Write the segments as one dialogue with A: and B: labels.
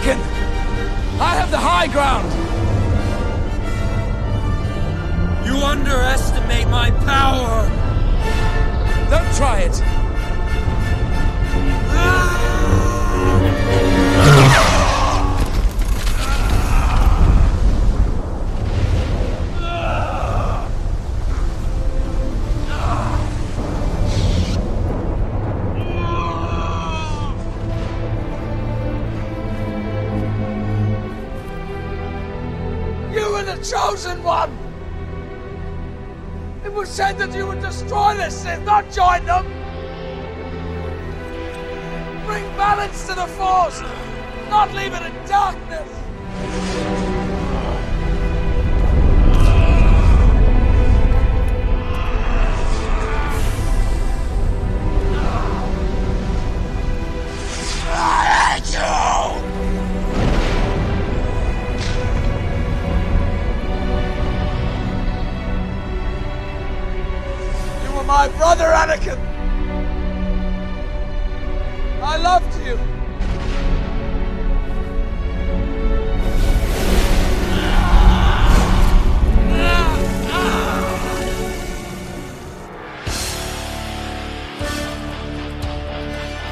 A: Anakin! I have the high ground!
B: You underestimate my power!
A: Don't try it! Was said that you would destroy this Sith, not join them! Bring balance to the Force, not leave it in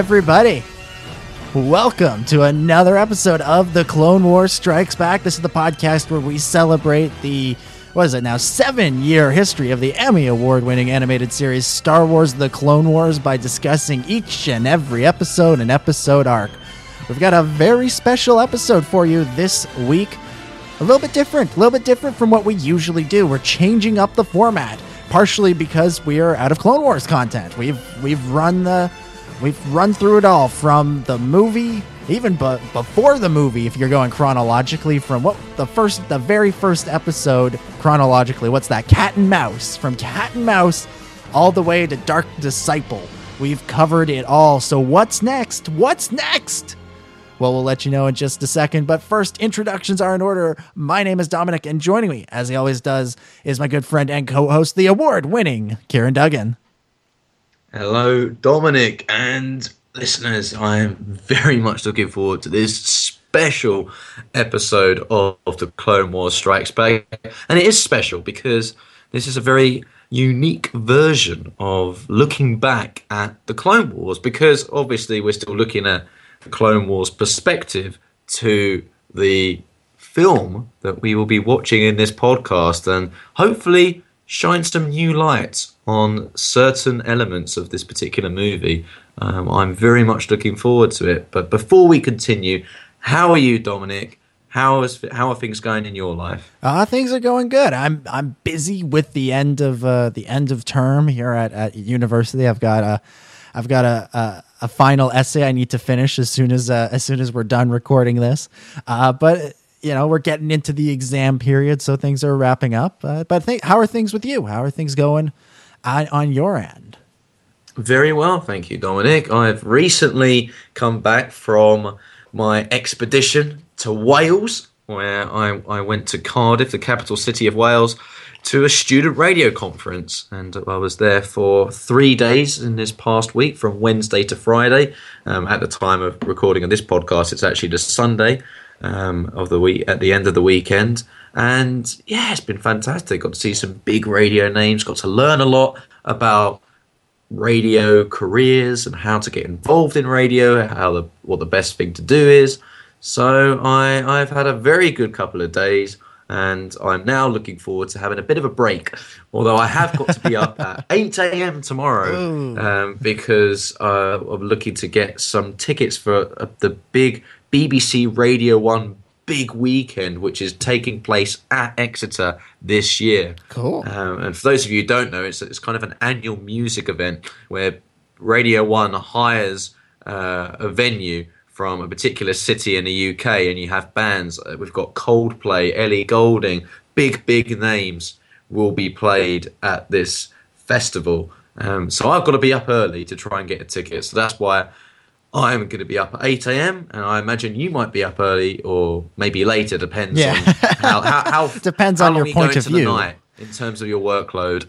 C: Everybody. Welcome to another episode of The Clone Wars Strikes Back. This is the podcast where we celebrate the, what is it now, seven year history of the Emmy Award winning animated series Star Wars The Clone Wars by discussing each and every episode and episode arc. We've got a very special episode for you this week. A little bit different, a little bit different from what we usually do. We're changing up the format, partially because we are out of Clone Wars content. We've we've run the we've run through it all from the movie, even before the movie, if you're going chronologically from what the first, the very first episode chronologically. What's that? Cat and Mouse from Cat and Mouse all the way to Dark Disciple. We've covered it all. So what's next? What's next? Well, we'll let you know in just a second. But first, introductions are in order. My name is Dominic, and joining me, as he always does, is my good friend and co host, the award winning Ciaran Duggan.
D: Hello, Dominic and listeners. I am very much looking forward to this special episode of, the Clone Wars Strikes Back. And it is special because this is a very unique version of looking back at the Clone Wars because obviously we're still looking at the Clone Wars perspective to the film that we will be watching in this podcast and hopefully shine some new light on certain elements of this particular movie. Um, I'm very much looking forward to it. But before we continue, how are you, Dominic? How is how are things going in your life?
C: Uh, things are going good. I'm I'm busy with the end of uh, the end of term here at, at university. I've got a I've got a, a a final essay I need to finish as soon as uh, as soon as we're done recording this. Uh, but you know we're getting into the exam period, so things are wrapping up. Uh, but think, how are things with you? How are things going on, on your end?
D: Very well, thank you, Dominic. I've recently come back from my expedition to Wales, where I, I went to Cardiff, the capital city of Wales, to a student radio conference. And I was there for three days in this past week, from Wednesday to Friday. Um, at the time of recording of this podcast, it's actually the Sunday um, of the week, at the end of the weekend. And yeah, it's been fantastic. Got to see some big radio names, got to learn a lot about radio careers and how to get involved in radio, how the what the best thing to do is. So I I've had a very good couple of days and I'm now looking forward to having a bit of a break. Although I have got to be up at 8 a.m. tomorrow um, because uh, I'm looking to get some tickets for uh, the big BBC Radio 1 big weekend, which is taking place at Exeter this year.
C: Cool.
D: Um, and for those of you who don't know, it's, it's kind of an annual music event where Radio One hires uh, a venue from a particular city in the UK, and you have bands. Uh, We've got Coldplay, Ellie Goulding, big big names will be played at this festival. Um, so I've got to be up early to try and get a ticket. So that's why I'm going to be up at 8 a.m. and I imagine you might be up early or maybe later. Depends
C: Yeah.
D: on how, how, how
C: Depends
D: how
C: on your
D: you
C: point of
D: the
C: view.
D: night in terms of your workload.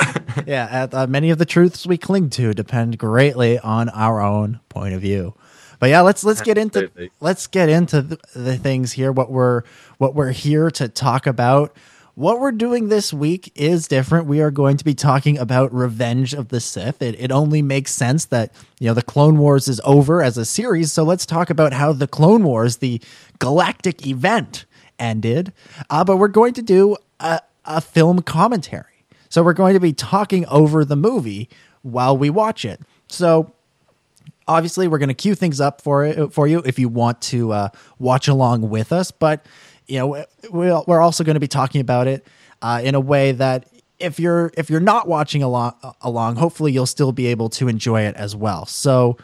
C: yeah, uh, uh, many of the truths we cling to depend greatly on our own point of view. But yeah, let's let's get into
D: Absolutely.
C: let's get into the, the things here. What we're what we're here to talk about. What we're doing this week is different. We are going to be talking about Revenge of the Sith. It, it only makes sense that you know the Clone Wars is over as a series. So let's talk about how the Clone Wars, the galactic event, ended. Uh, but we're going to do a, a film commentary. So we're going to be talking over the movie while we watch it. So obviously we're going to cue things up for it for you if you want to uh, watch along with us. But you know we're also going to be talking about it uh, in a way that if you're if you're not watching along along, hopefully you'll still be able to enjoy it as well. So.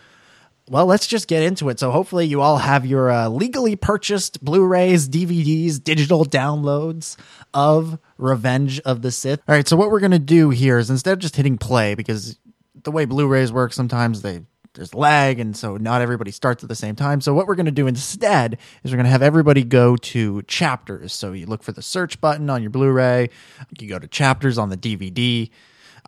C: Well, let's just get into it. So, hopefully, you all have your uh, legally purchased Blu rays, DVDs, digital downloads of Revenge of the Sith. All right, so what we're going to do here is instead of just hitting play, because the way Blu rays work, sometimes they there's lag, and so not everybody starts at the same time. So, what we're going to do instead is we're going to have everybody go to chapters. So, you look for the search button on your Blu ray, you go to chapters on the DVD.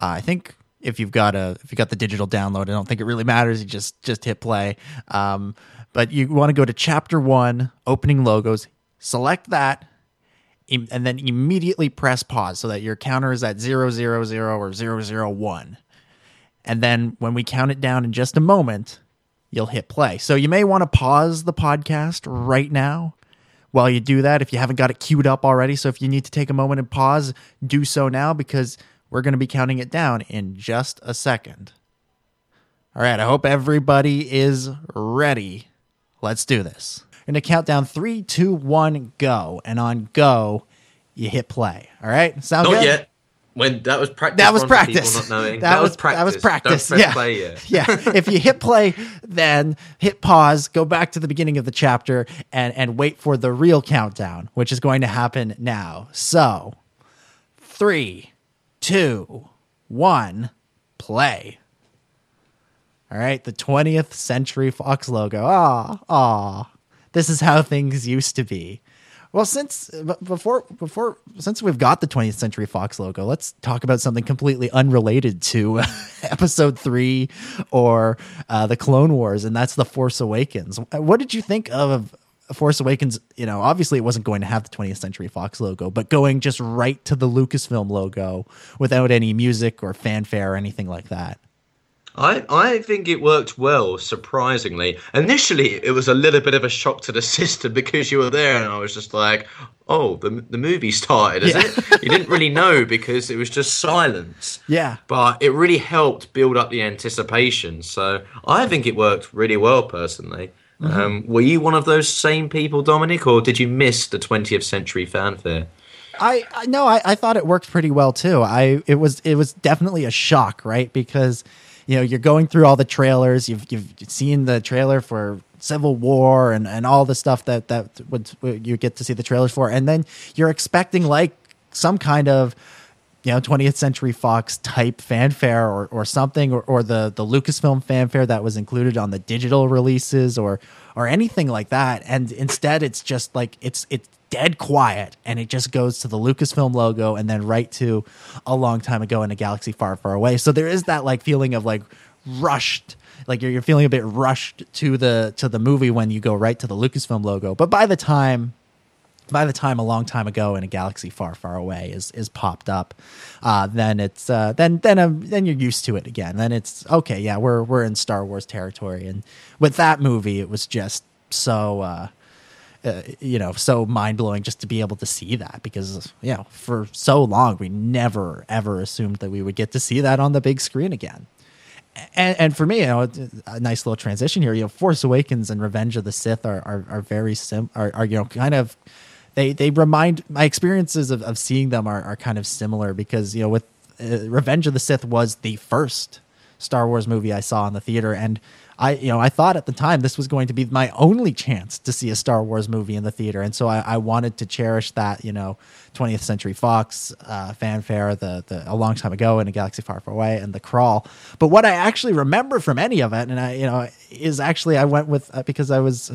C: Uh, I think if you've got a if you got the digital download, I don't think it really matters. You just just hit play. Um, but you want to go to chapter one, opening logos, select that, and then immediately press pause so that your counter is at zero zero zero or zero zero one. And then when we count it down in just a moment, you'll hit play. So you may want to pause the podcast right now while you do that if you haven't got it queued up already. So if you need to take a moment and pause, do so now because we're going to be counting it down in just a second. All right, I hope everybody is ready. Let's do this. We're going to count down three, two, one, go. And on go, you hit play. All right, sound
D: not
C: good?
D: yet. When that was practice.
C: That was
D: one for people
C: practice.
D: Knowing.
C: That, was
D: practice.
C: That was practice.
D: Don't press
C: yeah. yeah. If you hit play, then hit pause, go back to the beginning of the chapter, and and wait for the real countdown, which is going to happen now. So, three, two, one, play. All right, the 20th Century Fox logo. Ah, ah. This is how things used to be. Well, since before before since we've got the 20th Century Fox logo, let's talk about something completely unrelated to Episode Three or uh, the Clone Wars, and that's the Force Awakens. What did you think of Force Awakens? You know, obviously it wasn't going to have the 20th Century Fox logo, but going just right to the Lucasfilm logo without any music or fanfare or anything like that.
D: I, I think it worked well, surprisingly. Initially, it was a little bit of a shock to the system because you were there, and I was just like, oh, the, the movie started, is
C: Yeah.
D: it? You didn't really know because it was just silence.
C: Yeah.
D: But it really helped build up the anticipation. So I think it worked really well, personally.
C: Mm-hmm.
D: Um, were you one of those same people, Dominic, or did you miss the 20th century fanfare?
C: I, I no, I, I thought it worked pretty well too. I it was it was definitely a shock, right? Because you know you're going through all the trailers. You've you've seen the trailer for Civil War and, and all the stuff that that would you get to see the trailers for, and then you're expecting like some kind of you know 20th century fox type fanfare or, or something or, or the the lucasfilm fanfare that was included on the digital releases or or anything like that and instead it's just like it's it's dead quiet and it just goes to the lucasfilm logo and then right to a long time ago in a galaxy far far away. So there is that like feeling of like rushed like you're, you're feeling a bit rushed to the to the movie when you go right to the lucasfilm logo. But by the time by the time a long time ago in a galaxy far far away is is popped up uh, then it's uh, then then um, then you're used to it again. Then it's okay yeah we're we're in star wars territory. And with that movie it was just so uh, uh, you know so mind-blowing just to be able to see that because you know for so long we never ever assumed that we would get to see that on the big screen again and, and for me, you know, a nice little transition here. You know, Force Awakens and Revenge of the Sith are are, are very sim are, are you know kind of they they remind my experiences of, of seeing them are, are kind of similar because you know with uh, Revenge of the Sith was the first Star Wars movie I saw in the theater, and I you know I thought at the time this was going to be my only chance to see a Star Wars movie in the theater, and so I, I wanted to cherish that you know 20th Century Fox uh, fanfare the the a long time ago in a galaxy far far away and the crawl. But what I actually remember from any of it, and I you know is actually I went with uh, because I was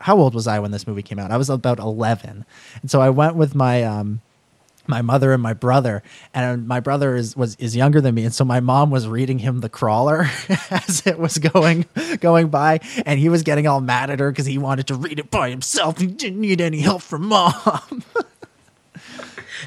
C: how old was I when this movie came out? I was about 11. And so I went with my um my mother and my brother and my brother is was is younger than me and so my mom was reading him the crawler as it was going going by and he was getting all mad at her cuz he wanted to read it by himself he didn't need any help from mom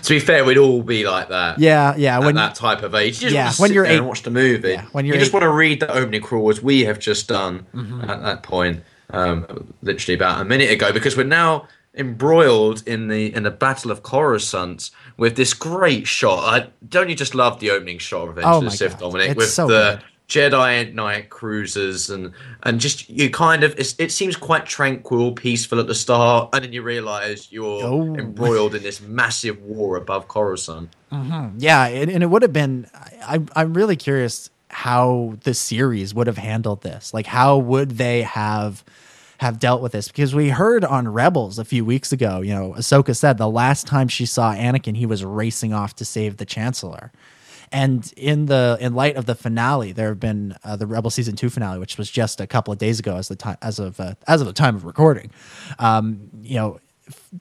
D: To be fair, we'd all be like that.
C: yeah yeah when
D: that type of age, you just
C: Yeah,
D: want to
C: when you're eight-
D: and watch the movie.
C: Yeah, when you're
D: you just
C: eight- Mm-hmm.
D: want to read the opening crawl as we have just done at that point, um, literally about a minute ago, because we're now embroiled in the in the Battle of Coruscant with this great shot. I, don't you just love the opening shot of Revenge
C: Oh
D: of the Sith,
C: God,
D: Dominic,
C: it's
D: with
C: so
D: the
C: good.
D: Jedi Knight cruisers and and just you kind of it seems quite tranquil, peaceful at the start, and then you realise you're
C: Oh.
D: embroiled in this massive war above Coruscant. Mm-hmm.
C: yeah and, and it would have been I, i'm really curious how the series would have handled this like how would they have have dealt with this. Because we heard on rebels a few weeks ago you know ahsoka said the last time she saw anakin he was racing off to save the chancellor. And in the in light of the finale there have been uh, the rebel season 2 finale which was just a couple of days ago as the time as of uh, as of the time of recording. Um you know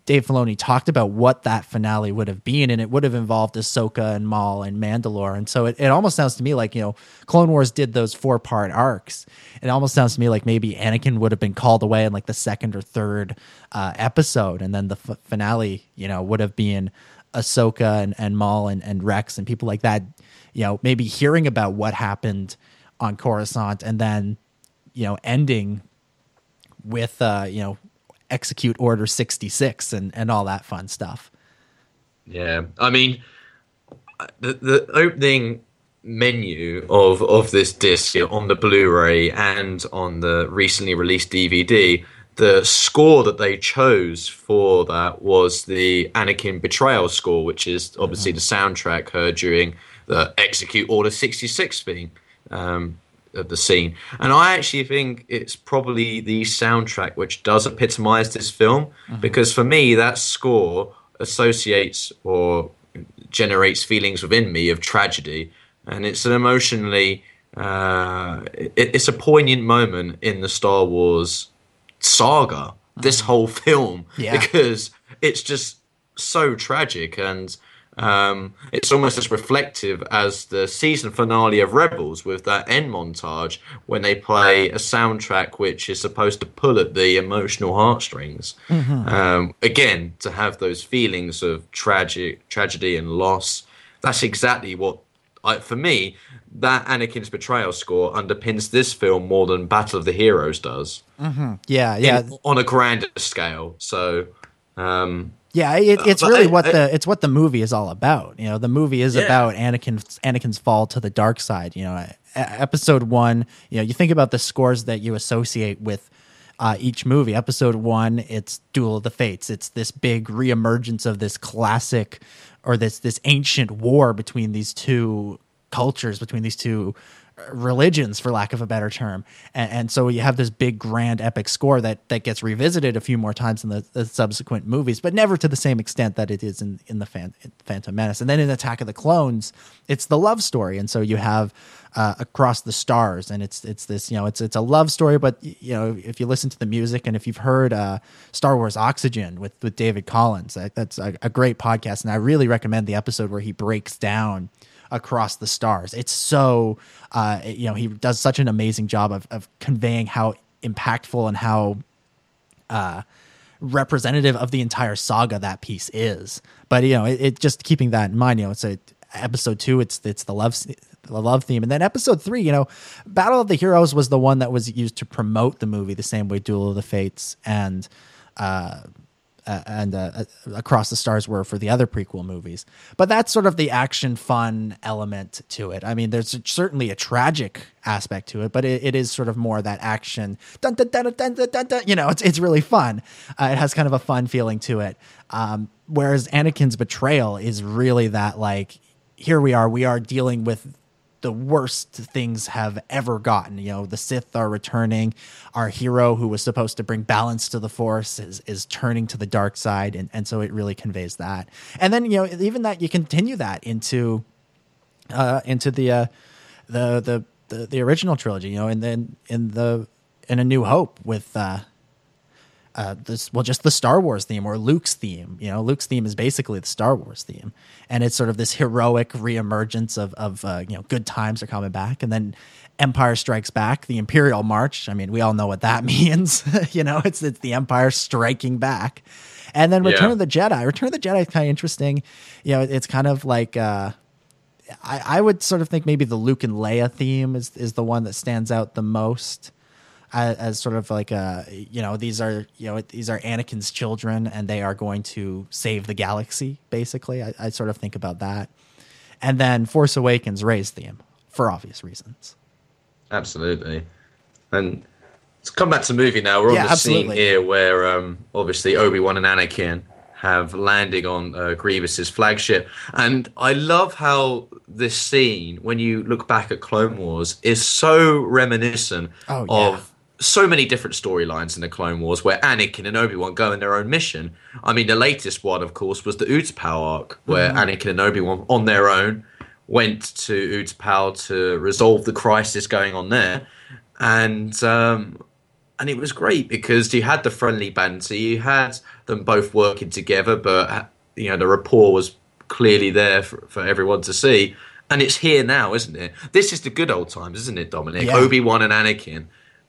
C: Dave Filoni talked about what that finale would have been, and it would have involved Ahsoka and Maul and Mandalore. And so it, it almost sounds to me like, you know, Clone Wars did those four part arcs. It almost sounds to me like maybe Anakin would have been called away in like the second or third uh, episode, and then the f- finale, you know, would have been Ahsoka and, and Maul and, and Rex and people like that, you know, maybe hearing about what happened on Coruscant and then, you know, ending with uh, you know, execute order 66 and and all that fun stuff.
D: Yeah, I mean, the the opening menu of of this disc you know, on the Blu-ray and on the recently released DVD, the score that they chose for that was the Anakin Betrayal score, which is obviously the soundtrack heard during the Execute Order sixty six thing. Um, of the scene, and I actually think it's probably the soundtrack which does epitomize this film because for me that score associates or generates feelings within me of tragedy, and it's an emotionally, uh, it, it's a poignant moment in the Star Wars saga. This whole film,
C: Yeah.
D: because it's just so tragic and. Um, it's almost as reflective as the season finale of Rebels with that end montage when they play a soundtrack which is supposed to pull at the emotional heartstrings. Um, again, to have those feelings of tragic tragedy and loss. That's exactly what, I, for me, that Anakin's betrayal score underpins this film more than Battle of the Heroes does
C: Yeah, yeah,
D: in- on a grander scale. So. Um,
C: yeah. It, it's
D: but
C: really
D: I-
C: what
D: I-
C: the it's what the movie is all about. You know, the movie is
D: Yeah.
C: about Anakin's Anakin's fall to the dark side. You know, episode one. You know, you think about the scores that you associate with. Uh, each movie, episode one, it's Duel of the Fates. It's this big reemergence of this classic or this this ancient war between these two cultures, between these two religions for lack of a better term. And, and so you have this big grand epic score that that gets revisited a few more times in the, the subsequent movies but never to the same extent that it is in in the Fan, phantom menace. And then in attack of the clones it's the love story. And so you have uh, across the stars and it's it's this you know it's it's a love story but you know if you listen to the music and if you've heard uh, Star Wars Oxygen with with David Collins that, that's a, a great podcast. And I really recommend the episode where he breaks down across the stars. It's so, uh, you know, he does such an amazing job of, of conveying how impactful and how uh, representative of the entire saga that piece is. But you know, it, it just keeping that in mind. You know, it's a episode two. It's it's the love the love theme, and then episode three. You know, Battle of the Heroes was the one that was used to promote the movie the same way Duel of the Fates and. Uh, uh, and uh, uh, Across the Stars were for the other prequel movies. But that's sort of the action fun element to it. I mean, there's certainly a tragic aspect to it, but it, it is sort of more that action. Dun, dun, dun, dun, dun, dun, dun, you know, it's it's really fun. Uh, it has kind of a fun feeling to it. Um, whereas Anakin's betrayal is really that like here we are, we are dealing with the worst things have ever gotten. You know, the Sith are returning. Our hero, who was supposed to bring balance to the Force, is is turning to the dark side, and and so it really conveys that. And then you know, even that you continue that into uh, into the uh, the the the the original trilogy. You know, and then in the in A New Hope with. Uh, uh, this well just the Star Wars theme or Luke's theme. You know, Luke's theme is basically the Star Wars theme, and it's sort of this heroic reemergence of of uh, you know good times are coming back, and then Empire Strikes Back, the Imperial March. I mean, we all know what that means. you know, it's it's the Empire striking back, and then Return
D: Yeah.
C: of the Jedi. Return of the Jedi is kind of interesting. You know, it's kind of like. Uh, I, I would sort of think maybe the Luke and Leia theme is is the one that stands out the most as, as sort of like a you know these are you know these are Anakin's children and they are going to save the galaxy basically. I, I sort of think about that, and then Force Awakens Rey's theme for obvious reasons.
D: Absolutely. And to come back to the movie now, we're on the
C: absolutely.
D: scene here where um, obviously Obi Wan and Anakin have landed on uh, Grievous's flagship, and I love how this scene, when you look back at Clone Wars, is so reminiscent
C: Oh, yeah.
D: of so many different storylines in the Clone Wars where Anakin and Obi Wan go on their own mission. I mean, the latest one, of course, was the Utapau arc, where
C: Mm-hmm.
D: Anakin and Obi Wan, on their own, went to Utapau to resolve the crisis going on there, and um, and it was great because you had the friendly banter, you had them both working together, but you know the rapport was clearly there for, for everyone to see. And it's here now, isn't it? This is the good old times, isn't it, Dominic?
C: Yeah.
D: Obi Wan and Anakin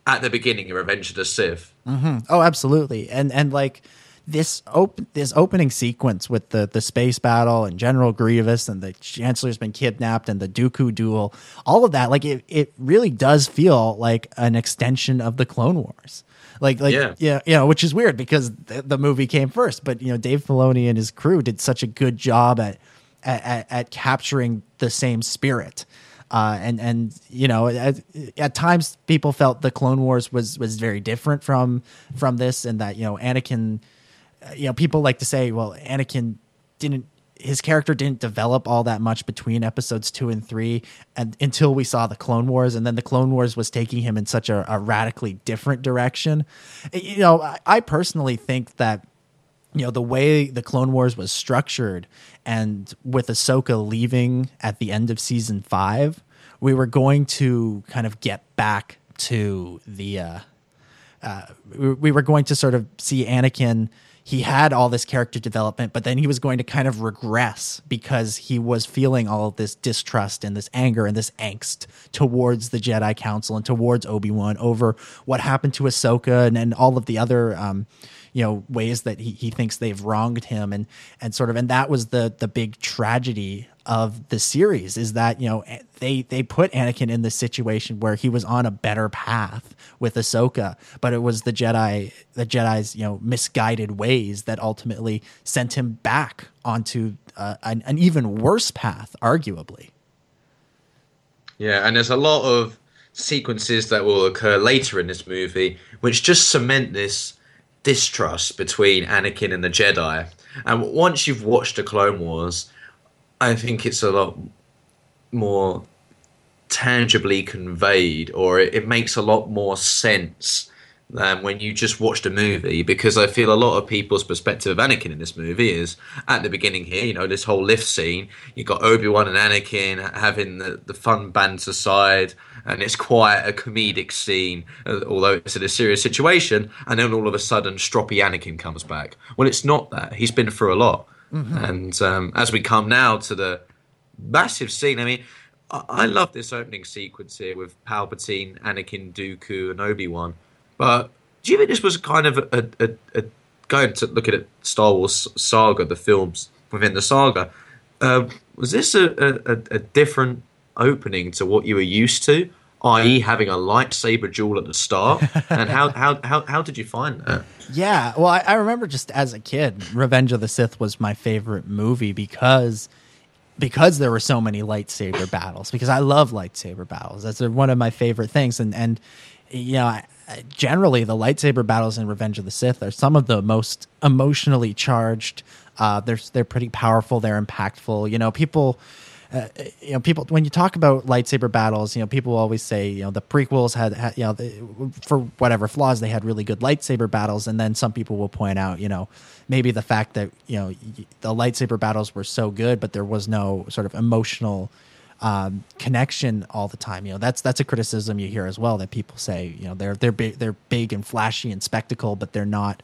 D: at the beginning of Revenge of the Sith.
C: Oh, absolutely. And and like this op- this opening sequence with the the space battle and General Grievous and the Chancellor's been kidnapped and the Dooku duel, all of that, like it it really does feel like an extension of the Clone Wars. Like like
D: Yeah.
C: yeah, you know, which is weird because the, the movie came first, but you know, Dave Filoni and his crew did such a good job at at, at, at capturing the same spirit. Uh, and and you know at, at times people felt the Clone Wars was was very different from from this, and that you know Anakin, uh, you know people like to say, well, Anakin didn't his character didn't develop all that much between episodes two and three, and until we saw the Clone Wars, and then the Clone Wars was taking him in such a, a radically different direction. You know, I, I personally think that you know the way the Clone Wars was structured, and with Ahsoka leaving at the end of season five, we were going to kind of get back to the. Uh, uh, we, we were going to sort of see Anakin. He had all this character development, but then he was going to kind of regress because he was feeling all of this distrust and this anger and this angst towards the Jedi Council and towards Obi Wan over what happened to Ahsoka and, and all of the other, um, you know, ways that he, he thinks they've wronged him and and sort of and that was the the big tragedy of the series is that you know they they put Anakin in this situation where he was on a better path with Ahsoka, but it was the Jedi the Jedi's you know misguided ways that ultimately sent him back onto uh, an, an even worse path, arguably.
D: Yeah, and there's a lot of sequences that will occur later in this movie which just cement this distrust between Anakin and the Jedi. And once you've watched the Clone Wars, I think it's a lot more tangibly conveyed, or it, it makes a lot more sense than when you just watched a movie. Because I feel a lot of people's perspective of Anakin in this movie is at the beginning here, you know, this whole lift scene—you've got Obi Wan and Anakin having the, the fun banter side, and it's quite a comedic scene, uh, although it's in a serious situation. And then all of a sudden, stroppy Anakin comes back. Well, it's not that. He's been through a lot. And um, as we come now to the massive scene, I mean, I, I love this opening sequence here with Palpatine, Anakin, Dooku, and Obi Wan. But do you think this was kind of a, a, a going to look at it, Star Wars saga, the films within the saga? Uh, was this a, a different opening to what you were used to? i.e., having a lightsaber duel at the start. and how, how, how, how did you find that?
C: Yeah, well, I, I remember just as a kid, Revenge of the Sith was my favorite movie because because there were so many lightsaber battles. Because I love lightsaber battles. That's one of my favorite things. And and you know, I, generally the lightsaber battles in Revenge of the Sith are some of the most emotionally charged. Uh, they're they're pretty powerful. They're impactful. You know, people uh, you know, people when you talk about lightsaber battles, you know, people always say, you know, the prequels had, had you know, for whatever flaws, they had really good lightsaber battles, and then some people will point out, you know, maybe the fact that you know the lightsaber battles were so good, but there was no sort of emotional um, connection all the time. You know, that's that's a criticism you hear as well that people say, you know, they're they're big, they're big and flashy and spectacle, but they're not.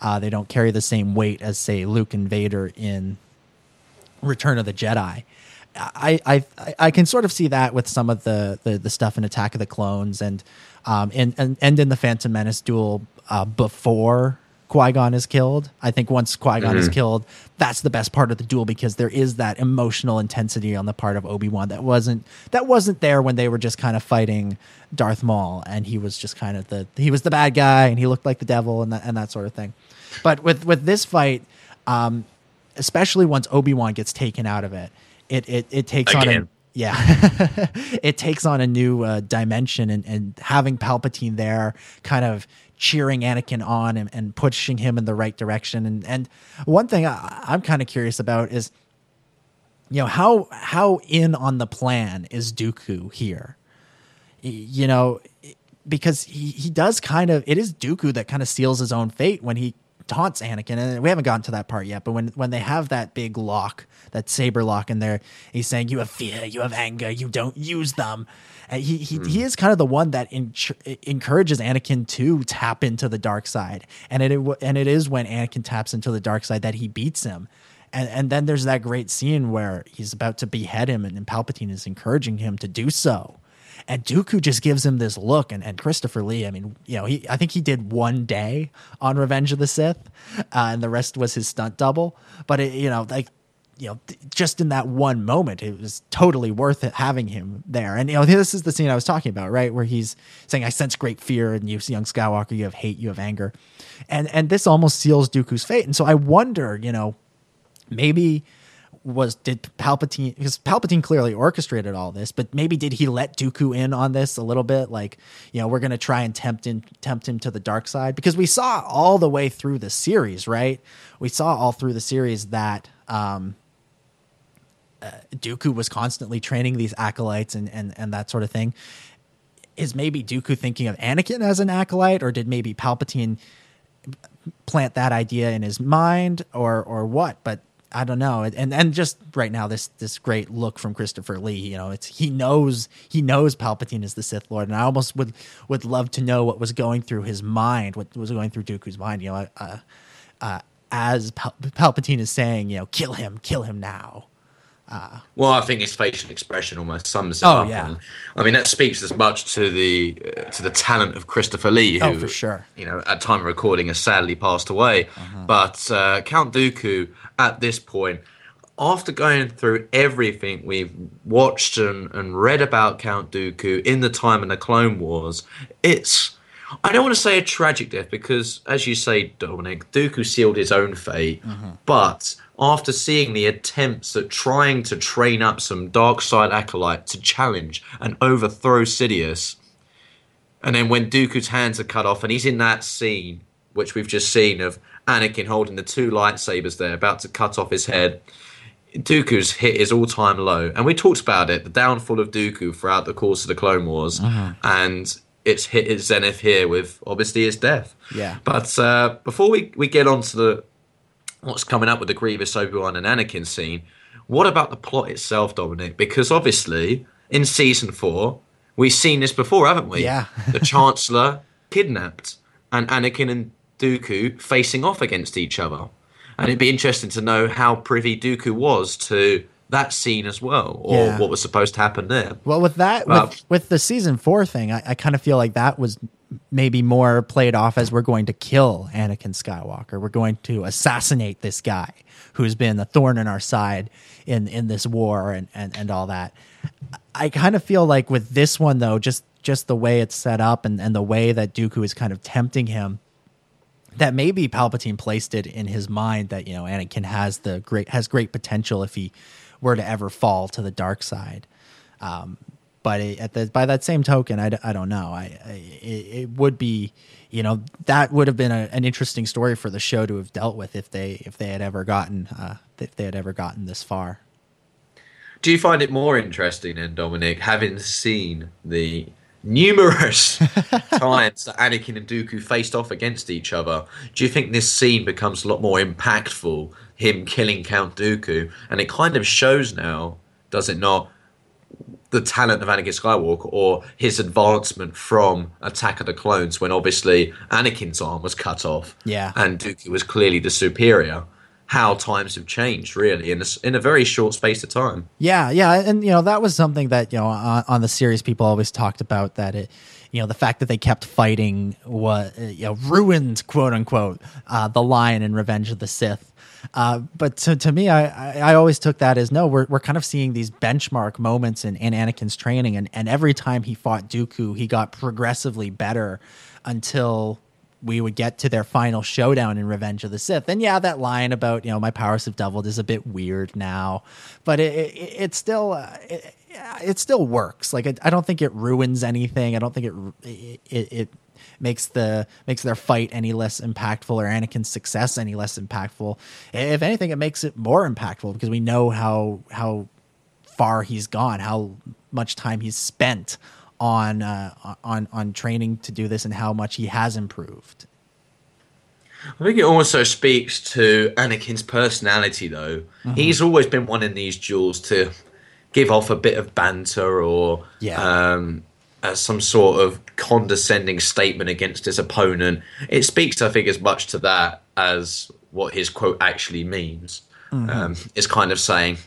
C: Uh, they don't carry the same weight as say Luke and Vader in Return of the Jedi. I, I I can sort of see that with some of the, the, the stuff in Attack of the Clones and um and and, and in the Phantom Menace duel uh, before Qui Gon is killed. I think once Qui Gon is killed, that's the best part of the duel because there is that emotional intensity on the part of Obi Wan that wasn't that wasn't there when they were just kind of fighting Darth Maul and he was just kind of the he was the bad guy and he looked like the devil and that and that sort of thing. But with with this fight, um, especially once Obi Wan gets taken out of it, it it, it takes on a yeah, it takes on a new uh, dimension, and, and having Palpatine there, kind of cheering Anakin on and, and pushing him in the right direction. And and one thing I, I'm kind of curious about is, you know, how how in on the plan is Dooku here? You know, because he, he does kind of it is Dooku that kind of seals his own fate when he taunts Anakin and we haven't gotten to that part yet but when when they have that big lock that saber lock in there. He's saying you have fear you have anger you don't use them. And he he, he is kind of the one that en- encourages Anakin to tap into the dark side. And it and it is when Anakin taps into the dark side that he beats him. And and then there's that great scene where he's about to behead him and, and Palpatine is encouraging him to do so. And Dooku just gives him this look, and, and Christopher Lee. I mean, you know, he I think he did one day on Revenge of the Sith, uh, and the rest was his stunt double. But it, you know, like you know, just in that one moment, it was totally worth it having him there. And you know, this is the scene I was talking about, right, where he's saying, "I sense great fear and you, young Skywalker. You have hate, you have anger," and and this almost seals Dooku's fate. And so I wonder, you know, maybe was did Palpatine because Palpatine clearly orchestrated all this, but maybe did he let Dooku in on this a little bit? Like, you know, we're gonna try and tempt him tempt him to the dark side because we saw all the way through the series, right? We saw all through the series that um, uh, Dooku was constantly training these acolytes and and and that sort of thing. Is maybe Dooku thinking of Anakin as an acolyte, or did maybe Palpatine plant that idea in his mind or or what? But i don't know. And and just right now this this great look from christopher lee you know it's he knows he knows palpatine is the sith lord. And i almost would would love to know what was going through his mind what was going through dooku's mind you know uh, uh, as Pal- palpatine is saying you know kill him kill him now
D: Well, I think his facial expression almost sums it
C: Oh,
D: up.
C: yeah.
D: and, I mean, that speaks as much to the uh, to the talent of Christopher Lee, who,
C: Oh, for sure.
D: you know, at time of recording, has sadly passed away. But uh, Count Dooku, at this point, after going through everything we've watched and, and read about Count Dooku in the time of the Clone Wars, it's I don't want to say a tragic death because, as you say, Dominic, Dooku sealed his own fate. But after seeing the attempts at trying to train up some dark side acolyte to challenge and overthrow Sidious, and then when Dooku's hands are cut off, and he's in that scene, which we've just seen of Anakin holding the two lightsabers there, about to cut off his head. Dooku's hit his all-time low, and we talked about it, the downfall of Dooku throughout the course of the Clone Wars, and it's hit its zenith here with obviously his death.
C: Yeah.
D: But uh, before we, we get on to the what's coming up with the Grievous Obi Wan and Anakin scene, what about the plot itself, Dominic? Because obviously in season four we've seen this before, haven't we?
C: Yeah.
D: the Chancellor kidnapped, and Anakin and Dooku facing off against each other. And it'd be interesting to know how privy Dooku was to that scene as well, or
C: Yeah.
D: what was supposed to happen there.
C: Well, with that,
D: Well-
C: with, uh, with the season four thing, I, I kind of feel like that was maybe more played off as we're going to kill Anakin Skywalker. We're going to assassinate this guy who's been a thorn in our side in, in this war and, and, and all that. I kind of feel like with this one though, just just the way it's set up and, and the way that Dooku is kind of tempting him, that maybe Palpatine placed it in his mind that you know Anakin has the great has great potential if he were to ever fall to the dark side. Um, but it, at the, by that same token, I, d- I don't know. I, I it, it would be, you know, that would have been a, an interesting story for the show to have dealt with if they if they had ever gotten uh, if they had ever gotten this far.
D: Do you find it more interesting then, Dominic, having seen the numerous times that Anakin and Dooku faced off against each other? Do you think this scene becomes a lot more impactful, him killing Count Dooku? And it kind of shows now, does it not, the talent of Anakin Skywalker or his advancement from Attack of the Clones when obviously Anakin's arm was cut off
C: Yeah.
D: and Dooku was clearly the superior. How times have changed, really, in a, in a very short space of time.
C: Yeah, yeah, and you know that was something that you know on, on the series people always talked about that it, you know, the fact that they kept fighting what you know ruined quote unquote uh, the line in Revenge of the Sith. Uh, but to, to me, I, I I always took that as no, we're we're kind of seeing these benchmark moments in, in Anakin's training, and and every time he fought Dooku, he got progressively better until we would get to their final showdown in Revenge of the Sith. And yeah, that line about you know my powers have doubled is a bit weird now, but it it, it still uh, it, it still works. Like it, I don't think it ruins anything. I don't think it it, it makes the makes their fight any less impactful or Anakin's success any less impactful. If anything, it makes it more impactful because we know how how far he's gone, how much time he's spent on uh, on on training to do this, and how much he has improved.
D: I think it also speaks to Anakin's personality, though. He's always been one in these duels to give off a bit of banter or
C: Yeah.
D: um, uh, some sort of condescending statement against his opponent. It speaks, I think, as much to that as what his quote actually means. Um, it's kind of saying,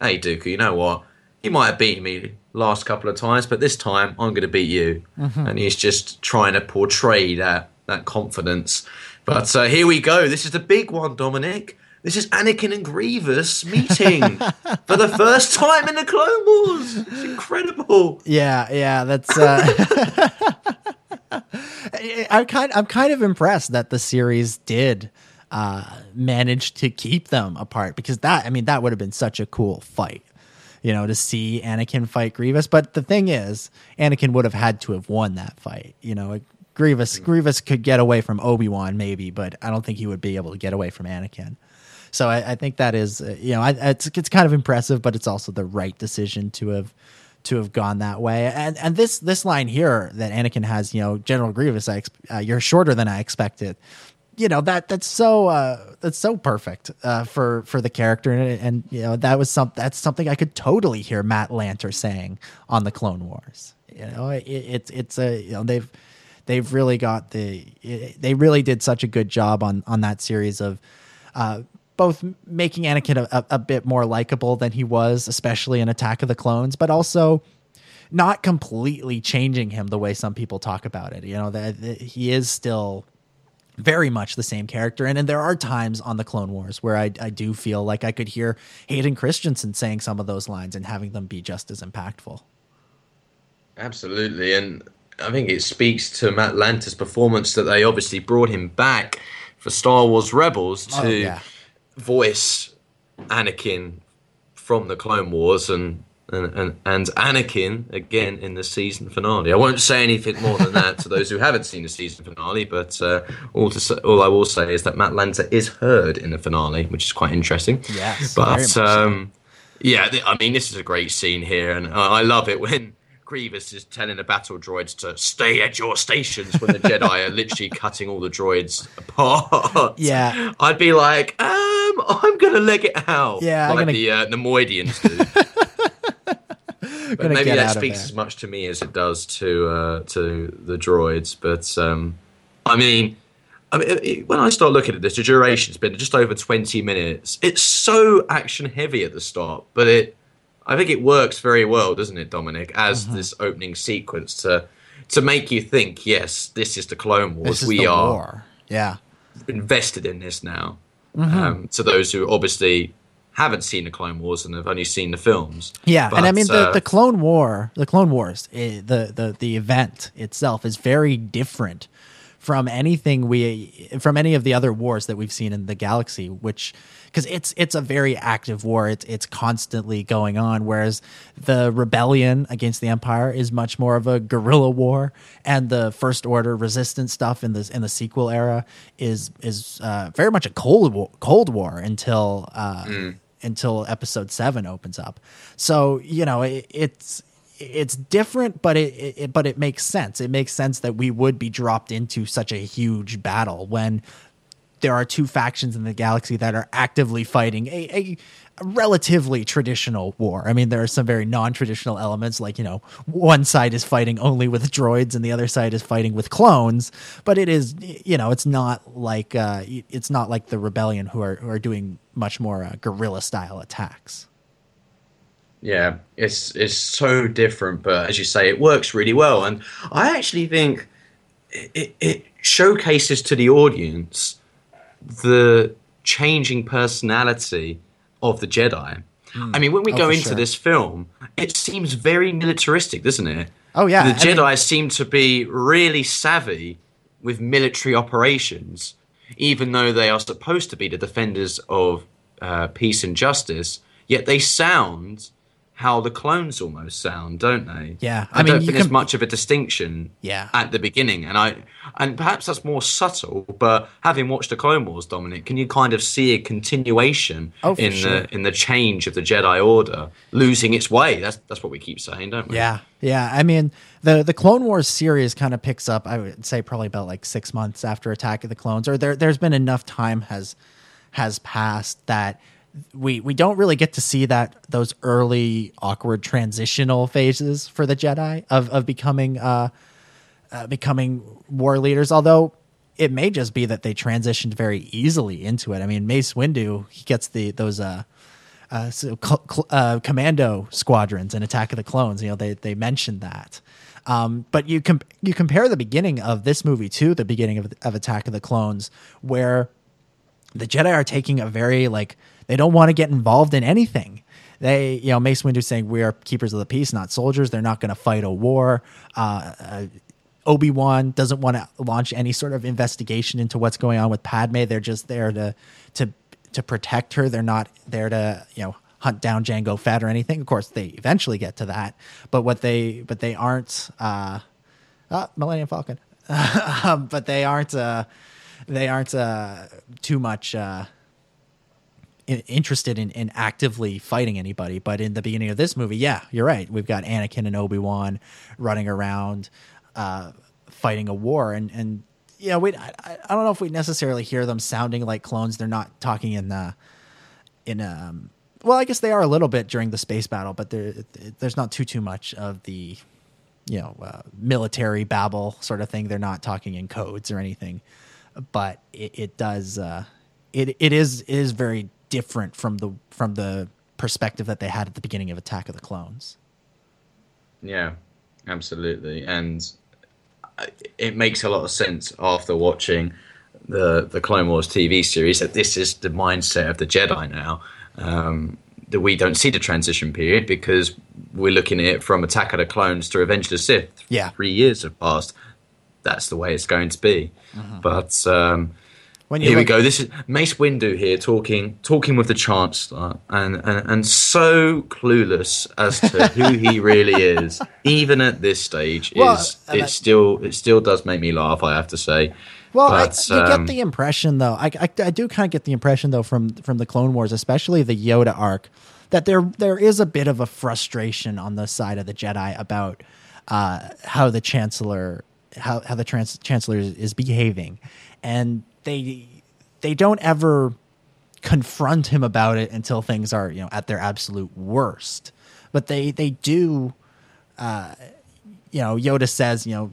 D: "Hey, Dooku, you know what? You might have beaten me last couple of times, but this time I'm going to beat you." And he's just trying to portray that that confidence. But uh, here we go. This is the big one, Dominic. This is Anakin and Grievous meeting for the first time in the Clone Wars. It's incredible.
C: Yeah, yeah, that's. Uh, I'm kind. I'm kind of impressed that the series did uh, manage to keep them apart because that. I mean, that would have been such a cool fight, you know, to see Anakin fight Grievous. But the thing is, Anakin would have had to have won that fight. You know, Grievous. Grievous could get away from Obi Wan maybe, but I don't think he would be able to get away from Anakin. So I, I think that is, uh, you know, I, it's it's kind of impressive, but it's also the right decision to have to have gone that way. And and this this line here that Anakin has, you know, General Grievous, I uh, you're shorter than I expected. You know that that's so uh, that's so perfect uh, for for the character, and, and you know that was some that's something I could totally hear Matt Lanter saying on the Clone Wars. You know, it, it's it's a you know they've they've really got the they really did such a good job on on that series of uh, both making Anakin a, a, bit more likable than he was, especially in Attack of the Clones, but also not completely changing him the way some people talk about it. You know that, that he is still very much the same character, and, and there are times on the Clone Wars where I, I do feel like I could hear Hayden Christensen saying some of those lines and having them be just as impactful.
D: Absolutely, and I think it speaks to Matt Lanter's performance that they obviously brought him back for Star Wars Rebels oh, to
C: Oh, yeah.
D: Voice Anakin from the Clone Wars and, and and and Anakin again in the season finale. I won't say anything more than that to those who haven't seen the season finale, but uh, all to say, all I will say is that Matt Lanter is heard in the finale, which is quite interesting.
C: Yes,
D: but
C: much so.
D: um, yeah, I mean, this is a great scene here, and I love it when Grievous is telling the battle droids to stay at your stations when the Jedi are literally cutting all the droids apart.
C: Yeah.
D: I'd be like, um, I'm gonna leg it out.
C: Yeah,
D: like
C: gonna-
D: the uh, Neimoidians do. but maybe that speaks as much to me as it does to uh, to the droids. But um, I mean, I mean, it- it- when I start looking at this, the duration's been just over 20 minutes. It's so action heavy at the start, but it, I think it works very well, doesn't it, Dominic? As
C: Mm-hmm.
D: this opening sequence to to make you think, yes, this is the Clone Wars.
C: This is
D: we
C: the
D: are
C: war. Yeah.
D: invested in this now.
C: Mm-hmm.
D: Um, to those who obviously haven't seen the Clone Wars and have only seen the films.
C: Yeah, and I mean the,
D: uh,
C: the Clone War, the Clone Wars, eh, the the the event itself is very different from anything we from any of the other wars that we've seen in the galaxy, which because it's it's a very active war. It's it's constantly going on, whereas the rebellion against the Empire is much more of a guerrilla war, and the First Order resistance stuff in the in the sequel era is is uh, very much a cold war, cold war until. Uh, until episode seven opens up. So you know it, it's it's different, but it, it but it makes sense. It makes sense that we would be dropped into such a huge battle when there are two factions in the galaxy that are actively fighting a, a relatively traditional war. I mean, there are some very non-traditional elements, like you know, one side is fighting only with droids and the other side is fighting with clones. But it is, you know, it's not like uh, it's not like the rebellion who are who are doing much more uh, guerrilla style attacks.
D: Yeah, it's it's so different, but as you say, it works really well, and I actually think it, it showcases to the audience the changing personality of the Jedi. I mean, when we
C: Oh,
D: go into
C: sure.
D: this film, it seems very militaristic, doesn't it?
C: Oh, yeah,
D: the
C: I mean-
D: Jedi seem to be really savvy with military operations, even though they are supposed to be the defenders of uh, peace and justice. Yet they sound how the clones almost sound, don't they?
C: Yeah,
D: I,
C: I mean,
D: don't think there's much of a distinction.
C: Yeah.
D: at the beginning, and I and perhaps that's more subtle. But having watched the Clone Wars, Dominic, can you kind of see a continuation
C: Oh,
D: in
C: sure.
D: the in the change of the Jedi Order losing its way? That's that's what we keep saying, don't we?
C: Yeah, yeah. I mean, the the Clone Wars series kind of picks up. I would say probably about like six months after Attack of the Clones, or there there's been enough time has has passed that we we don't really get to see that those early awkward transitional phases for the Jedi of of becoming uh, uh becoming war leaders. Although it may just be that they transitioned very easily into it. I mean, Mace Windu he gets the those uh uh, so cl- uh, commando squadrons and Attack of the Clones. You know, they they mentioned that. Um, but you com- you compare the beginning of this movie to the beginning of, of Attack of the Clones, where the Jedi are taking a very like they don't want to get involved in anything. They, you know, Mace Windu saying we are keepers of the peace, not soldiers. They're not going to fight a war. Uh, uh, Obi Wan doesn't want to launch any sort of investigation into what's going on with Padme. They're just there to to to protect her. They're not there to you know hunt down Jango Fett or anything. Of course, they eventually get to that, but what they but they aren't. Uh, uh, Millennium Falcon, but they aren't. Uh, they aren't uh, too much. Uh, interested in, in actively fighting anybody. But in the beginning of this movie, yeah, you're right. We've got Anakin and Obi Wan running around uh, fighting a war, and and know, we I, I don't know if we necessarily hear them sounding like clones. They're not talking in the in um. Well, I guess they are a little bit during the space battle, but there there's not too too much of the you know uh, military babble sort of thing. They're not talking in codes or anything, but it, it does. Uh, it it is it is very different from the from the perspective that they had at the beginning of Attack of the Clones.
D: Yeah, absolutely, and it makes a lot of sense after watching the the Clone Wars TV series that this is the mindset of the Jedi now. Um, that we don't see the transition period because we're looking at it from Attack of the Clones to Revenge of the Sith.
C: Yeah.
D: three years have passed. That's the way it's going to be. But um,
C: When
D: here we go. This is Mace Windu here talking talking with the Chancellor, and, and and so clueless as to who he really is, even at this stage.
C: Well,
D: is it still it still does make me laugh? I have to say.
C: Well,
D: But,
C: I, you
D: um,
C: get the impression, though. I, I, I do kind of get the impression, though, from from the Clone Wars, especially the Yoda arc, that there there is a bit of a frustration on the side of the Jedi about uh, how the Chancellor how how the trans- Chancellor is, is behaving, and they they don't ever confront him about it until things are you know at their absolute worst. But they they do you know, Yoda says, you know,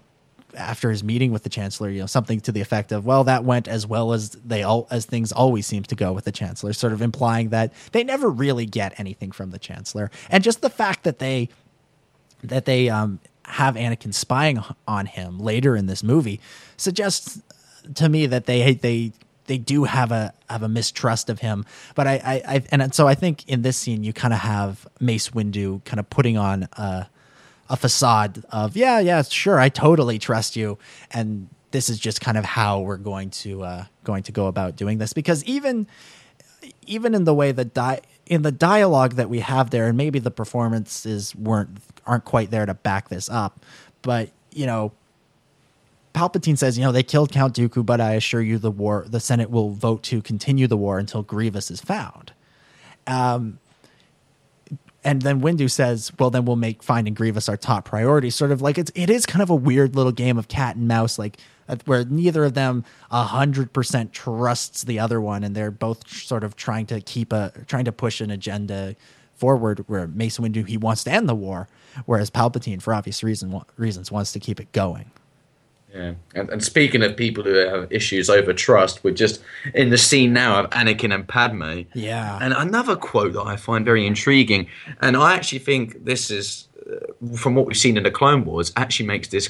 C: after his meeting with the chancellor, you know, something to the effect of, "Well, that went as well as they all as things always seem to go with the chancellor," sort of implying that they never really get anything from the chancellor, and just the fact that they that they um, have Anakin spying on him later in this movie suggests to me that they they they do have a have a mistrust of him. But I, I, I and so I think in this scene you kind of have Mace Windu kind of putting on a, a facade of yeah, yeah, sure, I totally trust you, and this is just kind of how we're going to uh, going to go about doing this because even even in the way that di- in the dialogue that we have there, and maybe the performances weren't aren't quite there to back this up, but you know, Palpatine says, you know, they killed Count Dooku, but I assure you, the war, the Senate will vote to continue the war until Grievous is found. Um, and then Windu says, "Well, then we'll make finding Grievous our top priority." Sort of like it's it is kind of a weird little game of cat and mouse, like uh, where neither of them a hundred percent trusts the other one, and they're both sort of trying to keep a trying to push an agenda forward. Where Mace Windu he wants to end the war, whereas Palpatine, for obvious reason reasons, wants to keep it going.
D: Yeah, and, and speaking of people who have issues over trust, we're just in the scene now of Anakin and Padme.
C: Yeah.
D: And another quote that I find very intriguing, and I actually think this is, uh, from what we've seen in the Clone Wars, actually makes this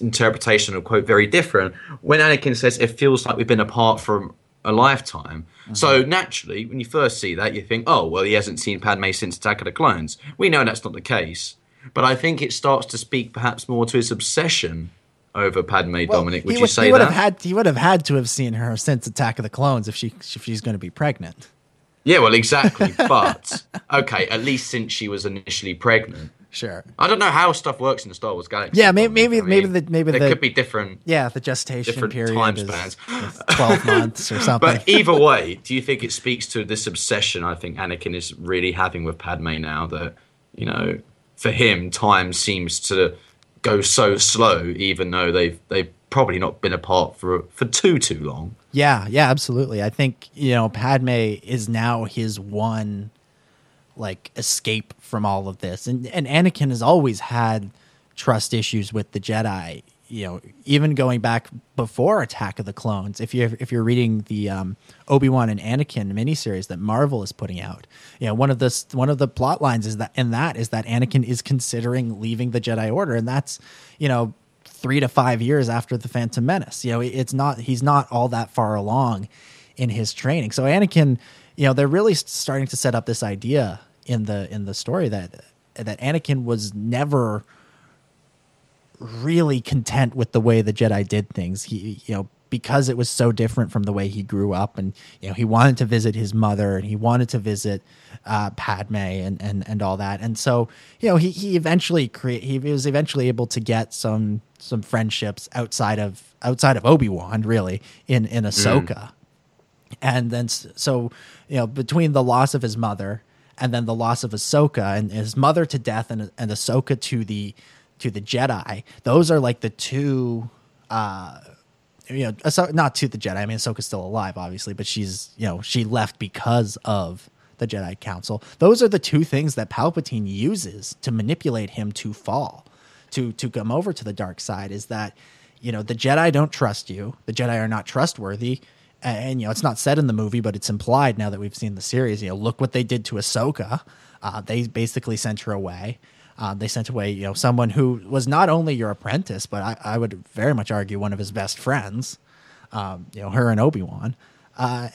D: interpretation of quote very different. When Anakin says, "It feels like we've been apart from a lifetime," so naturally, when you first see that, you think, "Oh, well, he hasn't seen Padme since Attack of the Clones." We know that's not the case, but I think it starts to speak perhaps more to his obsession over Padme. Dominic, would you
C: would,
D: say
C: he would
D: that?
C: have had he would have had to have seen her since Attack of the Clones if she if she's going to be pregnant.
D: Yeah, well, exactly. But okay, at least since she was initially pregnant.
C: Sure.
D: I don't know how stuff works in the Star Wars galaxy.
C: Yeah, may-
D: Dominic.
C: maybe-
D: I
C: maybe the- maybe
D: there
C: the-
D: could be different.
C: Yeah, the gestation
D: Different
C: period
D: time
C: is, is twelve months or something.
D: But either way, do you think it speaks to this obsession I think Anakin is really having with Padme now that, you know, for him time seems to go so slow even though they've they've probably not been apart for for too too long.
C: Yeah, yeah, absolutely. I think, you know, Padme is now his one like escape from all of this. And and Anakin has always had trust issues with the Jedi, you know, even going back before Attack of the Clones. If you're if you're reading the um, Obi-Wan and Anakin miniseries that Marvel is putting out, you know, one of the one of the plot lines is that and that is that Anakin is considering leaving the Jedi Order and that's, you know, three to five years after the Phantom Menace. You know, it's not he's not all that far along in his training. So Anakin, you know, they're really starting to set up this idea in the in the story that that Anakin was never really content with the way the Jedi did things. He, you know, because it was so different from the way he grew up, and you know, he wanted to visit his mother, and he wanted to visit uh, Padme, and and and all that. And so, you know, he he eventually create he was eventually able to get some some friendships outside of outside of Obi Wan, really in in Ahsoka. And then, so you know, between the loss of his mother and then the loss of Ahsoka and his mother to death and and Ahsoka to the to the Jedi, those are like the two. uh you know, Ahso- not to the Jedi. I mean, Ahsoka's still alive, obviously, but she's, you know, she left because of the Jedi Council. Those are the two things that Palpatine uses to manipulate him to fall, to to come over to the dark side. Is that, you know, the Jedi don't trust you. The Jedi are not trustworthy. And, and, you know, it's not said in the movie, but it's implied now that we've seen the series. You know, look what they did to Ahsoka. Uh, they basically sent her away. Uh, they sent away, you know, someone who was not only your apprentice, but I, I would very much argue one of his best friends. Um, you know, her and Obi Wan, uh,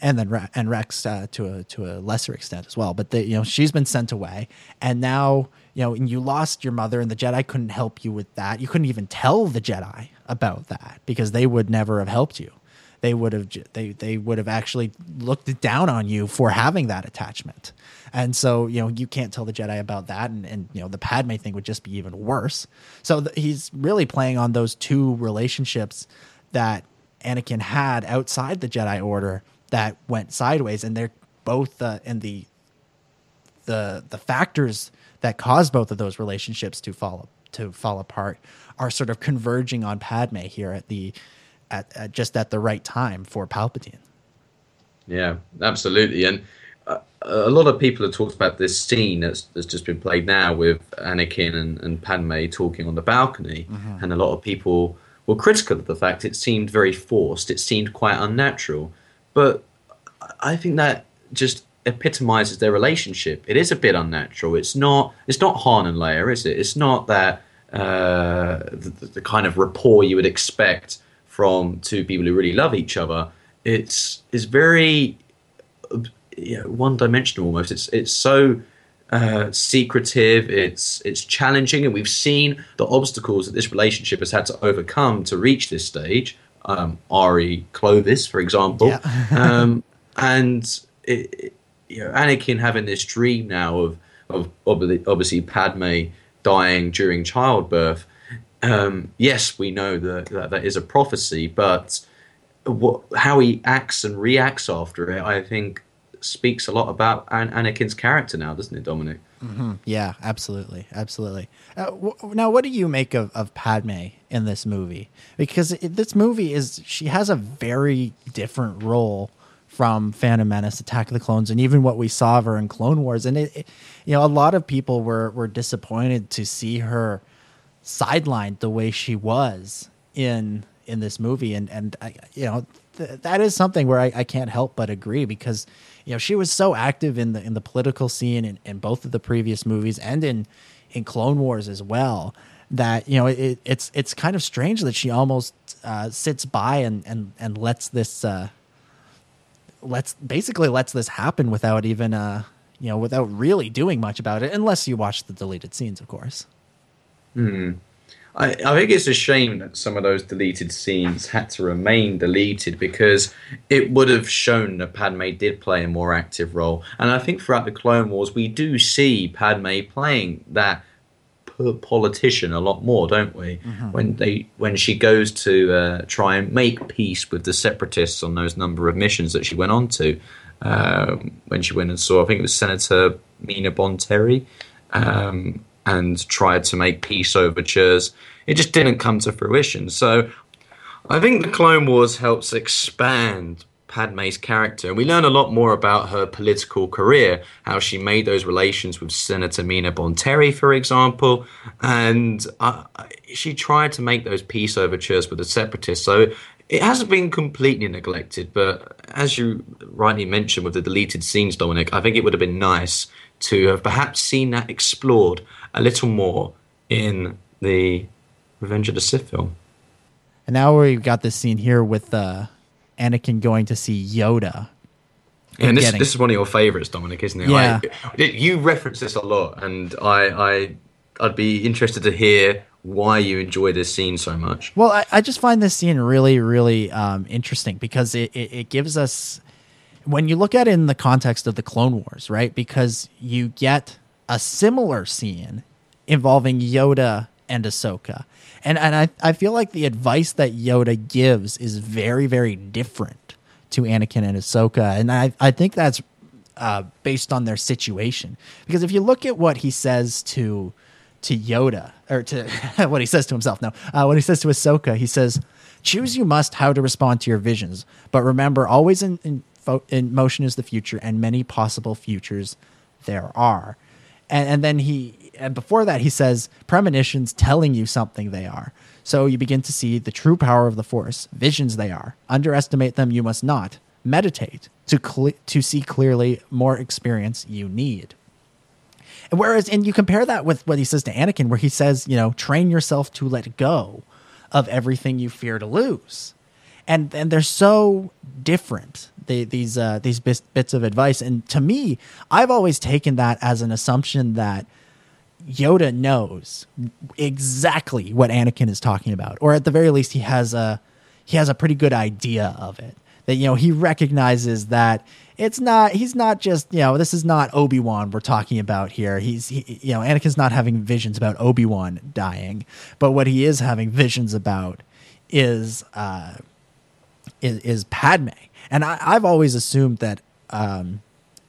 C: and then Re- and Rex uh, to a to a lesser extent as well. But you know, she's been sent away, and now you know, and you lost your mother, and the Jedi couldn't help you with that. You couldn't even tell the Jedi about that because they would never have helped you they would have they they would have actually looked down on you for having that attachment. And so, you know, you can't tell the Jedi about that and and you know, the Padme thing would just be even worse. So th- he's really playing on those two relationships that Anakin had outside the Jedi order that went sideways and they're both uh, in the the the factors that caused both of those relationships to fall to fall apart are sort of converging on Padme here at the at, at just at the right time for Palpatine.
D: Yeah, absolutely. And a lot of people have talked about this scene that's, that's just been played now with Anakin and, and Padme talking on the balcony. And a lot of people were critical of the fact it seemed very forced, it seemed quite unnatural. But I think that just epitomizes their relationship. It is a bit unnatural. It's not. It's not Han and Leia, is it? It's not that uh, the, the kind of rapport you would expect from two people who really love each other. it's it's very you know, one dimensional almost. It's it's so uh, secretive. It's it's challenging, and we've seen the obstacles that this relationship has had to overcome to reach this stage. Um, Ari Clovis, for example,
C: Yeah.
D: um, and it, it- you know, Anakin having this dream now of of obviously, Padme dying during childbirth. Um, yes, we know that, that that is a prophecy, but what, how he acts and reacts after it, I think, speaks a lot about An- Anakin's character now, doesn't it, Dominic?
C: Yeah, absolutely, absolutely. Uh, w- now, what do you make of, of Padme in this movie? Because it, this movie is she has a very different role from Phantom Menace, Attack of the Clones, and even what we saw of her in Clone Wars. And it, it- you know, a lot of people were were disappointed to see her sidelined the way she was in in this movie and and I, you know th- that is something where I, I can't help but agree because you know she was so active in the in the political scene in, in both of the previous movies and in in Clone Wars as well that you know it, it's it's kind of strange that she almost uh, sits by and and and lets this uh, lets basically lets this happen without even uh you know without really doing much about it unless you watch the deleted scenes of course
D: I, I think it's a shame that some of those deleted scenes had to remain deleted because it would have shown that Padme did play a more active role. And I think throughout the Clone Wars, we do see Padme playing that politician a lot more, don't we? When they when she goes to uh, try and make peace with the separatists on those number of missions that she went on to. Um, when she went and saw, I think it was Senator Mina Bonteri, um, and tried to make peace overtures. It just didn't come to fruition. So I think the Clone Wars helps expand Padme's character, we learn a lot more about her political career, how she made those relations with Senator Mina Bonteri, for example, and uh, she tried to make those peace overtures with the separatists. So it hasn't been completely neglected, but as you rightly mentioned with the deleted scenes, Dominic, I think it would have been nice to have perhaps seen that explored a little more in the Revenge of the Sith film.
C: And now we've got this scene here with uh, Anakin going to see Yoda.
D: And this,
C: getting-
D: this is one of your favorites, Dominic, isn't it?
C: Yeah.
D: I, you reference this a lot, and I, I, I'd be interested to hear why you enjoy this scene so much.
C: Well, I, I just find this scene really, really um, interesting because it, it, it gives us, when you look at it in the context of the Clone Wars, right? Because you get a similar scene involving Yoda and Ahsoka. And, and I, I feel like the advice that Yoda gives is very, very different to Anakin and Ahsoka. And I, I think that's uh, based on their situation. Because if you look at what he says to to Yoda, or to what he says to himself, no, uh, what he says to Ahsoka, he says, "Choose you must how to respond to your visions, but remember, always in in, fo- in motion is the future, and many possible futures there are." And, and then he, and before that, he says, "Premonitions telling you something they are." So you begin to see the true power of the Force. Visions they are. Underestimate them you must not. Meditate to to see clearly. More experience you need. Whereas, and you compare that with what he says to Anakin, where he says, you know, train yourself to let go of everything you fear to lose. And and they're so different. They, these uh, these bits, bits of advice, and to me, I've always taken that as an assumption that Yoda knows exactly what Anakin is talking about, or at the very least, he has a he has a pretty good idea of it. That you know he recognizes that it's not he's not just you know this is not Obi Wan we're talking about here. He's he, you know Anakin's not having visions about Obi Wan dying, but what he is having visions about is uh, is, is Padme, and I, I've always assumed that. Um,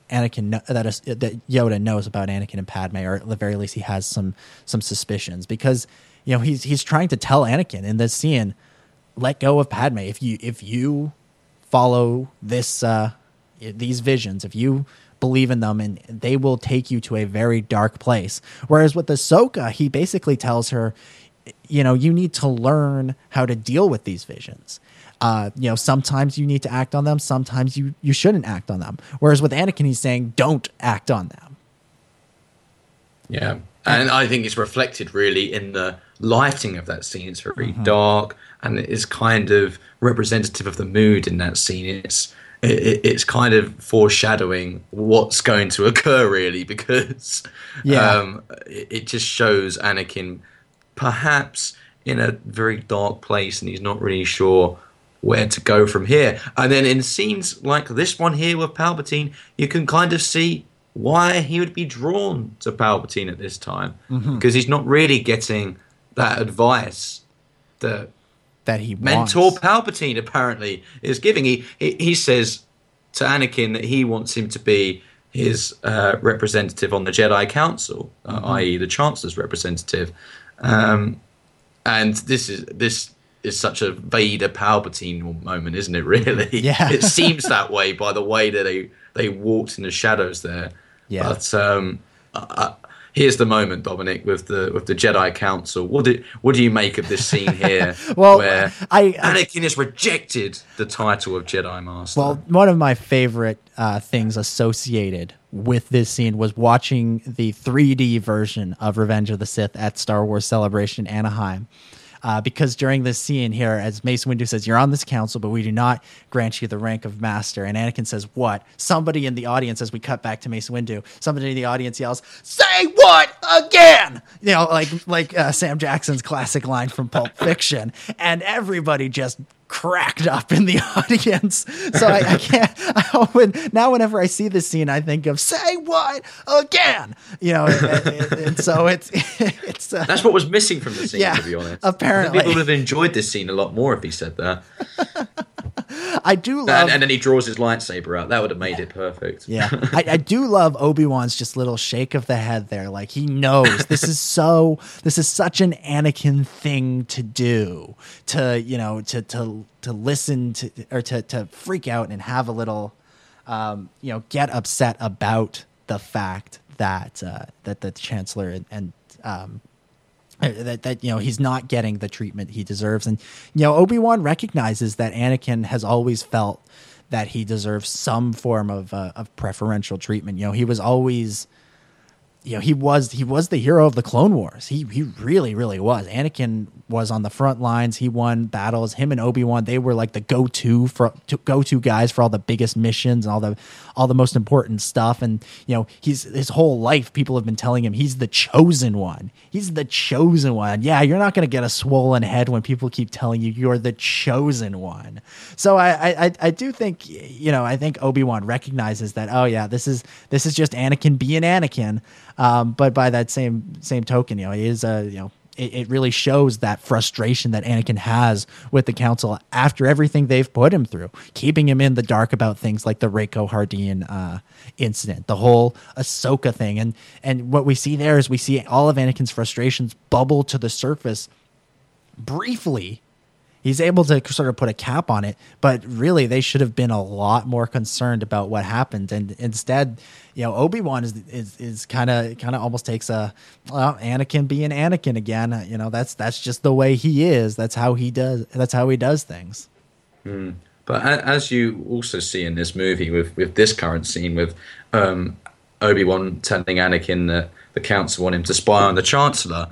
C: Anakin that that Yoda knows about Anakin and Padme, or at the very least, he has some some suspicions because you know he's he's trying to tell Anakin in this scene, let go of Padme. If you if you follow this uh, these visions, if you believe in them, and they will take you to a very dark place. Whereas with Ahsoka, he basically tells her, you know, you need to learn how to deal with these visions. Uh, you know, sometimes you need to act on them, sometimes you you shouldn't act on them. Whereas with Anakin, he's saying, don't act on them.
D: Yeah, and I think it's reflected really in the lighting of that scene It's very dark and it is kind of representative of the mood in that scene. It's it, it's kind of foreshadowing what's going to occur, really, because
C: Yeah.
D: um, it, it just shows Anakin perhaps in a very dark place and he's not really sure where to go from here. And then in scenes like this one here with Palpatine, you can kind of see why he would be drawn to Palpatine at this time because he's not really getting that advice that
C: that he
D: mentor
C: wants.
D: Palpatine apparently is giving. He, he he says to Anakin that he wants him to be his uh, representative on the Jedi Council, uh, i.e., the Chancellor's representative. Um, and this is this is such a Vader Palpatine moment, isn't it? Really,
C: Yeah.
D: it seems that way by the way that they they walked in the shadows there.
C: Yeah.
D: But um, uh, here's the moment, Dominic, with the with the Jedi Council. What do what do you make of this scene here?
C: Well,
D: where
C: I-
D: Anakin has rejected the title of Jedi Master.
C: Well, one of my favorite uh, things associated with this scene was watching the 3D version of Revenge of the Sith at Star Wars Celebration Anaheim. Uh, because during this scene here, as Mace Windu says, "You're on this council, but we do not grant you the rank of master." And Anakin says, "What?" Somebody in the audience, as we cut back to Mace Windu, somebody in the audience yells, "Say what again?" You know, like like uh, Sam Jackson's classic line from Pulp Fiction, and everybody just cracked up in the audience. So I, I can't. I, when, now, whenever I see this scene, I think of "Say what again?" You know, and, and- and so it's it's. Uh,
D: That's what was missing from the scene,
C: Yeah,
D: to be honest.
C: apparently.
D: People would have enjoyed this scene a lot more if he said that.
C: I do love.
D: And, and then he draws his lightsaber out. That would have made it perfect.
C: Yeah, I, I do love Obi Wan's just little shake of the head there. Like he knows this is so, this is such an Anakin thing to do. To you know, to to to listen to or to to freak out and have a little, um, you know, get upset about the fact that uh, that the Chancellor and, and um, that that you know he's not getting the treatment he deserves. And you know Obi-Wan recognizes that Anakin has always felt that he deserves some form of uh, of preferential treatment. You know he was always you know he was he was the hero of the clone wars. He he really really was. Anakin was on the front lines. He won battles. Him and obi-wan they were like the go-to for go-to guys for all the biggest missions and all the all the most important stuff. And you know he's his whole life people have been telling him he's the chosen one. He's the chosen one. Yeah you're not to get a swollen head when people keep telling you you're the chosen one. So i i i, do think you know i think obi-wan recognizes that oh yeah this is this is just anakin being anakin um, but by that same same token, you know, he is a you know it, really shows that frustration that Anakin has with the council after everything they've put him through, keeping him in the dark about things like the Rako Hardeen uh, incident, the whole Ahsoka thing, and and what we see there is we see all of Anakin's frustrations bubble to the surface briefly he's able to sort of put a cap on it but really they should have been a lot more concerned about what happened. And instead you know obi-wan is is, is kind of kind of almost takes a well anakin being anakin again you know that's that's just the way he is. That's how he does that's how he does things.
D: But as you also see in this movie, with with this current scene, with um, Obi Wan telling Anakin that the Council want him to spy on the Chancellor,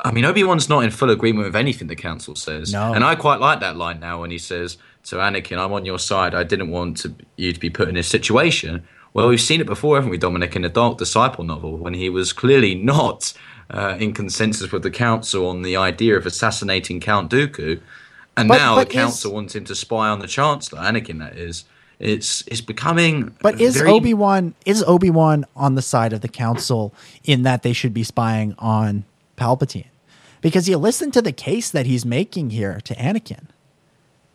D: I mean Obi Wan's not in full agreement with anything the Council says,
C: No.
D: and I quite like that line now when he says to Anakin, "I'm on your side. I didn't want to, you to be put in this situation." Well, we've seen it before, haven't we, Dominic, in the Dark Disciple novel, when he was clearly not uh, in consensus with the Council on the idea of assassinating Count Dooku. And
C: But-
D: now
C: but
D: the
C: is-
D: council wants him to spy on the chancellor, Anakin. That is, it's it's becoming.
C: but is
D: very-
C: obi-wan is obi-wan on the side of the council in that they should be spying on palpatine? Because you listen to the case that he's making here to anakin.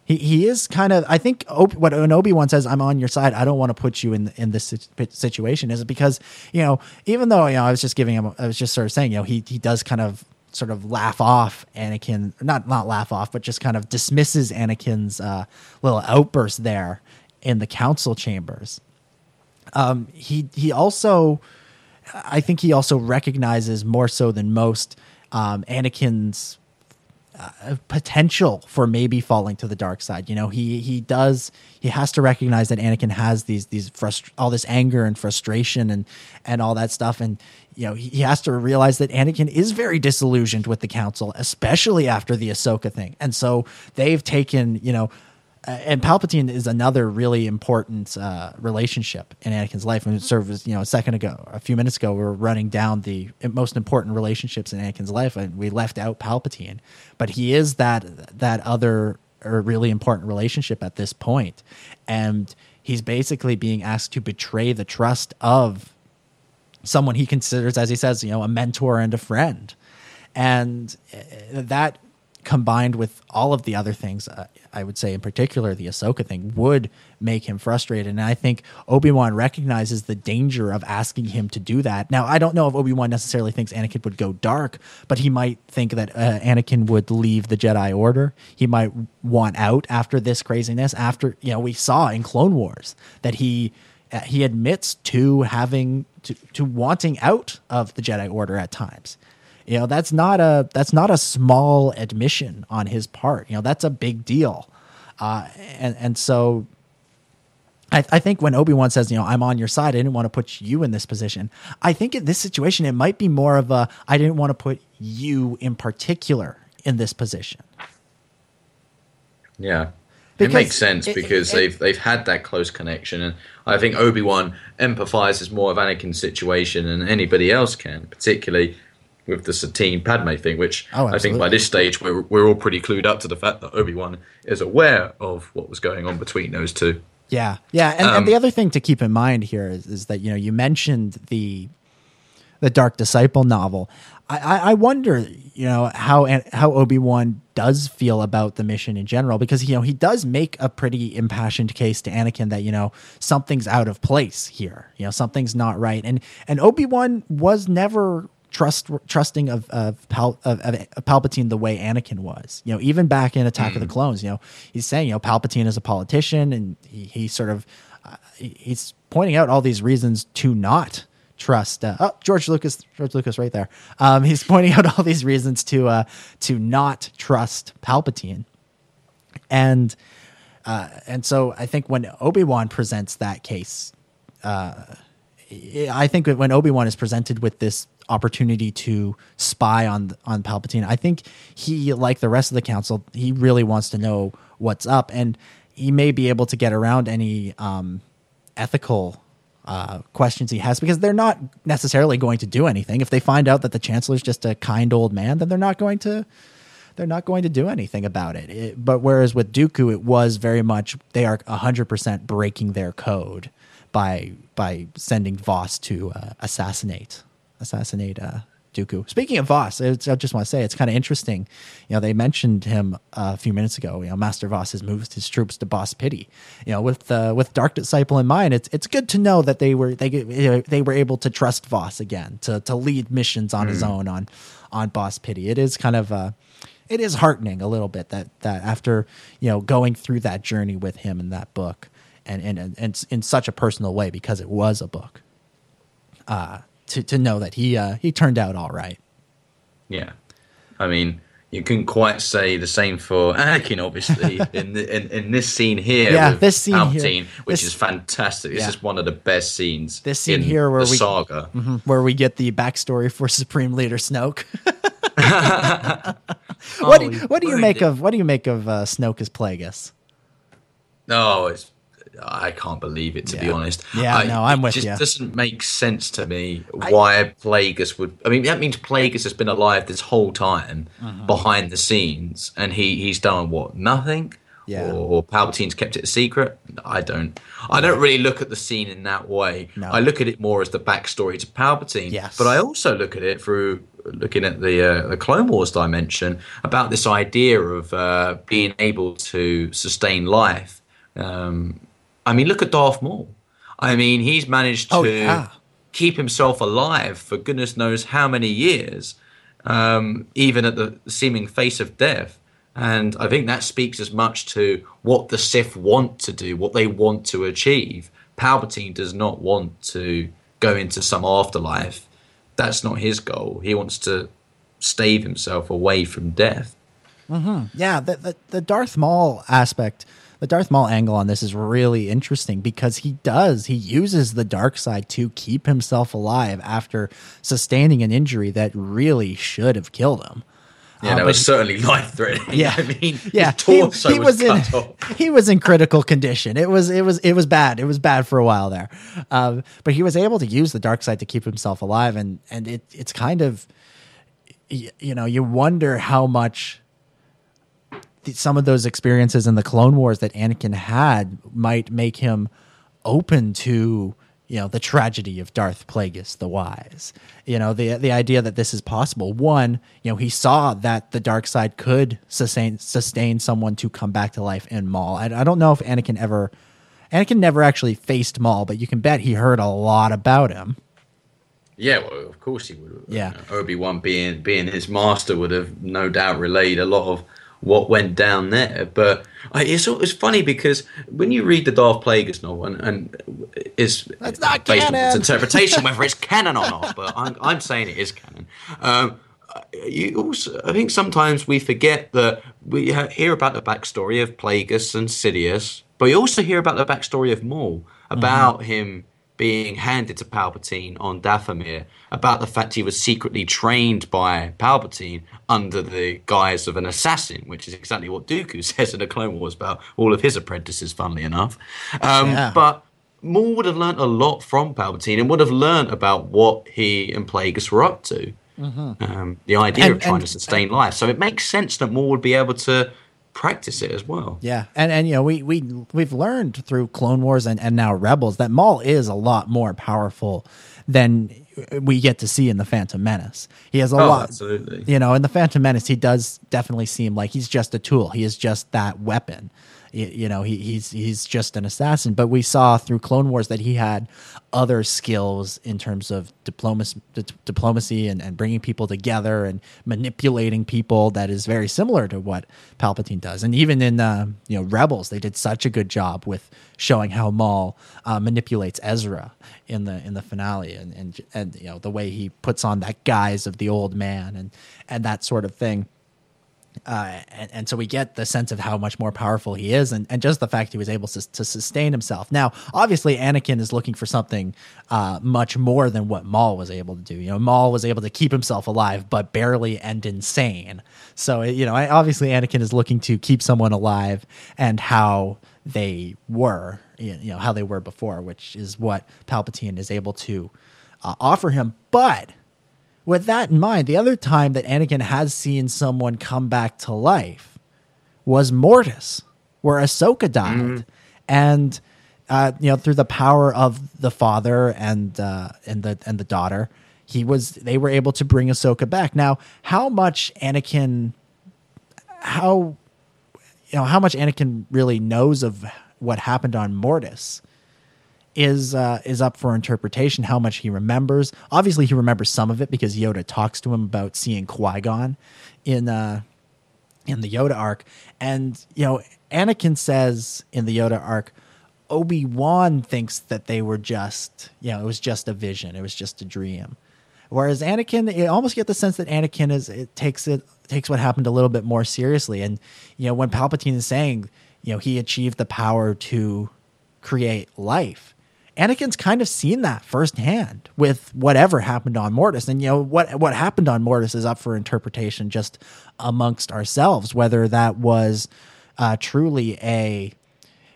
C: He, he is kind of I think Ob- what when Obi Wan says I'm on your side. I don't want to put you in in this situation is because you know even though you know I was just giving him I was just sort of saying you know he he does kind of sort of laugh off Anakin not not laugh off but just kind of dismisses Anakin's uh, little outburst there in the council chambers um, he he also I think he also recognizes more so than most um, Anakin's uh, potential for maybe falling to the dark side. You know, he he does he has to recognize that Anakin has these these frust- all this anger and frustration and and all that stuff and you know, he, he has to realize that Anakin is very disillusioned with the council, especially after the Ahsoka thing. And so they've taken, you know, uh, and Palpatine is another really important uh, relationship in Anakin's life. And sort of, you know, a second ago, a few minutes ago, we were running down the most important relationships in Anakin's life, and we left out Palpatine. But he is that that other or really important relationship at this point, and he's basically being asked to betray the trust of someone he considers, as he says, you know, a mentor and a friend, and uh, that combined with all of the other things, uh, I would say in particular the Ahsoka thing would make him frustrated. And I think Obi Wan recognizes the danger of asking him to do that. Now, I don't know if Obi Wan necessarily thinks Anakin would go dark, but he might think that uh, Anakin would leave the Jedi Order. He might want out after this craziness. After you know, we saw in Clone Wars that he uh, he admits to having to, to wanting out of the Jedi Order at times. You know, that's not a that's not a small admission on his part. You know, that's a big deal. Uh, and and so I, I think when Obi Wan says, you know, I'm on your side, I didn't want to put you in this position. I think in this situation, it might be more of a I didn't want to put you in particular in this position.
D: Yeah.
C: Because
D: it makes sense
C: it-
D: because
C: it-
D: they've they've had that close connection, and I think Obi Wan empathizes more of Anakin's situation than anybody else can, particularly with the Satine Padme thing. Which
C: Oh,
D: I think by this stage we're we're all pretty clued up to the fact that Obi Wan is aware of what was going on between those two.
C: Yeah, yeah, and,
D: Um,
C: and the other thing to keep in mind here is, is that you know you mentioned the the Dark Disciple novel. I, I, I wonder, you know, how how Obi Wan does feel about the mission in general, because you know he does make a pretty impassioned case to Anakin that you know something's out of place here, you know something's not right, and and Obi Wan was never trust trusting of of, Pal, of of Palpatine the way Anakin was. You know, even back in Attack of the Clones, you know, he's saying you know Palpatine is a politician, and he, he sort of uh, he's pointing out all these reasons to not trust. Uh, oh, George Lucas, George Lucas, right there. Um, he's pointing out all these reasons to uh, to not trust Palpatine, and uh, and so I think when Obi Wan presents that case, uh, I think when Obi Wan is presented with this opportunity to spy on on Palpatine, I think he, like the rest of the council, he really wants to know what's up, and he may be able to get around any um, ethical uh, questions he has because they're not necessarily going to do anything. If they find out that the chancellor's just a kind old man, then they're not going to they're not going to do anything about it. It- but whereas with Dooku, it was very much they are hundred percent breaking their code by by sending Vos to uh, assassinate assassinate uh, Dooku. Speaking of Vos, it's, I just want to say it's kind of interesting. You know, they mentioned him uh, a few minutes ago. You know, Master Vos has moved his troops to Boz Pity. You know, with uh, with Dark Disciple in mind, it's it's good to know that they were they they were able to trust Vos again to to lead missions on his own on on Boz Pity. It is kind of uh, it is heartening a little bit that that after you know going through that journey with him in that book and and and, and in such a personal way because it was a book uh to to know that he uh he turned out all right
D: Yeah, I mean, you couldn't quite say the same for Anakin, obviously, in, the, in in this scene here.
C: Yeah, this scene here-
D: which
C: this-
D: is fantastic. This
C: Yeah.
D: is one of the best scenes.
C: This scene
D: in
C: here where
D: the
C: we-
D: saga.
C: where we get the backstory for Supreme Leader Snoke. what do you, what do you make of what do you make of uh, Snoke as Plagueis?
D: No, it's I can't believe it to be honest.
C: Yeah,
D: I-
C: no, I'm
D: it
C: with
D: just doesn't make sense to me why Plagueis would. I mean, that means Plagueis has been alive this whole time
C: Mm-hmm.
D: behind the scenes, and he he's done what nothing.
C: Yeah.
D: Or, or Palpatine's kept it a secret. I don't. I don't really look at the scene in that way.
C: No.
D: I look at it more as the backstory to Palpatine.
C: Yes.
D: But I also look at it through looking at the uh, the Clone Wars dimension about this idea of uh, being able to sustain life. Um, I mean, look at Darth Maul. I mean, he's managed to
C: Oh, yeah.
D: keep himself alive for goodness knows how many years, um, even at the seeming face of death. And I think that speaks as much to what the Sith want to do, what they want to achieve. Palpatine does not want to go into some afterlife. That's not his goal. He wants to stave himself away from death.
C: Yeah, the, the the Darth Maul aspect, the Darth Maul angle on this is really interesting because he does he uses the dark side to keep himself alive after sustaining an injury that really should have killed him.
D: Yeah,
C: Uh,
D: that was certainly life threatening.
C: Yeah,
D: I mean,
C: yeah, he, he
D: was,
C: was, in
D: off.
C: he was in critical condition. It was it was it was bad. It was bad for a while there, um, but he was able to use the dark side to keep himself alive, and and it it's kind of you know you wonder how much th- some of those experiences in the Clone Wars that Anakin had might make him open to you know the tragedy of Darth Plagueis the Wise. You know the the idea that this is possible. One, you know, he saw that the dark side could sustain sustain someone to come back to life in Maul. I, I don't know if Anakin ever. Anakin never actually faced Maul, but you can bet he heard a lot about him.
D: Yeah, well, of course he would. have.
C: Yeah.
D: Obi Wan being being his master would have no doubt relayed a lot of what went down there. But I, it's it's funny because when you read the Darth Plagueis novel, and, and it's
C: That's not
D: based on its
C: canon.
D: interpretation, whether it's canon or not, but I'm I'm saying it is canon. Um, you also, I think sometimes we forget that we hear about the backstory of Plagueis and Sidious, but we also hear about the backstory of Maul, about him being handed to Palpatine on Dathomir, about the fact he was secretly trained by Palpatine under the guise of an assassin, which is exactly what Dooku says in the Clone Wars about all of his apprentices, funnily enough. Um,
C: Yeah.
D: But Maul would have learnt a lot from Palpatine and would have learnt about what he and Plagueis were up to. Um, the idea
C: And-
D: of trying
C: and-
D: to sustain life. So it makes sense that Maul would be able to practice it as well.
C: Yeah, and and you know we we we've learned through Clone Wars and and now Rebels that Maul is a lot more powerful than we get to see in the Phantom Menace. He has a
D: Oh,
C: lot.
D: absolutely.
C: You know, in the Phantom Menace, he does definitely seem like he's just a tool. He is just that weapon. You, you know, he, he's he's just an assassin. But we saw through Clone Wars that he had other skills in terms of diplomacy, di- diplomacy and, and bringing people together and manipulating people. That is very similar to what Palpatine does. And even in uh, you know Rebels, they did such a good job with showing how Maul uh, manipulates Ezra in the in the finale, and, and and you know the way he puts on that guise of the old man and and that sort of thing uh, and, and so we get the sense of how much more powerful he is, and, and just the fact he was able to, to sustain himself. Now, obviously, Anakin is looking for something uh, much more than what Maul was able to do. You know, Maul was able to keep himself alive, but barely and insane. So, you know, obviously, Anakin is looking to keep someone alive and how they were, you know, how they were before, which is what Palpatine is able to uh, offer him. But with that in mind, the other time that Anakin has seen someone come back to life was Mortis, where Ahsoka died, and uh, you know through the power of the father and uh, and the and the daughter, he was they were able to bring Ahsoka back. Now, how much Anakin, how you know how much Anakin really knows of what happened on Mortis is uh, is up for interpretation. How much he remembers. Obviously, he remembers some of it because Yoda talks to him about seeing Qui Gon in uh, in the Yoda arc, and you know, Anakin says in the Yoda arc, Obi Wan thinks that they were just you know it was just a vision, it was just a dream. Whereas Anakin, you almost get the sense that Anakin is it takes it takes what happened a little bit more seriously, and you know when Palpatine is saying you know he achieved the power to create life. Anakin's kind of seen that firsthand with whatever happened on Mortis, and you know what what happened on Mortis is up for interpretation just amongst ourselves, whether that was uh, truly a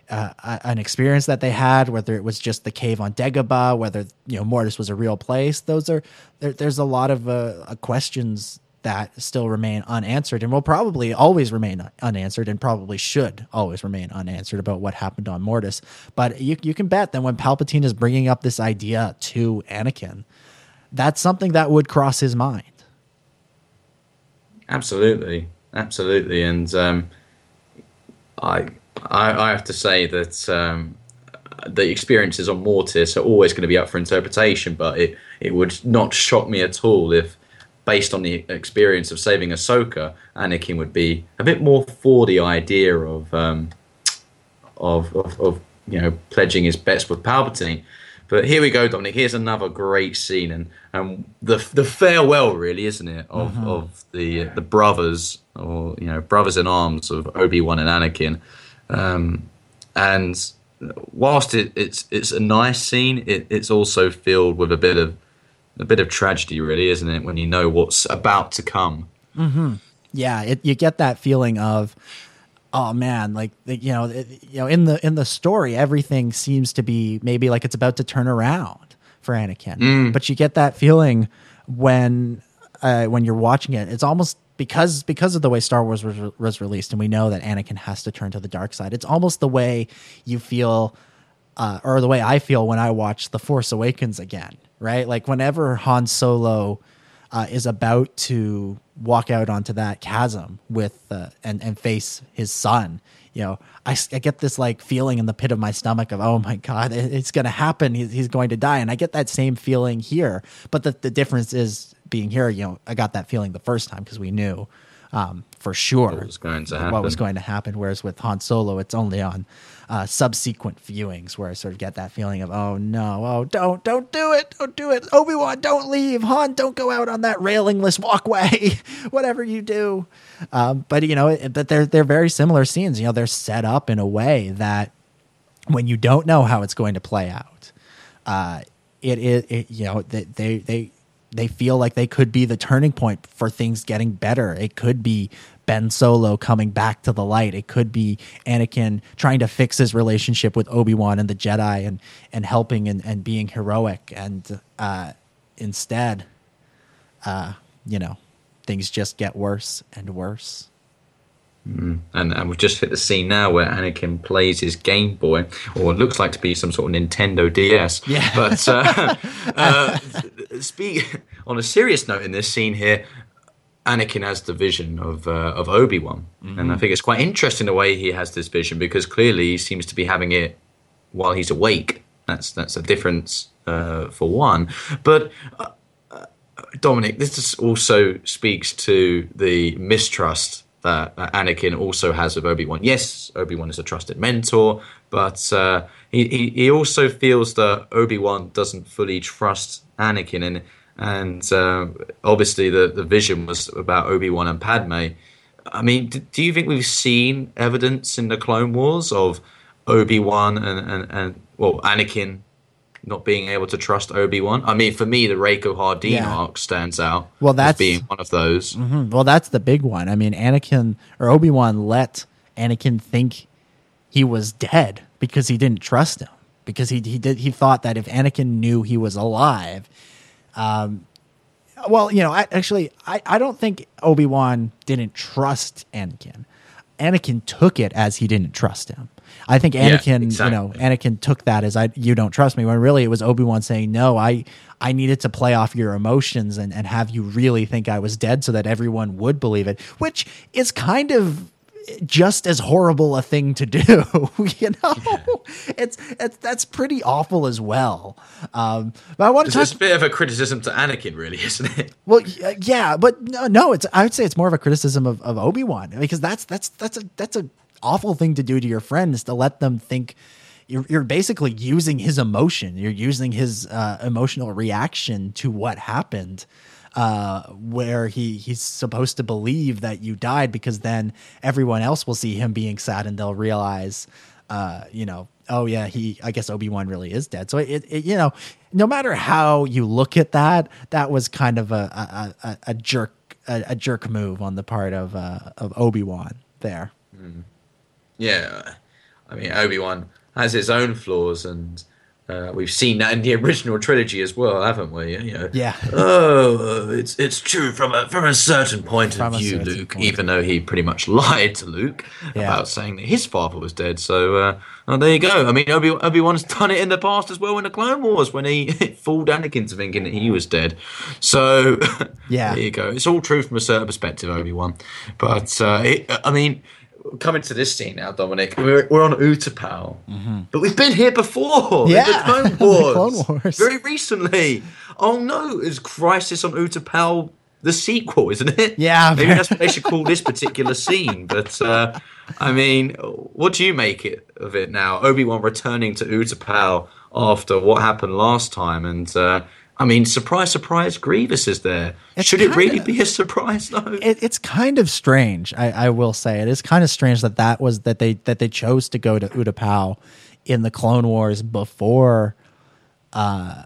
C: uh, an experience that they had, whether it was just the cave on Dagobah, whether you know Mortis was a real place. Those are there, there's a lot of uh, questions that still remain unanswered, and will probably always remain unanswered, and probably should always remain unanswered about what happened on Mortis. But you you can bet that when Palpatine is bringing up this idea to Anakin, that's something that would cross his mind.
D: Absolutely, absolutely, and um, I, I I have to say that um, the experiences on Mortis are always going to be up for interpretation, but it it would not shock me at all if, based on the experience of saving Ahsoka, Anakin would be a bit more for the idea of um, of, of of you know pledging his bets with Palpatine. But here we go, Dominic. Here's another great scene, and, and the the farewell, really, isn't it, of
C: Mm-hmm.
D: of the the brothers or you know brothers in arms of Obi Wan and Anakin. Um, and whilst it, it's it's a nice scene, it, it's also filled with a bit of a bit of tragedy, really, isn't it? When you know what's about to come.
C: yeah it, you get that feeling of oh man like you know it, you know in the in the story everything seems to be maybe like it's about to turn around for Anakin but you get that feeling when uh, when you're watching it it's almost because because of the way Star Wars was, was released and we know that Anakin has to turn to the dark side it's almost the way you feel uh, or the way I feel when I watch The Force Awakens again, right? Like whenever Han Solo uh, is about to walk out onto that chasm with uh, and and face his son, you know, I, I get this like feeling in the pit of my stomach of oh my god, it- it's going to happen. He's, he's going to die, and I get that same feeling here. But the the difference is being here. You know, I got that feeling the first time because we knew. Um, for sure,
D: What was
C: what was going to happen. Whereas with Han Solo, it's only on uh, subsequent viewings where I sort of get that feeling of, oh no, oh don't, don't do it, don't do it, Obi Wan, don't leave, Han, don't go out on that railingless walkway, whatever you do. Um, but you know, it, but they're they're very similar scenes. You know, they're set up in a way that when you don't know how it's going to play out, uh, it is you know they, they they they feel like they could be the turning point for things getting better. It could be Ben Solo coming back to the light. It could be Anakin trying to fix his relationship with Obi Wan and the Jedi and and helping and, and being heroic. And uh, instead, uh, you know, things just get worse and worse.
D: And, and we've just hit the scene now where Anakin plays his Game Boy, or it looks like to be some sort of Nintendo DS.
C: Yeah.
D: But uh, uh, speak on a serious note in this scene here, Anakin has the vision of uh, of Obi Wan, and I think it's quite interesting the way he has this vision because clearly he seems to be having it while he's awake. That's that's a difference uh, for one. But uh, uh, Dominic, this is also speaks to the mistrust that uh, Anakin also has of Obi Wan. Yes, Obi Wan is a trusted mentor, but uh, he, he he also feels that Obi Wan doesn't fully trust Anakin, and and uh, obviously the the vision was about Obi Wan and Padme. I mean, d- do you think we've seen evidence in the Clone Wars of Obi Wan and, and and well Anakin not being able to trust Obi Wan? I mean, for me, the Rako Hardeen
C: Yeah.
D: arc stands out.
C: Well,
D: as
C: that's-
D: being one of those.
C: Hmm, Well, that's the big one. I mean, Anakin or Obi Wan let Anakin think he was dead because he didn't trust him. Because he he did he thought that if Anakin knew he was alive, um, well, you know, I, actually, I I don't think Obi Wan didn't trust Anakin. Anakin took it as he didn't trust him. I think
D: Yeah,
C: Anakin, you know. Anakin took that as I you don't trust me when really it was Obi-Wan saying no I I needed to play off your emotions and and have you really think I was dead so that everyone would believe it which is kind of just as horrible a thing to do you know it's it's that's pretty awful as well um but I want to
D: It's, a bit of a criticism to Anakin, really, isn't it?
C: well, yeah, but no, no, it's I would say it's more of a criticism of, of Obi Wan because that's that's that's a that's a awful thing to do to your friend is to let them think you're you're basically using his emotion, you're using his uh, emotional reaction to what happened. Uh, where he he's supposed to believe that you died because then everyone else will see him being sad and they'll realize, uh, you know, oh yeah, he I guess Obi Wan really is dead. So it, it you know, no matter how you look at that, that was kind of a a, a, a jerk a, a jerk move on the part of uh, of Obi Wan there.
D: Yeah, I mean Obi Wan has his own flaws, and uh, we've seen that in the original trilogy as well, haven't we? You know,
C: Yeah.
D: oh, it's it's true from a from a certain point
C: From
D: of view, Luke.
C: point.
D: Even though he pretty much lied to Luke
C: Yeah.
D: about saying that his father was dead. So uh, oh, there you go. I mean, Obi Obi Wan's done it in the past as well in the Clone Wars when he fooled Anakin into thinking that he was dead. So
C: Yeah.
D: there you go. It's all true from a certain perspective, Obi Wan. But uh, it, I mean, coming to this scene now, Dominic, we're, we're on Utapau, but we've been here before.
C: Mm-hmm. Yeah,
D: the Clone
C: the
D: Wars,
C: Clone Wars.
D: very recently. Oh no, is Crisis on Utapau the sequel, isn't it?
C: Yeah,
D: maybe that's what they should call this particular scene. But uh, I mean, what do you make it of it now? Obi Wan returning to Utapau after what happened last time. And uh, I mean, surprise, surprise, Grievous is there.
C: It's
D: Should it really be a surprise though?
C: it, it's kind of strange. I, I will say it is kind of strange that that was that they that they chose to go to Utapau in the Clone Wars before uh,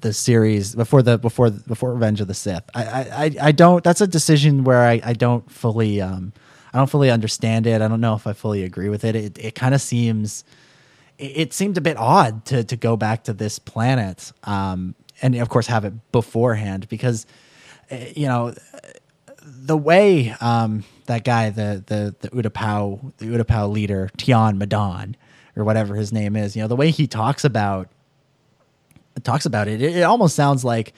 C: the series before the before before Revenge of the Sith. I I, I- I don't. That's a decision where I, I don't fully um I don't fully understand it. I don't know if I fully agree with it. It it kind of seems it, it seemed a bit odd to to go back to this planet um and of course have it beforehand because uh, you know the way um, that guy, the the the Utapau, the Utapau leader, Tion Medon, or whatever his name is, you know, the way he talks about talks about it, it, it almost sounds like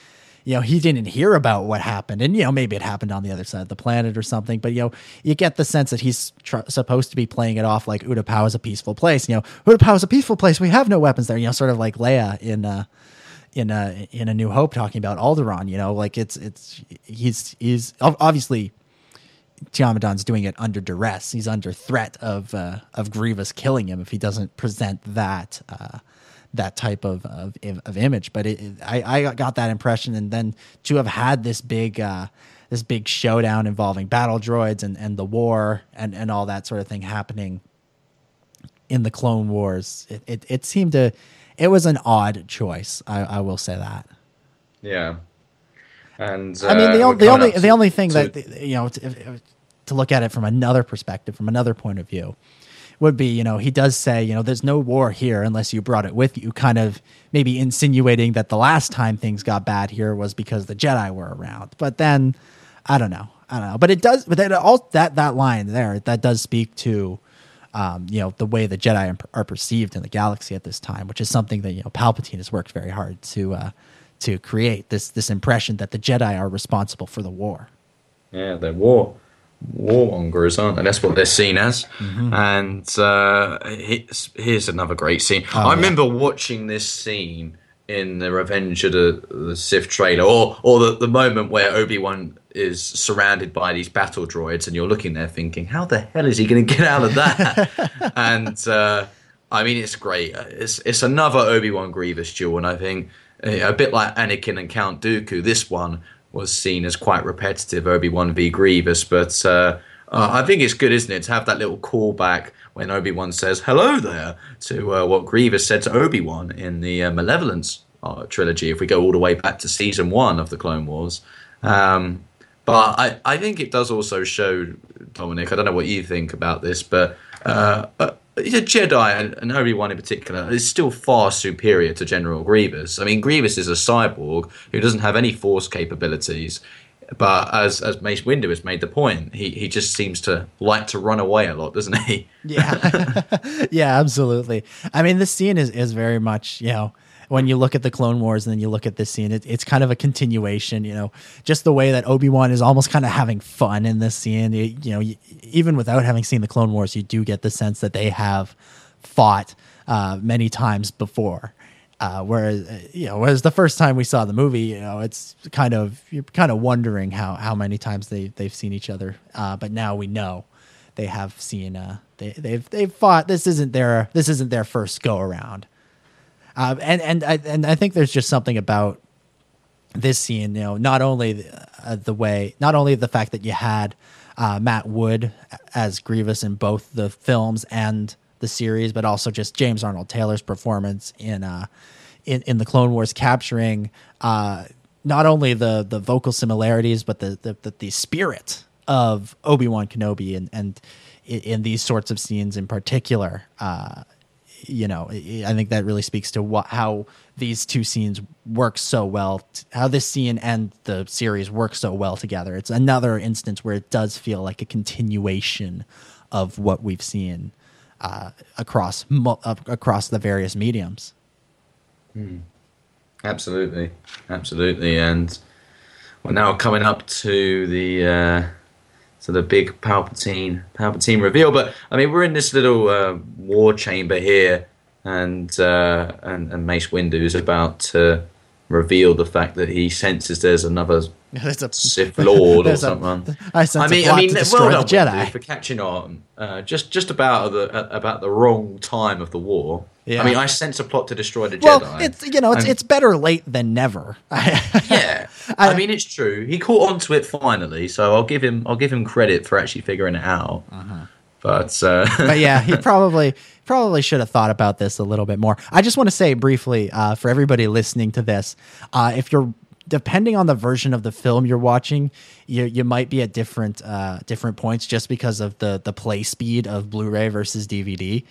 C: you know he didn't hear about what happened, and you know maybe it happened on the other side of the planet or something. But you know you get the sense that he's tr- supposed to be playing it off like Utapau is a peaceful place. You know, Utapau is a peaceful place. We have no weapons there. You know, sort of like Leia in. Uh, in a in a New Hope talking about Alderaan. You know, like it's it's he's he's ob- obviously Tion Medon's doing it under duress. He's under threat of uh, of Grievous killing him if he doesn't present that uh, that type of of, of image. But it- I I got that impression, and then to have had this big. Uh, this big showdown involving battle droids and, and the war and, and all that sort of thing happening in the Clone Wars. It, it, it seemed to, it was an odd choice. I, I will say that.
D: yeah. And
C: I mean, the,
D: uh,
C: the only the only thing
D: to-
C: that you know to, to look at it from another perspective, from another point of view, would be you know he does say you know there's no war here unless you brought it with you, kind of maybe insinuating that the last time things got bad here was because the Jedi were around. But then I don't know, I don't know. But it does, but that all that that line there that does speak to. Um, you know the way the Jedi are perceived in the galaxy at this time, which is something that you know Palpatine has worked very hard to uh, to create this this impression that the Jedi are responsible for the war.
D: Yeah, they're war warmongers, aren't they? That's what they're seen as.
C: Mm-hmm.
D: And uh, here's, another great scene.
C: Oh,
D: I remember watching this scene in the Revenge of the, the Sith trailer, or or the, the moment where Obi Wan is surrounded by these battle droids, and you're looking there thinking, how the hell is he going to get out of that? and uh, I mean, it's great. It's it's another Obi Wan Grievous duel, and I think uh, a bit like Anakin and Count Dooku, this one was seen as quite repetitive. Obi Wan v Grievous, but uh, uh, I think it's good, isn't it, to have that little callback when Obi Wan says "Hello there" to uh, what Grievous said to Obi Wan in the uh, Malevolence uh, trilogy. If we go all the way back to season one of the Clone Wars. Um, but I, I think it does also show, Dominic, I don't know what you think about this, but uh, uh, a Jedi, and- and Obi Wan in particular, is still far superior to General Grievous. I mean, Grievous is a cyborg who doesn't have any force capabilities. But as as Mace Windu has made the point, he, he just seems to like to run away a lot, doesn't he?
C: Yeah, yeah, absolutely. I mean, this scene is is very much you know when you look at the Clone Wars and then you look at this scene, it, it's kind of a continuation. You know, just the way that Obi Wan is almost kind of having fun in this scene. You, you know, you, even without having seen the Clone Wars, you do get the sense that they have fought uh, many times before. Uh, whereas uh, you know, whereas the first time we saw the movie, you know, it's kind of you're kind of wondering how how many times they they've seen each other. Uh, but now we know they have seen uh they they've they've fought. This isn't their this isn't their first go around. Uh, and and I and I think there's just something about this scene, you know, not only the, uh, the way, not only the fact that you had uh, Matt Wood as Grievous in both the films and the series, but also just James Arnold Taylor's performance in uh, in, in the Clone Wars, capturing uh, not only the the vocal similarities, but the the, the, the spirit of Obi Wan Kenobi, and and in, in these sorts of scenes in particular. Uh, you know, I think that really speaks to what how these two scenes work so well, how this scene and the series work so well together. It's another instance where it does feel like a continuation of what we've seen uh, across uh, across the various mediums.
D: Absolutely, absolutely, and we're now coming up to the uh, to the big Palpatine Palpatine reveal. But I mean, we're in this little uh, war chamber here, and uh, and and Mace Windu is about to reveal the fact that he senses there's another
C: There's a
D: Sith Lord or
C: there's a-
D: something.
C: I sense
D: I mean, I mean, well done
C: the Jedi.
D: For catching on uh, just just about the uh, about the wrong time of the war.
C: Yeah.
D: I mean, I sense a plot to destroy the
C: well,
D: Jedi.
C: it's you know it's
D: And-
C: it's better late than never.
D: yeah.
C: I-
D: I, mean, it's true. He caught on to it finally, so I'll give him I'll give him credit for actually figuring it out. But uh,
C: but yeah, he probably probably should have thought about this a little bit more. I just want to say briefly uh, for everybody listening to this, uh, if you're depending on the version of the film you're watching, you you might be at different uh, different points just because of the the play speed of Blu-ray versus DVD.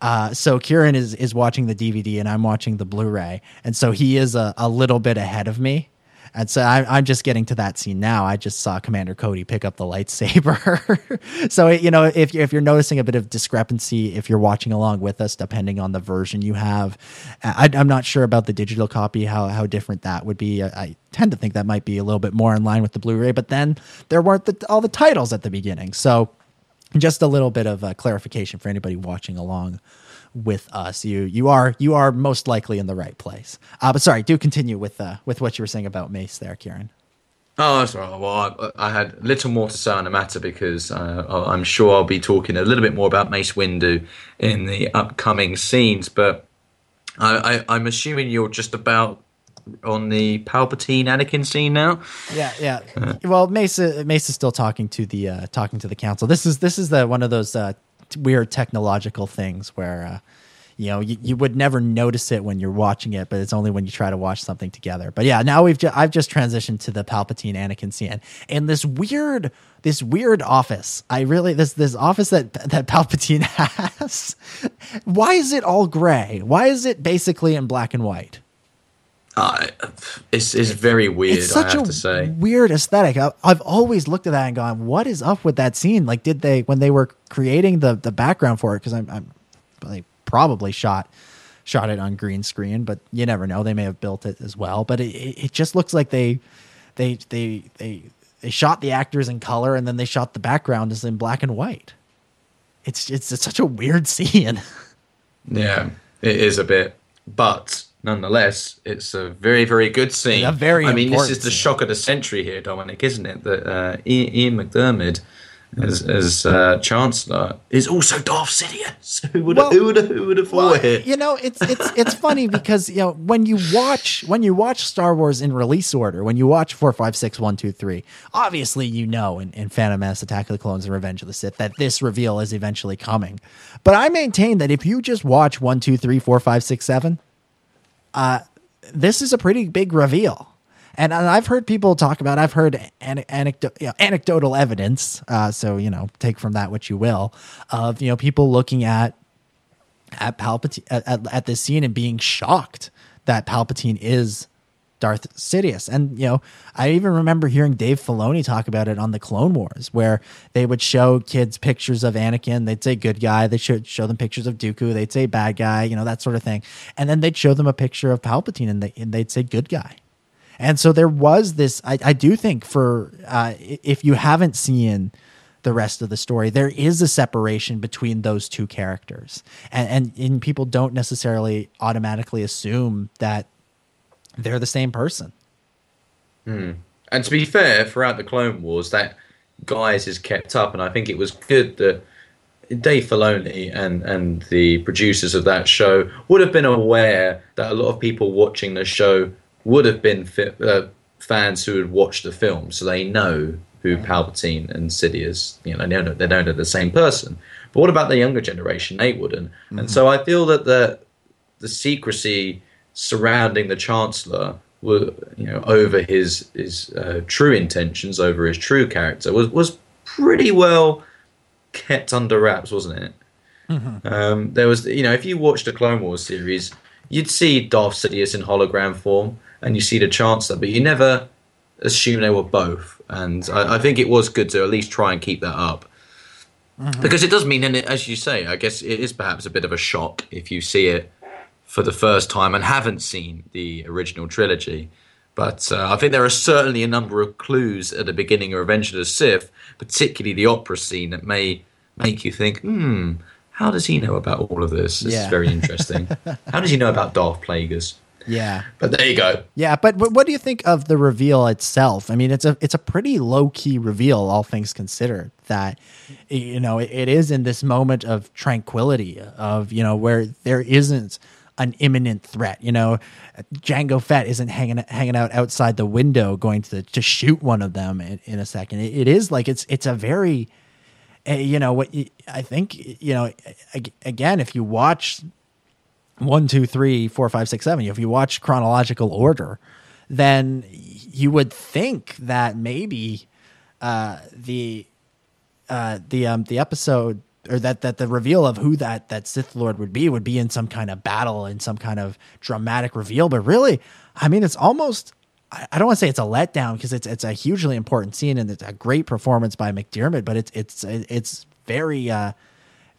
C: Uh, so Ciaran is is watching the DVD and I'm watching the Blu-ray, and so he is a, a little bit ahead of me. And so I'm, I'm just getting to that scene now. I just saw Commander Cody pick up the lightsaber. so you know, if if you're noticing a bit of discrepancy, if you're watching along with us, depending on the version you have, I, I'm not sure about the digital copy how how different that would be. I, I tend to think that might be a little bit more in line with the Blu-ray, but then there weren't the, all the titles at the beginning, so just a little bit of uh, clarification for anybody watching along with us you you are you are most likely in the right place uh, but sorry do continue with uh, with what you were saying about mace there Ciaran
D: Oh, that's right. Well, I, I had little more to say on the matter because uh, I'm sure I'll be talking a little bit more about Mace Windu in the upcoming scenes. But I, I, I'm assuming you're just about on the Palpatine Anakin scene now.
C: yeah yeah well mace mace is still talking to the uh, talking to the council this is this is the one of those uh, weird technological things where uh, you know you, you would never notice it when you're watching it but it's only when you try to watch something together. But yeah now we've ju- i've just transitioned to the palpatine anakin scene. And this weird this weird office i really this this office that that palpatine has why is it all gray? Why is it basically in black and white
D: Uh, it's, it's very weird,
C: it's
D: I
C: such
D: have
C: a
D: to say.
C: weird aesthetic. I, I've always looked at that and gone, "What is up with that scene? Like, did they when they were creating the the background for it? Because I'm, I'm they probably shot shot it on green screen, but you never know. They may have built it as well. But it, it it just looks like they they they they they shot the actors in color and then they shot the background as in black and white. It's it's, it's such a weird scene.
D: Yeah, it is a bit, but nonetheless, it's a very, very good scene.
C: A very
D: I mean, this is the shock of the century here, Dominic, isn't it? That uh, Ian, Ian McDiarmid. As, as uh, Chancellor is also Darth Sidious. Who would
C: Well-
D: who would who would have
C: Well,
D: thought it?
C: you know, it's it's it's funny because you know when you watch when you watch Star Wars in release order, when you watch four, five, six, one, two, three, obviously you know in, in Phantom Menace, Attack of the Clones, and Revenge of the Sith that this reveal is eventually coming. But I maintain that if you just watch one, two, three, four, five, six, seven, uh, this is a pretty big reveal. And I've heard people talk about. I've heard an, you know, anecdotal evidence. Uh, so you know, take from that what you will. Of you know, people looking at at Palpatine at, at, at this scene and being shocked that Palpatine is Darth Sidious. And you know, I even remember hearing Dave Filoni talk about it on the Clone Wars, where they would show kids pictures of Anakin. They'd say good guy. They should show them pictures of Dooku. They'd say bad guy. You know that sort of thing. And then they'd show them a picture of Palpatine, and, they, and they'd say good guy. And so there was this. I, I do think for uh, if you haven't seen the rest of the story, there is a separation between those two characters, and and, and people don't necessarily automatically assume that they're the same person.
D: And to be fair, throughout the Clone Wars, that guise is kept up, and I think it was good that Dave Filoni and and the producers of that show would have been aware that a lot of people watching the show would have been fi- uh, fans who had watched the film, so they know who Palpatine and Sidious. You know, they know they know they're the same person. But what about the younger generation? They wouldn't, and so I feel that the the secrecy surrounding the Chancellor were, you know, over his his uh, true intentions, over his true character, was was pretty well kept under wraps, wasn't it? Um, there was, you know, if you watched the Clone Wars series, you'd see Darth Sidious in hologram form, and you see the Chancellor, but you never assume they were both. And I, I think it was good to at least try and keep that up. Because it does mean, and it, as you say, I guess it is perhaps a bit of a shock if you see it for the first time and haven't seen the original trilogy. But uh, I think there are certainly a number of clues at the beginning of Revenge of the Sith, particularly the opera scene, that may make you think, hmm, how does he know about all of this? This
C: Yeah.
D: is very interesting. how does he know about Darth Plagueis?
C: Yeah.
D: But there you go.
C: Yeah, but what, what do you think of the reveal itself? I mean, it's a it's a pretty low key reveal, all things considered. That you know, it, it is in this moment of tranquility, of you know, where there isn't an imminent threat. You know, Jango Fett isn't hanging hanging out outside the window, going to to shoot one of them in, in a second. It, it is like it's it's a very, uh, you know, what I think you know. Again, if you watch one, two, three, four, five, six, seven. If you watch chronological order, then you would think that maybe uh, the uh, the um, the episode or that that the reveal of who that that Sith Lord would be would be in some kind of battle in some kind of dramatic reveal. But really, I mean, it's almost. I I don't want to say it's a letdown because it's it's a hugely important scene and it's a great performance by McDiarmid, but it's it's it's very uh,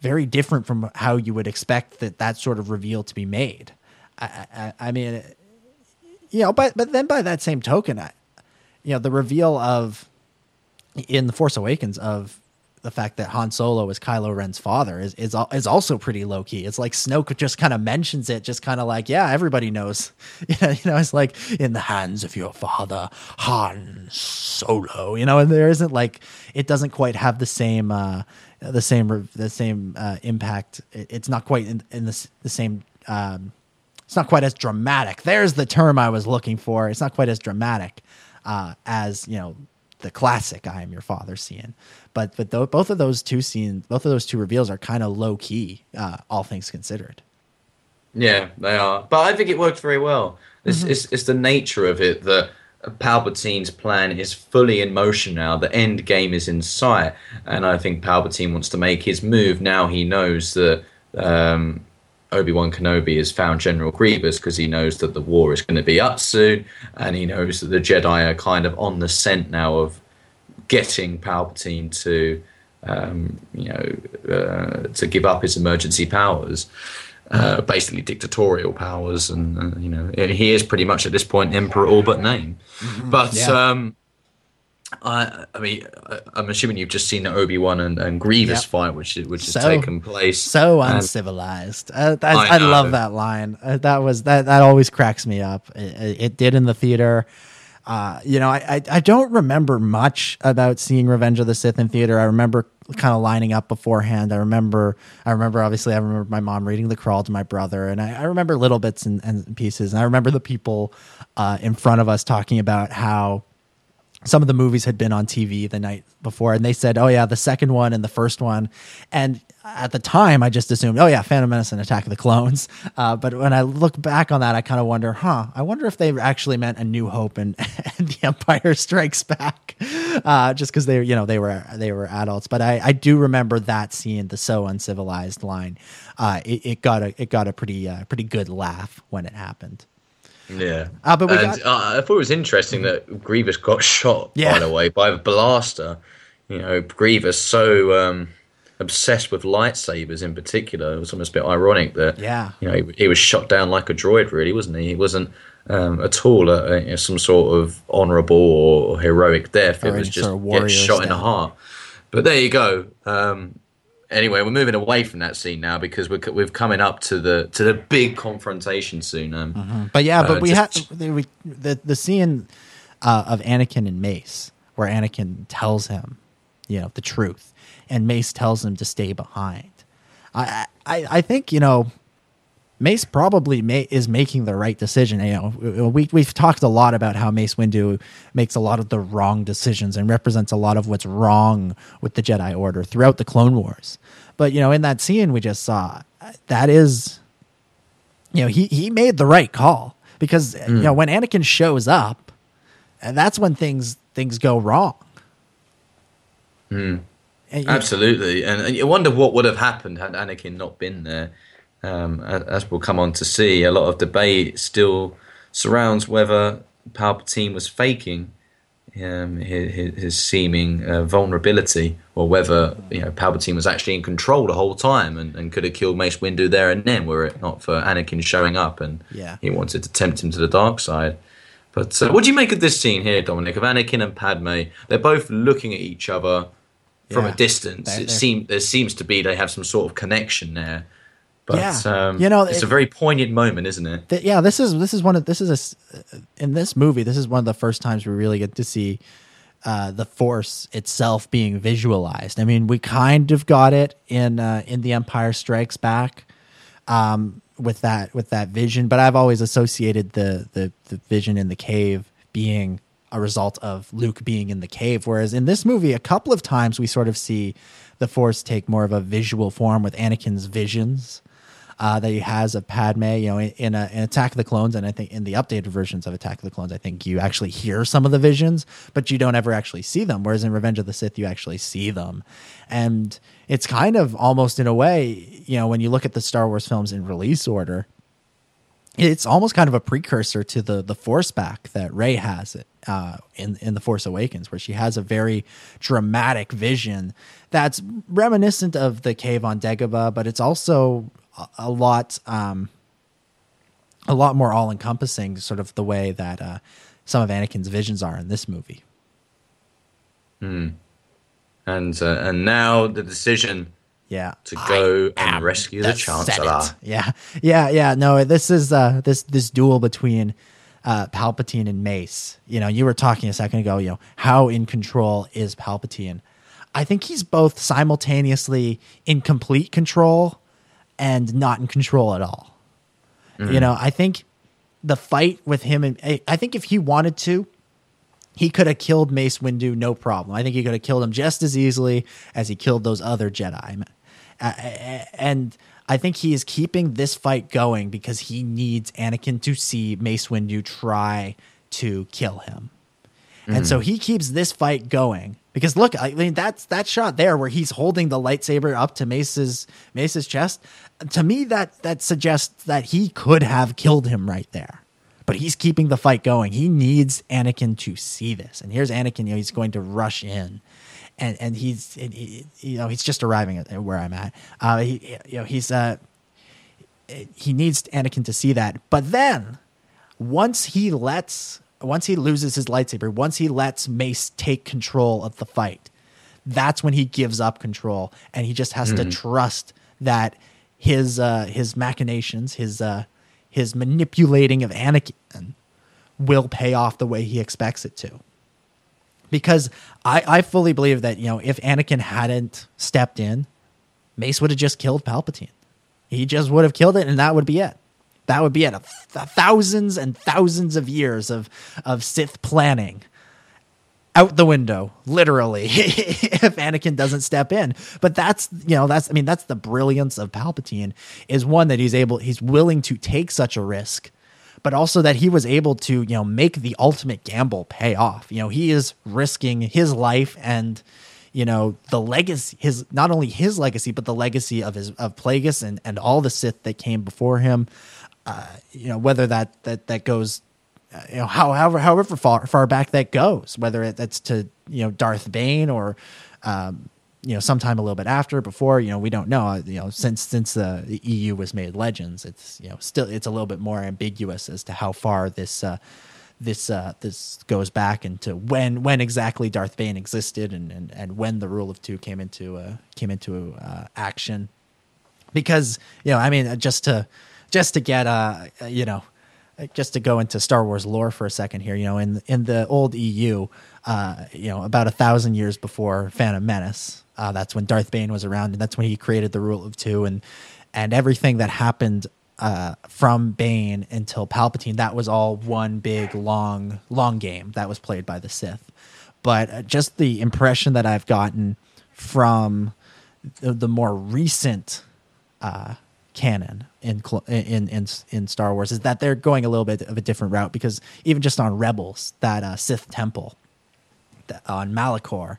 C: very different from how you would expect that that sort of reveal to be made. I, I, I mean, you know, but but then by that same token, I, you know, the reveal of in the Force Awakens of the fact that Han Solo is Kylo Ren's father is is is also pretty low key. It's like Snoke just kind of mentions it, just kind of like, yeah, everybody knows. You know, it's like in the hands of your father, Han Solo. You know, and there isn't like it doesn't quite have the same uh, the same the same uh, impact. It, it's not quite in, in the the same. Um, it's not quite as dramatic. There's the term I was looking for. It's not quite as dramatic uh, as you know the classic "I am your father" scene. But but tho- both of those two scenes, both of those two reveals are kind of low key, uh, all things considered.
D: Yeah, they are. But I think it worked very well. It's, it's, it's the nature of it that Palpatine's plan is fully in motion now. The end game is in sight. And I think Palpatine wants to make his move. Now he knows that um, Obi Wan Kenobi has found General Grievous because he knows that the war is going to be up soon. And he knows that the Jedi are kind of on the scent now of getting Palpatine to. Um, you know, uh, to give up his emergency powers uh, basically dictatorial powers, and uh, you know he is pretty much at this point emperor all but name. But
C: Yeah.
D: um, I, I mean, I- I'm assuming you've just seen the Obi Wan and, and Grievous
C: Yep.
D: fight, which which has
C: So-
D: taken place.
C: So uncivilized. Uh, I,
D: I
C: I, love that line. Uh, that was that. That always cracks me up. It- it did in the theater. Uh, you know, I, I I don't remember much about seeing Revenge of the Sith in theater. I remember kind of lining up beforehand. I remember, I remember obviously, I remember my mom reading the crawl to my brother, and I, I remember little bits and, and pieces. And I remember the people uh, in front of us talking about how some of the movies had been on TV the night before, and they said, "Oh yeah, the second one and the first one." And at the time, I just assumed, "Oh yeah, Phantom Menace and Attack of the Clones." Uh, but when I look back on that, I kind of wonder, "Huh? I wonder if they actually meant A New Hope and, and The Empire Strikes Back," uh, just because they, you know, they were they were adults. But I, I do remember that scene, the so uncivilized line. Uh, it, it got a it got a pretty uh, pretty good laugh when it happened.
D: Yeah,
C: Uh, but
D: and
C: got-
D: uh, I thought it was interesting that Grievous got shot.
C: Yeah.
D: By the way, by a blaster. You know, Grievous so um, obsessed with lightsabers in particular. It was almost a bit ironic that
C: Yeah.
D: you know he, he was shot down like a droid, really, wasn't he? He wasn't um, at all a, some sort of honourable or heroic death.
C: Or
D: it was just
C: sort of
D: get shot in the heart. But there you go. Um, anyway, we're moving away from that scene now because we're we're coming up to the to the big confrontation soon. Um,
C: But yeah, but
D: Uh,
C: we had the, we, the the scene uh, of Anakin and Mace, where Anakin tells him, you know, the truth, and Mace tells him to stay behind. I I, I think you know, Mace probably ma- is making the right decision. You know, we we've talked a lot about how Mace Windu makes a lot of the wrong decisions and represents a lot of what's wrong with the Jedi Order throughout the Clone Wars. But you know, in that scene we just saw, that is you know he he made the right call because you know when Anakin shows up, and that's when things things go wrong. And you-
D: Absolutely, and, and you wonder what would have happened had Anakin not been there. Um, as we'll come on to see, a lot of debate still surrounds whether Palpatine was faking um, his, his, seeming uh, vulnerability, or whether you know Palpatine was actually in control the whole time and, and could have killed Mace Windu there and then, were it not for Anakin showing up and
C: Yeah.
D: he wanted to tempt him to the dark side. But uh, what do you make of this scene here, Dominic, of Anakin and Padme? They're both looking at each other from
C: Yeah.
D: a distance.
C: They're-
D: it seems there seems to be they have some sort of connection there. But
C: Yeah.
D: um,
C: You know,
D: it's
C: it-
D: a very poignant moment, isn't it?
C: Th- yeah, this is this is one of this is a in this movie. This is one of the first times we really get to see uh, the Force itself being visualized. I mean, we kind of got it in uh, in The Empire Strikes Back um, with that with that vision, but I've always associated the the the vision in the cave being a result of Luke being in the cave. Whereas in this movie, a couple of times we sort of see the Force take more of a visual form with Anakin's visions uh, that he has of Padme. You know, in, in, a, in Attack of the Clones, and I think in the updated versions of Attack of the Clones, I think you actually hear some of the visions, but you don't ever actually see them. Whereas in Revenge of the Sith, you actually see them, and it's kind of almost in a way, you know, when you look at the Star Wars films in release order, it's almost kind of a precursor to the the Force back that Rey has uh, in in the Force Awakens, where she has a very dramatic vision that's reminiscent of the cave on Dagobah, but it's also a, lot um, a lot more all encompassing, sort of the way that uh, some of Anakin's visions are in this movie.
D: And uh, and now the decision
C: Yeah,
D: to go and
C: am
D: rescue the, Chancellor.
C: Senate. Yeah, yeah, yeah. No, this is uh, this this duel between uh, Palpatine and Mace. You know, you were talking a second ago. You know, how in control is Palpatine? I think he's both simultaneously in complete control and not in control at all. You mm-hmm. know, I think the fight with him and I- think if he wanted to, he could have killed Mace Windu no problem. I think he could have killed him just as easily as he killed those other Jedi. And I think he is keeping this fight going because he needs Anakin to see Mace Windu try to kill him. And so mm. he keeps this fight going because look, I mean that's that shot there where he's holding the lightsaber up to Mace's Mace's chest. To me, that that suggests that he could have killed him right there, but he's keeping the fight going. He needs Anakin to see this, and here's Anakin. You know, he's going to rush in, and and he's and he- you know he's just arriving at where I'm at. Uh, he you know he's uh he needs Anakin to see that, but then once he lets once he loses his lightsaber, once he lets Mace take control of the fight, that's when he gives up control and he just has to trust that his uh his machinations, his uh his manipulating of Anakin will pay off the way he expects it to. Because I, I fully believe that, you know, if Anakin hadn't stepped in, Mace would have just killed Palpatine. He just would have killed it, and that would be it. That would be it. A th- thousands and thousands of years of of Sith planning out the window, literally, if Anakin doesn't step in. But that's you know that's I mean that's the brilliance of Palpatine is one that he's able he's willing to take such a risk, but also that he was able to you know make the ultimate gamble pay off. You know he is risking his life and you know the legacy his not only his legacy but the legacy of his of Plagueis and and all the Sith that came before him. Uh, you know whether that that that goes you know however however far far back that goes whether that's to you know Darth Bane or um, you know sometime a little bit after before you know we don't know. You know since since the, the EU was made Legends it's you know still it's a little bit more ambiguous as to how far this uh, this uh, this goes back into when when exactly Darth Bane existed and and, and when the Rule of Two came into uh, came into uh, action. Because you know i mean just to just to get uh you know just to go into star wars lore for a second here you know in in the old eu uh you know about a thousand years before phantom menace uh that's when darth bane was around and that's when he created the rule of two and and everything that happened uh, from Bane until Palpatine, that was all one big long long game that was played by the Sith. But uh, just the impression that I've gotten from the, the more recent uh, canon in, in in in Star Wars is that they're going a little bit of a different route because even just on Rebels, that uh, Sith temple on Malachor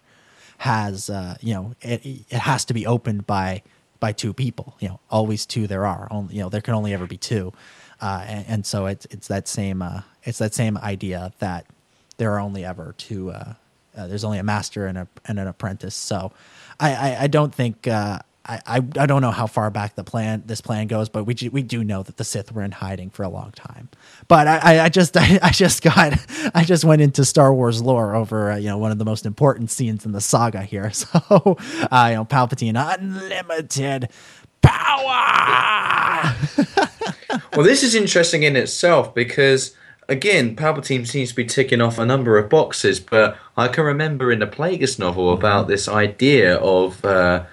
C: has uh, you know it, it has to be opened by by two people. You know, always two there are. Only you know there can only ever be two, uh, and, and so it's it's that same uh, it's that same idea that there are only ever two. Uh, uh, there's only a master and a and an apprentice. So I I, I don't think. Uh, I, I, don't know how far back the plan this plan goes, but we we do know that the Sith were in hiding for a long time. But I, I, I just I, I just got I just went into Star Wars lore over uh, you know one of the most important scenes in the saga here. So uh, you know Palpatine unlimited power.
D: well, this is interesting in itself because, again, Palpatine seems to be ticking off a number of boxes, but I can remember in the Plagueis novel about this idea of uh,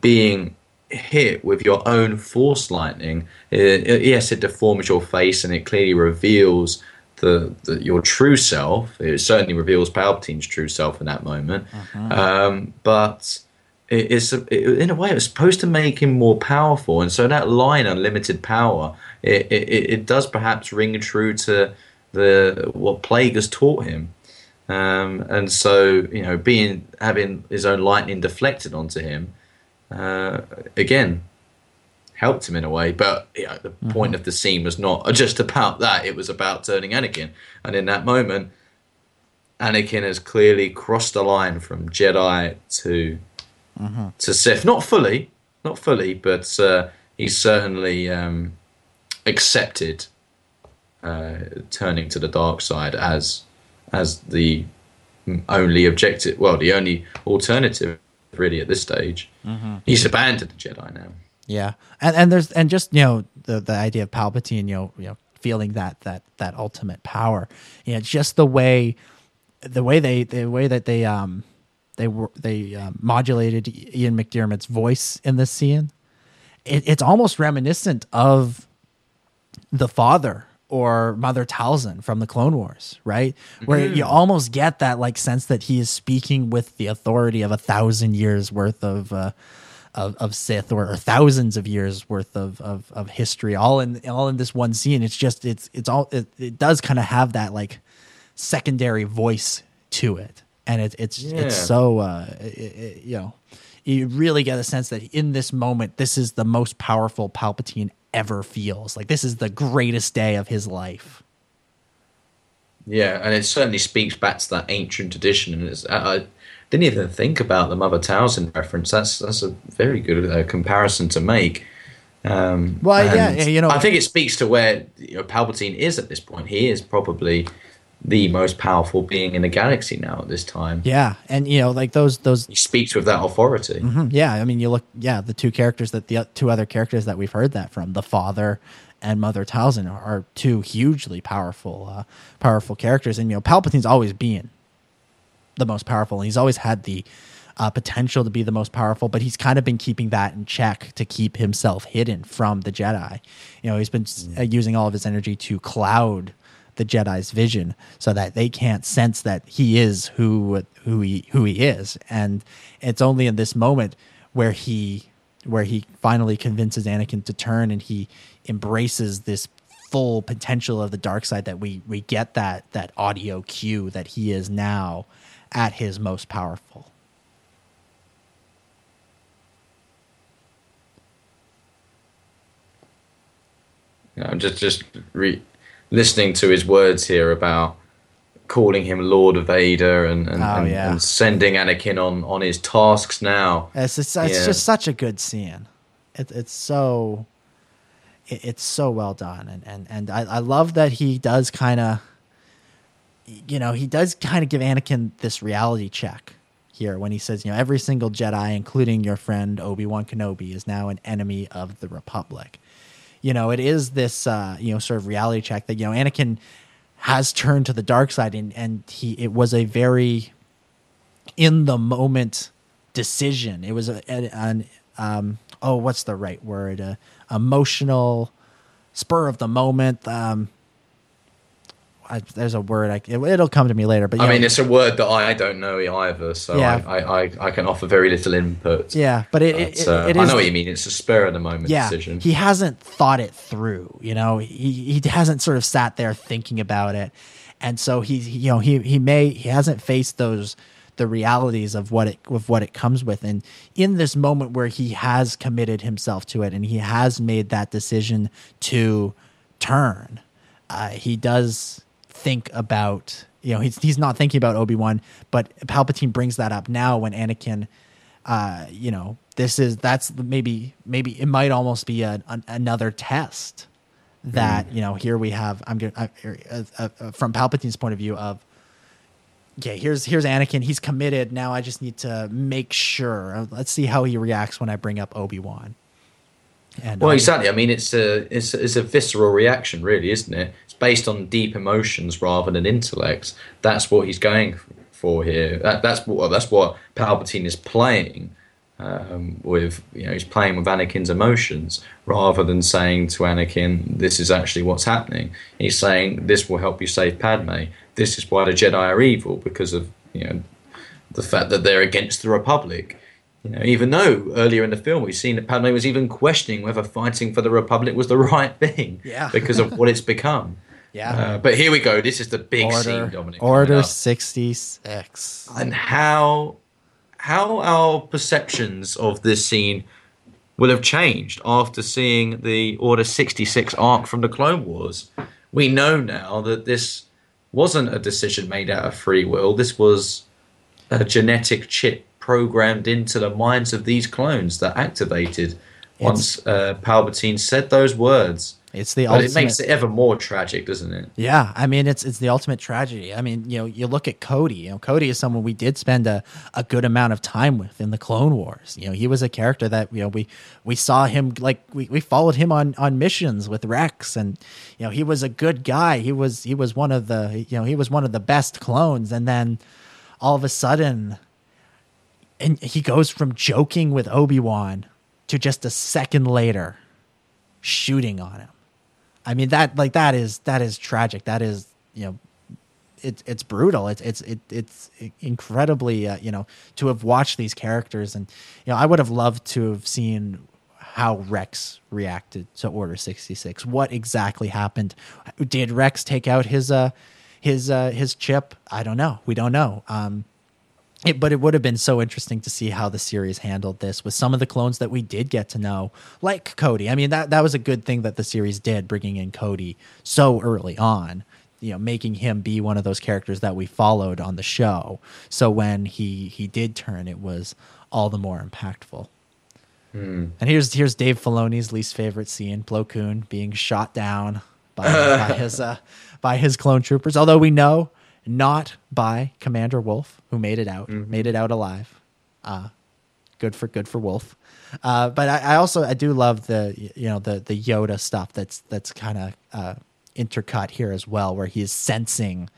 D: being hit with your own force lightning. It- it- yes, it deforms your face and it clearly reveals the, the your true self. It certainly reveals Palpatine's true self in that moment. Um, but it is it, in a way it was supposed to make him more powerful, and so that line "unlimited power" it, it, it does perhaps ring true to the what Plagueis taught him. Um, and so you know, being having his own lightning deflected onto him, uh, again, helped him in a way. But you know, the point of the scene was not just about that; it was about turning Anakin. And in that moment, Anakin has clearly crossed the line from Jedi to to Sith. Not fully, not fully, but uh, he's certainly um, accepted uh, turning to the dark side as as the only objective. Well, the only alternative really at this stage. He's abandoned the Jedi now.
C: Yeah, and and there's and just you know the the idea of Palpatine, you know, you know, feeling that that that ultimate power, you know, just the way, the way they the way that they um they were they um, modulated Ian McDiarmid's voice in this scene, it, it's almost reminiscent of the father or Mother Talzin from the Clone Wars, right? Where you almost get that like sense that he is speaking with the authority of a thousand years worth of uh, of, of Sith or, or thousands of years worth of, of of history, all in all in this one scene. It's just it's it's all it, it does kind of have that like secondary voice to it, and it, it's
D: Yeah.
C: it's so uh, it- you know you really get a sense that in this moment, this is the most powerful Palpatine ever feels. Like this is the greatest day of his life.
D: Yeah, and it certainly speaks back to that ancient tradition. And it's, I, I didn't even think about the Mother Talzin reference. That's that's a very good uh, comparison to make. Um,
C: Well, yeah, yeah, you know-
D: I think it speaks to where you know, Palpatine is at this point. He is probably the most powerful being in the galaxy now at this time.
C: Yeah, and you know, like those those
D: He speaks with that authority.
C: Mhm, Yeah, I mean, you look, yeah, the two characters that the two other characters that we've heard that from, the father and Mother Talzin, are, are two hugely powerful, uh, powerful characters. And you know, Palpatine's always been the most powerful, and he's always had the uh, potential to be the most powerful, but he's kind of been keeping that in check to keep himself hidden from the Jedi. You know, he's been uh, using all of his energy to cloud the Jedi's vision so that they can't sense that he is who who he who he is. And it's only in this moment where he where he finally convinces Anakin to turn and he embraces this full potential of the dark side that we we get that that audio cue that he is now at his most powerful.
D: Know, just just re- listening to his words here about calling him Lord of Vader and and,
C: Oh,
D: and,
C: yeah.
D: and sending Anakin on on his tasks now.
C: It's just, it's
D: Yeah.
C: just such a good scene. It, it's so it, it's so well done, and and and I, I love that he does kind of you know he does kind of give Anakin this reality check here when he says you know every single Jedi, including your friend Obi Wan Kenobi, is now an enemy of the Republic. You know, it is this uh, you know sort of reality check that you know Anakin has turned to the dark side, and and he it was a very in the moment decision. It was a, an um, oh, what's the right word? A emotional spur of the moment. Um, I, there's a word. I, it, will come to me later. But
D: I mean, it's a word that I don't know either, so
C: Yeah.
D: I, I, I, can offer very little input.
C: yeah, but it, it,
D: But,
C: it,
D: uh,
C: it
D: I know what you mean. It's a spur of the moment
C: yeah,
D: decision.
C: he hasn't thought it through. You know, he he hasn't sort of sat there thinking about it, and so he you know he he may he hasn't faced those the realities of what it of what it comes with, and in this moment where he has committed himself to it and he has made that decision to turn, uh, he does think about you know he's he's not thinking about Obi Wan, but Palpatine brings that up now when Anakin uh, you know, this is that's maybe maybe it might almost be a, an, another test that you know here we have I'm going uh, uh, uh, from Palpatine's point of view of okay here's here's Anakin he's committed now I just need to make sure let's see how he reacts when I bring up Obi Wan And
D: Well, exactly. I mean, it's a it's, it's a visceral reaction, really, isn't it? Based on deep emotions rather than intellect. That's what he's going for here. That, that's what that's what Palpatine is playing um, with. You know, he's playing with Anakin's emotions rather than saying to Anakin, "This is actually what's happening." He's saying, "This will help you save Padme. This is why the Jedi are evil because of you know the fact that they're against the Republic." You know, even though earlier in the film we've seen that Padme was even questioning whether fighting for the Republic was the right thing,
C: Yeah.
D: because of what it's become.
C: Yeah.
D: Uh, but here we go. This is the big scene,
C: Order,
D: Dominic. coming
C: Order 66.
D: and how how our perceptions of this scene will have changed after seeing the Order 66 arc from the Clone Wars. We know now that this wasn't a decision made out of free will. This was a genetic chip programmed into the minds of these clones that activated once uh, Palpatine said those words.
C: It's the
D: But
C: ultimate.
D: it makes it ever more tragic, doesn't it?
C: Yeah, I mean it's it's the ultimate tragedy. I mean, you know, you look at Cody. You know, Cody is someone we did spend a, a good amount of time with in the Clone Wars. You know, he was a character that you know we we saw him like we, we followed him on on missions with Rex, and you know he was a good guy. He was he was one of the you know he was one of the best clones, and then all of a sudden, and he goes from joking with Obi Wan to just a second later shooting on him. I mean that like that is that is tragic. That is you know it's it's brutal. It's it's it, it's incredibly uh, you know to have watched these characters and you know I would have loved to have seen how Rex reacted to Order sixty six. What exactly happened? Did Rex take out his uh his uh his chip? I don't know. We don't know. Um, it, but it would have been so interesting to see how the series handled this with some of the clones that we did get to know, like Cody. I mean, that that was a good thing that the series did, bringing in Cody so early on. You know, making him be one of those characters that we followed on the show. So when he he did turn, it was all the more impactful. And here's here's Dave Filoni's least favorite scene: Plo Koon being shot down by, by his uh, by his clone troopers. Although we know not by Commander Wolffe, who made it out, made it out alive. Uh, good for good for Wolffe. Uh, but I, I also I do love the you know the the Yoda stuff that's that's kind of uh, intercut here as well, where he's sensing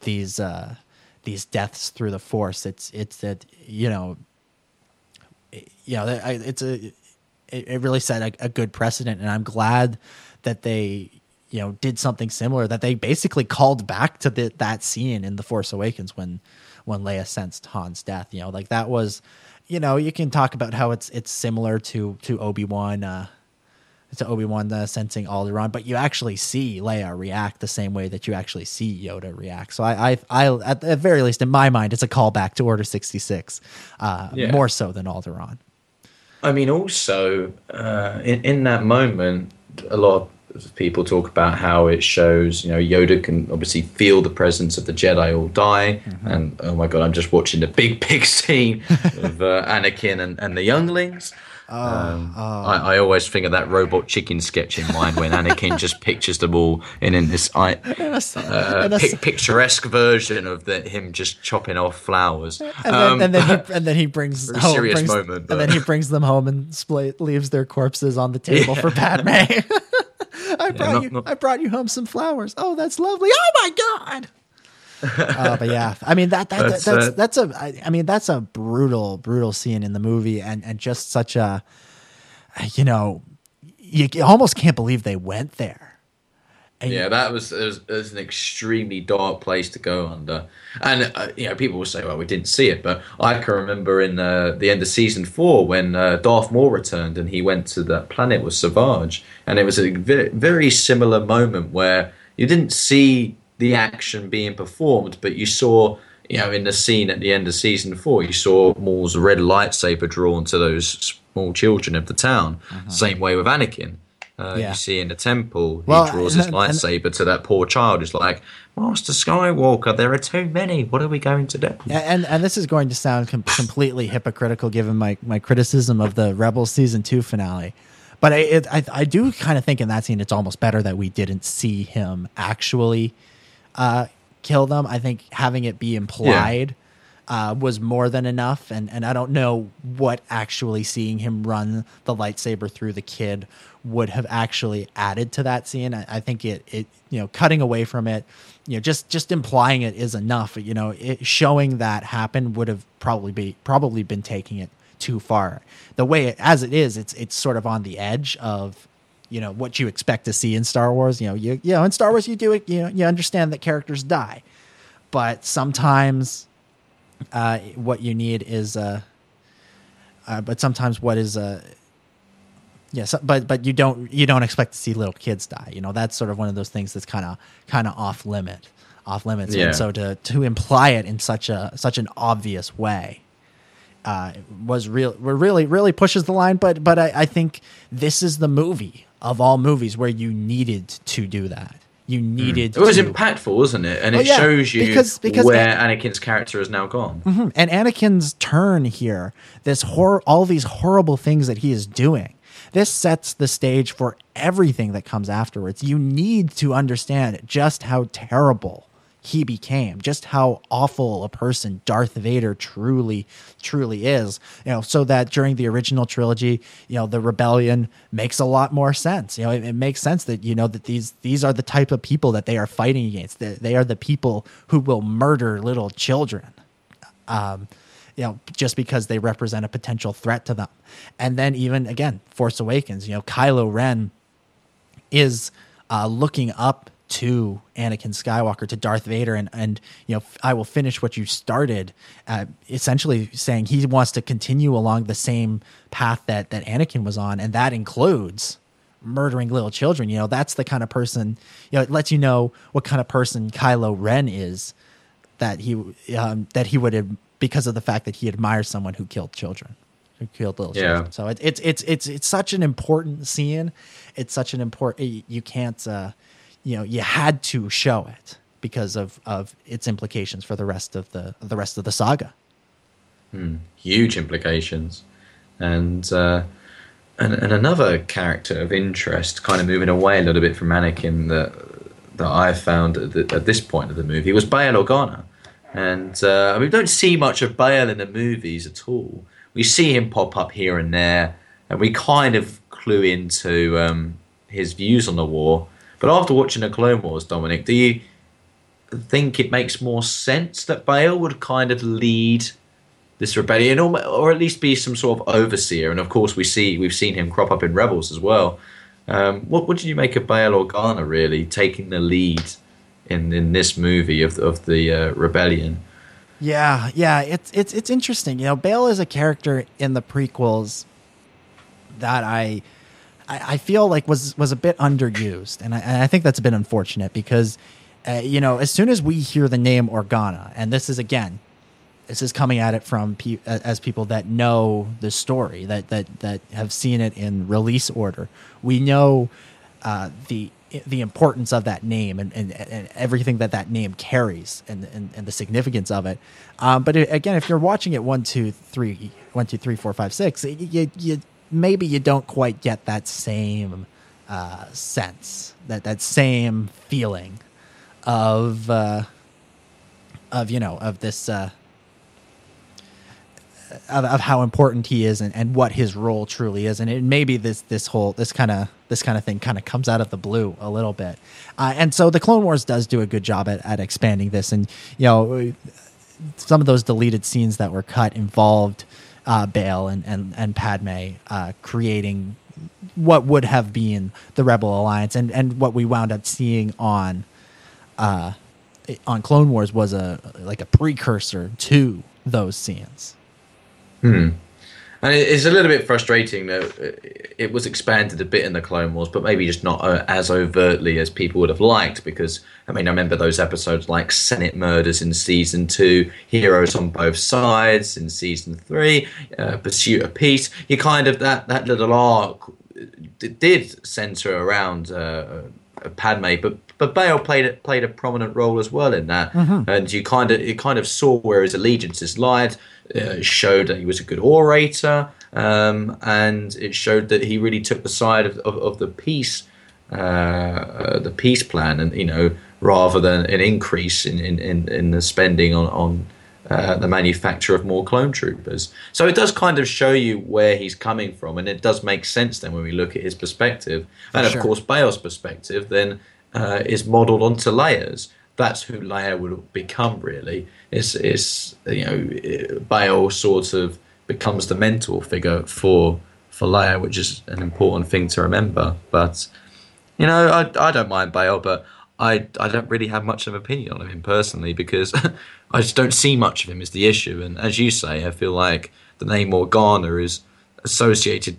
C: these uh, these deaths through the Force. It's it's that you know you know, it's a it, it really set a, a good precedent, and I'm glad that they you know did something similar. That they basically called back to the, that scene in the Force Awakens when when Leia sensed Han's death. You know, like that was, you know, you can talk about how it's it's similar to to Obi Wan. Uh, to Obi Wan uh, sensing Alderaan, but you actually see Leia react the same way that you actually see Yoda react. So I, I, I at the very least in my mind, it's a callback to Order sixty six, uh,
D: Yeah.
C: more so than Alderaan.
D: I mean, also uh, in in that moment, a lot of people talk about how it shows. You know, Yoda can obviously feel the presence of the Jedi all die, and oh my god, I'm just watching the big, big scene of uh, Anakin and, and the younglings. um, I, I always think of that robot chicken sketch in mind when Anakin just pictures them all in, in this I, uh, pic- picturesque version of the, him just chopping off flowers.
C: and then,
D: Um,
C: and then he and then he brings home,
D: serious
C: brings-
D: moment,
C: and then he brings them home and leaves their corpses on the table for Padme. I brought
D: not-
C: you.
D: not-
C: I brought you home some flowers. Oh, that's lovely. Oh my god. uh, but yeah, I mean that, that, that
D: That's,
C: that's
D: uh,
C: that's a I, I mean that's a brutal brutal scene in the movie and and just such a you know you, you almost can't believe they went there. And
D: Yeah, that was, it was, it was an extremely dark place to go under. And, uh, you know, people will say, well, we didn't see it. But I can remember in uh, the end of season four when uh, Darth Maul returned and he went to that planet with Savage. And it was a very, very similar moment where you didn't see the action being performed, but you saw, you know, in the scene at the end of season four, you saw Maul's red lightsaber drawn to those small children of the town. Same way with Anakin. Uh,
C: Yeah.
D: You see in the temple, he
C: Well,
D: draws
C: and-
D: his
C: and-
D: lightsaber to that poor child. He's like, Master Skywalker, there are too many. What are we going to do?
C: And and this is going to sound com- completely hypocritical given my my criticism of the Rebels season two finale, but I it, I, I do kind of think in that scene it's almost better that we didn't see him actually uh, kill them. I think having it be implied uh, was more than enough, and and I don't know what actually seeing him run the lightsaber through the kid would have actually added to that scene. I, I think it it you know cutting away from it, you know just just implying it is enough. You know, it, showing that happen would have probably be probably been taking it too far. The way it, as it is, it's it's sort of on the edge of you know what you expect to see in Star Wars. You know, you you know in Star Wars you do it. You know, you understand that characters die, but sometimes uh, what you need is uh, uh, but sometimes what is uh, yes, but but you don't you don't expect to see little kids die. You know, that's sort of one of those things that's kind of kind of off limit, off limits.
D: Yeah.
C: And so to to imply it in such a such an obvious way uh, was real really really pushes the line but but I, I think this is the movie of all movies where you needed to do that you needed
D: Hmm. It was
C: to,
D: impactful, wasn't it? And
C: Oh,
D: it
C: yeah,
D: shows you
C: because- because
D: where
C: An-
D: Anakin's character has now gone.
C: Mhm. and Anakin's turn here this horror all these horrible things that he is doing this sets the stage for everything that comes afterwards. You need to understand just how terrible he became just how awful a person Darth Vader truly truly is you know so that during the original trilogy you know the rebellion makes a lot more sense. You know it, it makes sense that you know that these these are the type of people that they are fighting against. They, they are the people who will murder little children. Um, you know, just because they represent a potential threat to them. And then even again, Force Awakens, you know, Kylo Ren is uh, looking up to Anakin Skywalker, to Darth Vader, and and you know, I will finish what you started. Uh, essentially, saying he wants to continue along the same path that that Anakin was on, and that includes murdering little children. You know, that's the kind of person. You know, it lets you know what kind of person Kylo Ren is. That he um, that he would have because of the fact that he admires someone who killed children, who killed little
D: Yeah.
C: children. So it, it's it's it's it's such an important scene. It's such an important. You can't. Uh, you know, you had to show it because of of its implications for the rest of the the rest of the saga.
D: huge implications. And, uh, and and another character of interest, kind of moving away a little bit from Anakin that that I found at, the, at this point of the movie was Bail Organa. And uh, we don't see much of Bail in the movies at all. We see him pop up here and there, and we kind of clue into um, his views on the war. But after watching the Clone Wars, Dominic, do you think it makes more sense that Bail would kind of lead this rebellion, or, or at least be some sort of overseer. And of course, we see we've seen him crop up in Rebels as well. Um, what did you make of Bail Organa really taking the lead in, in this movie of of the uh, rebellion?
C: Yeah, yeah, it's it's it's interesting. You know, Bail is a character in the prequels that I I, I feel like was was a bit underused, and I, and I think that's a bit unfortunate because uh, you know as soon as we hear the name Organa, and this is again, this is coming at it from pe- as people that know the story that that that have seen it in release order. We know uh, the the importance of that name and, and, and everything that that name carries and, and, and the significance of it. Um, but it, again, if you're watching it one, two, three, one, two, three, four, five, six, you, you maybe you don't quite get that same uh, sense, that that same feeling of uh, of you know of this. Uh, of, of how important he is and, and what his role truly is. And it maybe this this whole this kind of this kind of thing kind of comes out of the blue a little bit. Uh, and so the clone wars does do a good job at, at expanding this. And you know some of those deleted scenes that were cut involved uh, Bail and and and Padme uh, creating what would have been the Rebel Alliance. And and what we wound up seeing on uh, on Clone Wars was a like a precursor to those scenes.
D: And it's a little bit frustrating that uh, it was expanded a bit in the Clone Wars, but maybe just not uh, as overtly as people would have liked. Because I mean, I remember those episodes like Senate Murders in season two, Heroes on Both Sides in season three, uh, Pursuit of Peace. You kind of that that little arc did center around uh, uh, Padme, but but Bail played played a prominent role as well in that, and you kind of you kind of saw where his allegiances lied. Uh, it showed that he was a good orator, um, and it showed that he really took the side of, of, of the peace uh, uh, the peace plan, and you know rather than an increase in in, in, in the spending on on uh, the manufacture of more clone troopers. So it does kind of show you where he's coming from, and it does make sense then when we look at his perspective, and
C: sure.
D: of course Bail's perspective then uh, is modelled onto Leia's. That's who Leia will become. Really, is is you know Bail sort of becomes the mentor figure for for Leia, which is an important thing to remember. But you know, I I don't mind Bail, but I I don't really have much of an opinion on him personally because I just don't see much of him as the issue. And as you say, I feel like the name Organa is associated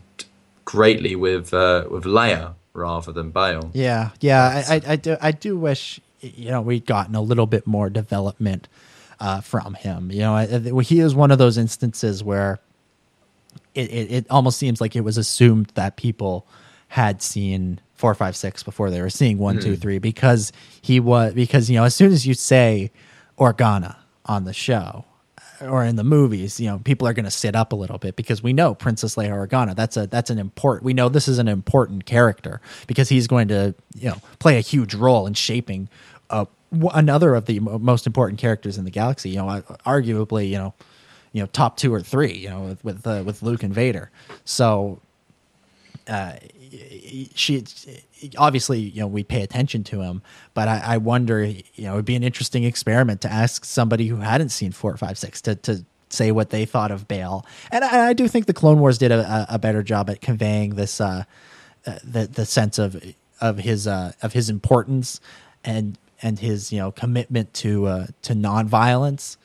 D: greatly with uh, with Leia rather than Bail.
C: Yeah, yeah. I, I, I do. I do wish you know we'd gotten a little bit more development uh, from him. You know, he is one of those instances where it, it, it almost seems like it was assumed that people had seen four, five, six before they were seeing one, two, three, because he was because you know as soon as you say Organa on the show or in the movies, you know, people are going to sit up a little bit because we know Princess Leia Organa. That's a that's an important. We know this is an important character because he's going to you know play a huge role in shaping uh, w- another of the most important characters in the galaxy. You know, uh, arguably, you know, you know, top two or three. You know, with with, uh, with Luke and Vader. So she obviously you know we pay attention to him but I, I wonder you know it'd be an interesting experiment to ask somebody who hadn't seen four five six to to say what they thought of Bail and I, I do think the Clone Wars did a, a better job at conveying this uh, uh, the the sense of of his uh, of his importance and and his you know commitment to uh, to nonviolence.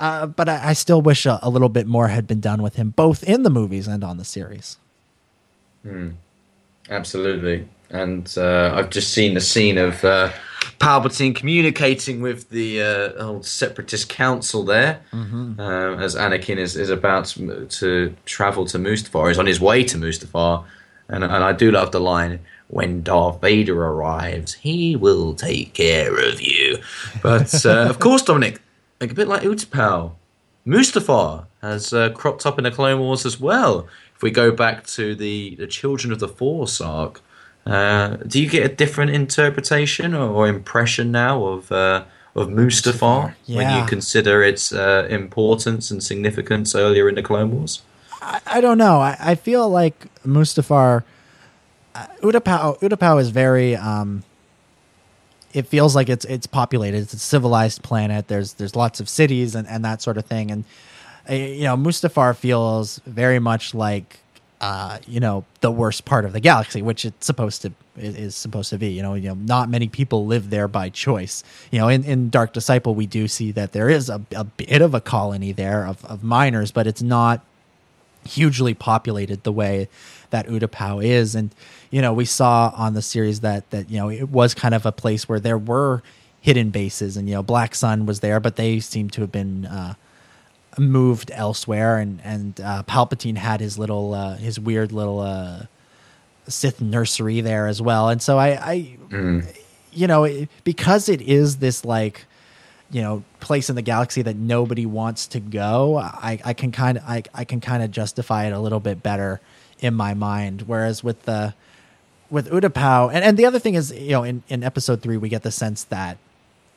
C: Uh, but I, I still wish a, a little bit more had been done with him, both in the movies and on the series.
D: Absolutely. And uh, I've just seen the scene of uh, Palpatine communicating with the uh, old Separatist Council there, um, as Anakin is, is about to, to travel to Mustafar. He's on his way to Mustafar. And, and I do love the line, when Darth Vader arrives, he will take care of you. But uh, of course, Dominic, like a bit like Utapau, Mustafar has uh, cropped up in the Clone Wars as well. If we go back to the, the Children of the Force arc, uh, do you get a different interpretation or, or impression now of uh, of Mustafar when you consider its uh, importance and significance earlier in the Clone Wars?
C: I, I don't know. I, I feel like Mustafar, uh, Utapau, Utapau is very. Um, it feels like it's it's populated. It's a civilized planet. There's there's lots of cities and, and that sort of thing. And uh, you know, Mustafar feels very much like uh, you know the worst part of the galaxy, which it's supposed to is, supposed to be. You know, you know, not many people live there by choice. You know, in, in Dark Disciple, we do see that there is a, a bit of a colony there of, of miners, but it's not hugely populated the way that Utapau is. And, you know, we saw on the series that, that, you know, it was kind of a place where there were hidden bases and, you know, Black Sun was there, but they seem to have been, uh, moved elsewhere and, and, uh, Palpatine had his little, uh, his weird little, uh, Sith nursery there as well. And so I, I, you know, it, because it is this like, you know, place in the galaxy that nobody wants to go, I, I can kind of I, I can kind of justify it a little bit better in my mind. Whereas with the with Utapau, and, and the other thing is, you know, in, in episode three, we get the sense that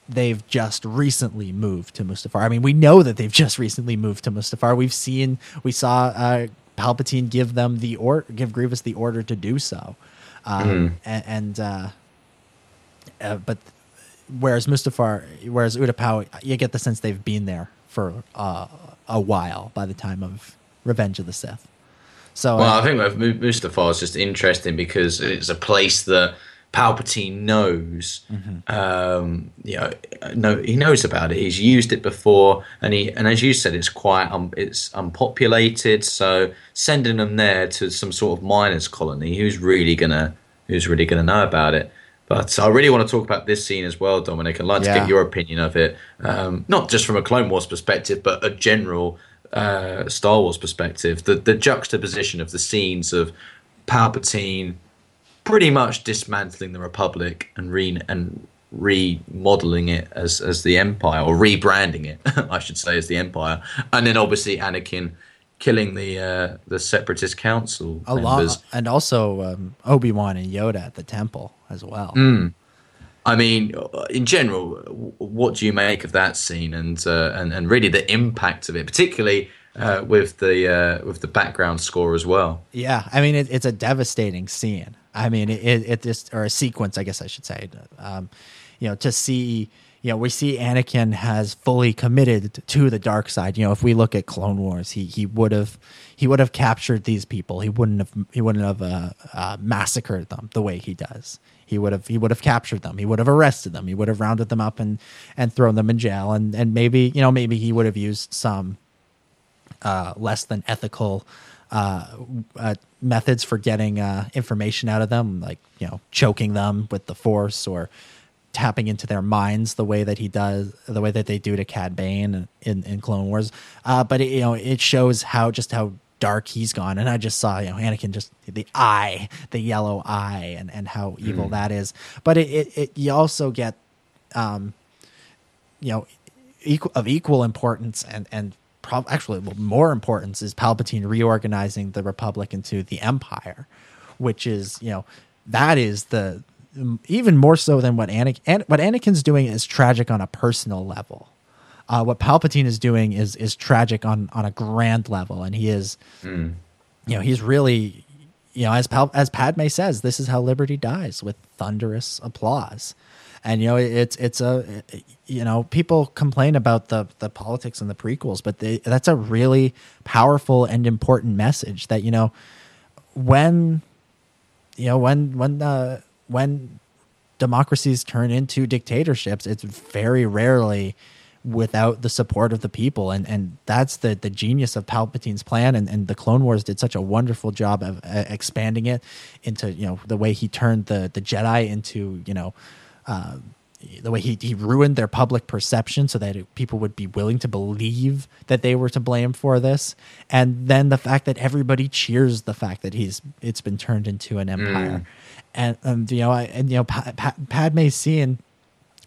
C: they've just recently moved to Mustafar. I mean, we know that they've just recently moved to Mustafar. We've seen, we saw uh, Palpatine give them the or give Grievous the order to do so, um, and, and uh, uh, but whereas Mustafar, whereas Utapau, you get the sense they've been there for uh, a while by the time of Revenge of the Sith. So
D: Well,
C: uh,
D: I think with Mustafar is just interesting because it's a place that Palpatine knows. Um, you know, no, he knows about it. He's used it before, and he and as you said, it's quite um, it's unpopulated. So sending them there to some sort of miners' colony, who's really gonna who's really gonna know about it? But I really want to talk about this scene as well, Dominic. I'd like to get your opinion of it, um, not just from a Clone Wars perspective, but a general uh, Star Wars perspective. The the juxtaposition of the scenes of Palpatine pretty much dismantling the Republic and re and remodeling it as as the Empire or rebranding it, I should say, as the Empire, and then obviously Anakin killing the uh, the Separatist Council
C: a lot,
D: members.
C: and also um, Obi Wan and Yoda at the temple as well.
D: Mm. I mean, in general, what do you make of that scene, and uh, and and really the impact of it, particularly uh, with the uh, with the background score as well?
C: Yeah, I mean, it, it's a devastating scene. I mean, it, it, it just or a sequence, I guess I should say. Um, you know, to see, you know, we see Anakin has fully committed to the dark side. You know, if we look at Clone Wars, he he would have he would have captured these people. He wouldn't have he wouldn't have uh, uh, massacred them the way he does. He would have he would have captured them. He would have arrested them. He would have rounded them up and and thrown them in jail. And and maybe you know maybe he would have used some uh, less than ethical uh, uh, methods for getting uh, information out of them, like you know choking them with the force or tapping into their minds the way that he does, the way that they do to Cad Bane in, in Clone Wars. Uh, but it, you know, it shows how just how dark he's gone. And I just saw you know Anakin just the eye, the yellow eye, and and how evil that is. But it, it, it you also get, um, you know, equal of equal importance and and prob- actually well, more importance is Palpatine reorganizing the Republic into the Empire, which is you know that is the even more so than what Anakin what Anakin's doing is tragic on a personal level. Uh, what Palpatine is doing is is tragic on on a grand level, and he is, you know, he's really, you know, as Pal- as Padme says, this is how liberty dies with thunderous applause, and you know, it's it's a, you know, people complain about the the politics and the prequels, but they, that's a really powerful and important message that you know, when, you know, when when uh, when democracies turn into dictatorships, it's very rarely without the support of the people. And and that's the the genius of palpatine's plan. And, and the clone wars did such a wonderful job of uh, expanding it into you know the way he turned the the jedi into you know uh, the way he, he ruined their public perception so that it, people would be willing to believe that they were to blame for this. And then the fact that everybody cheers the fact that he's it's been turned into an empire. And um, you know I, and you know pa- pa- padme's scene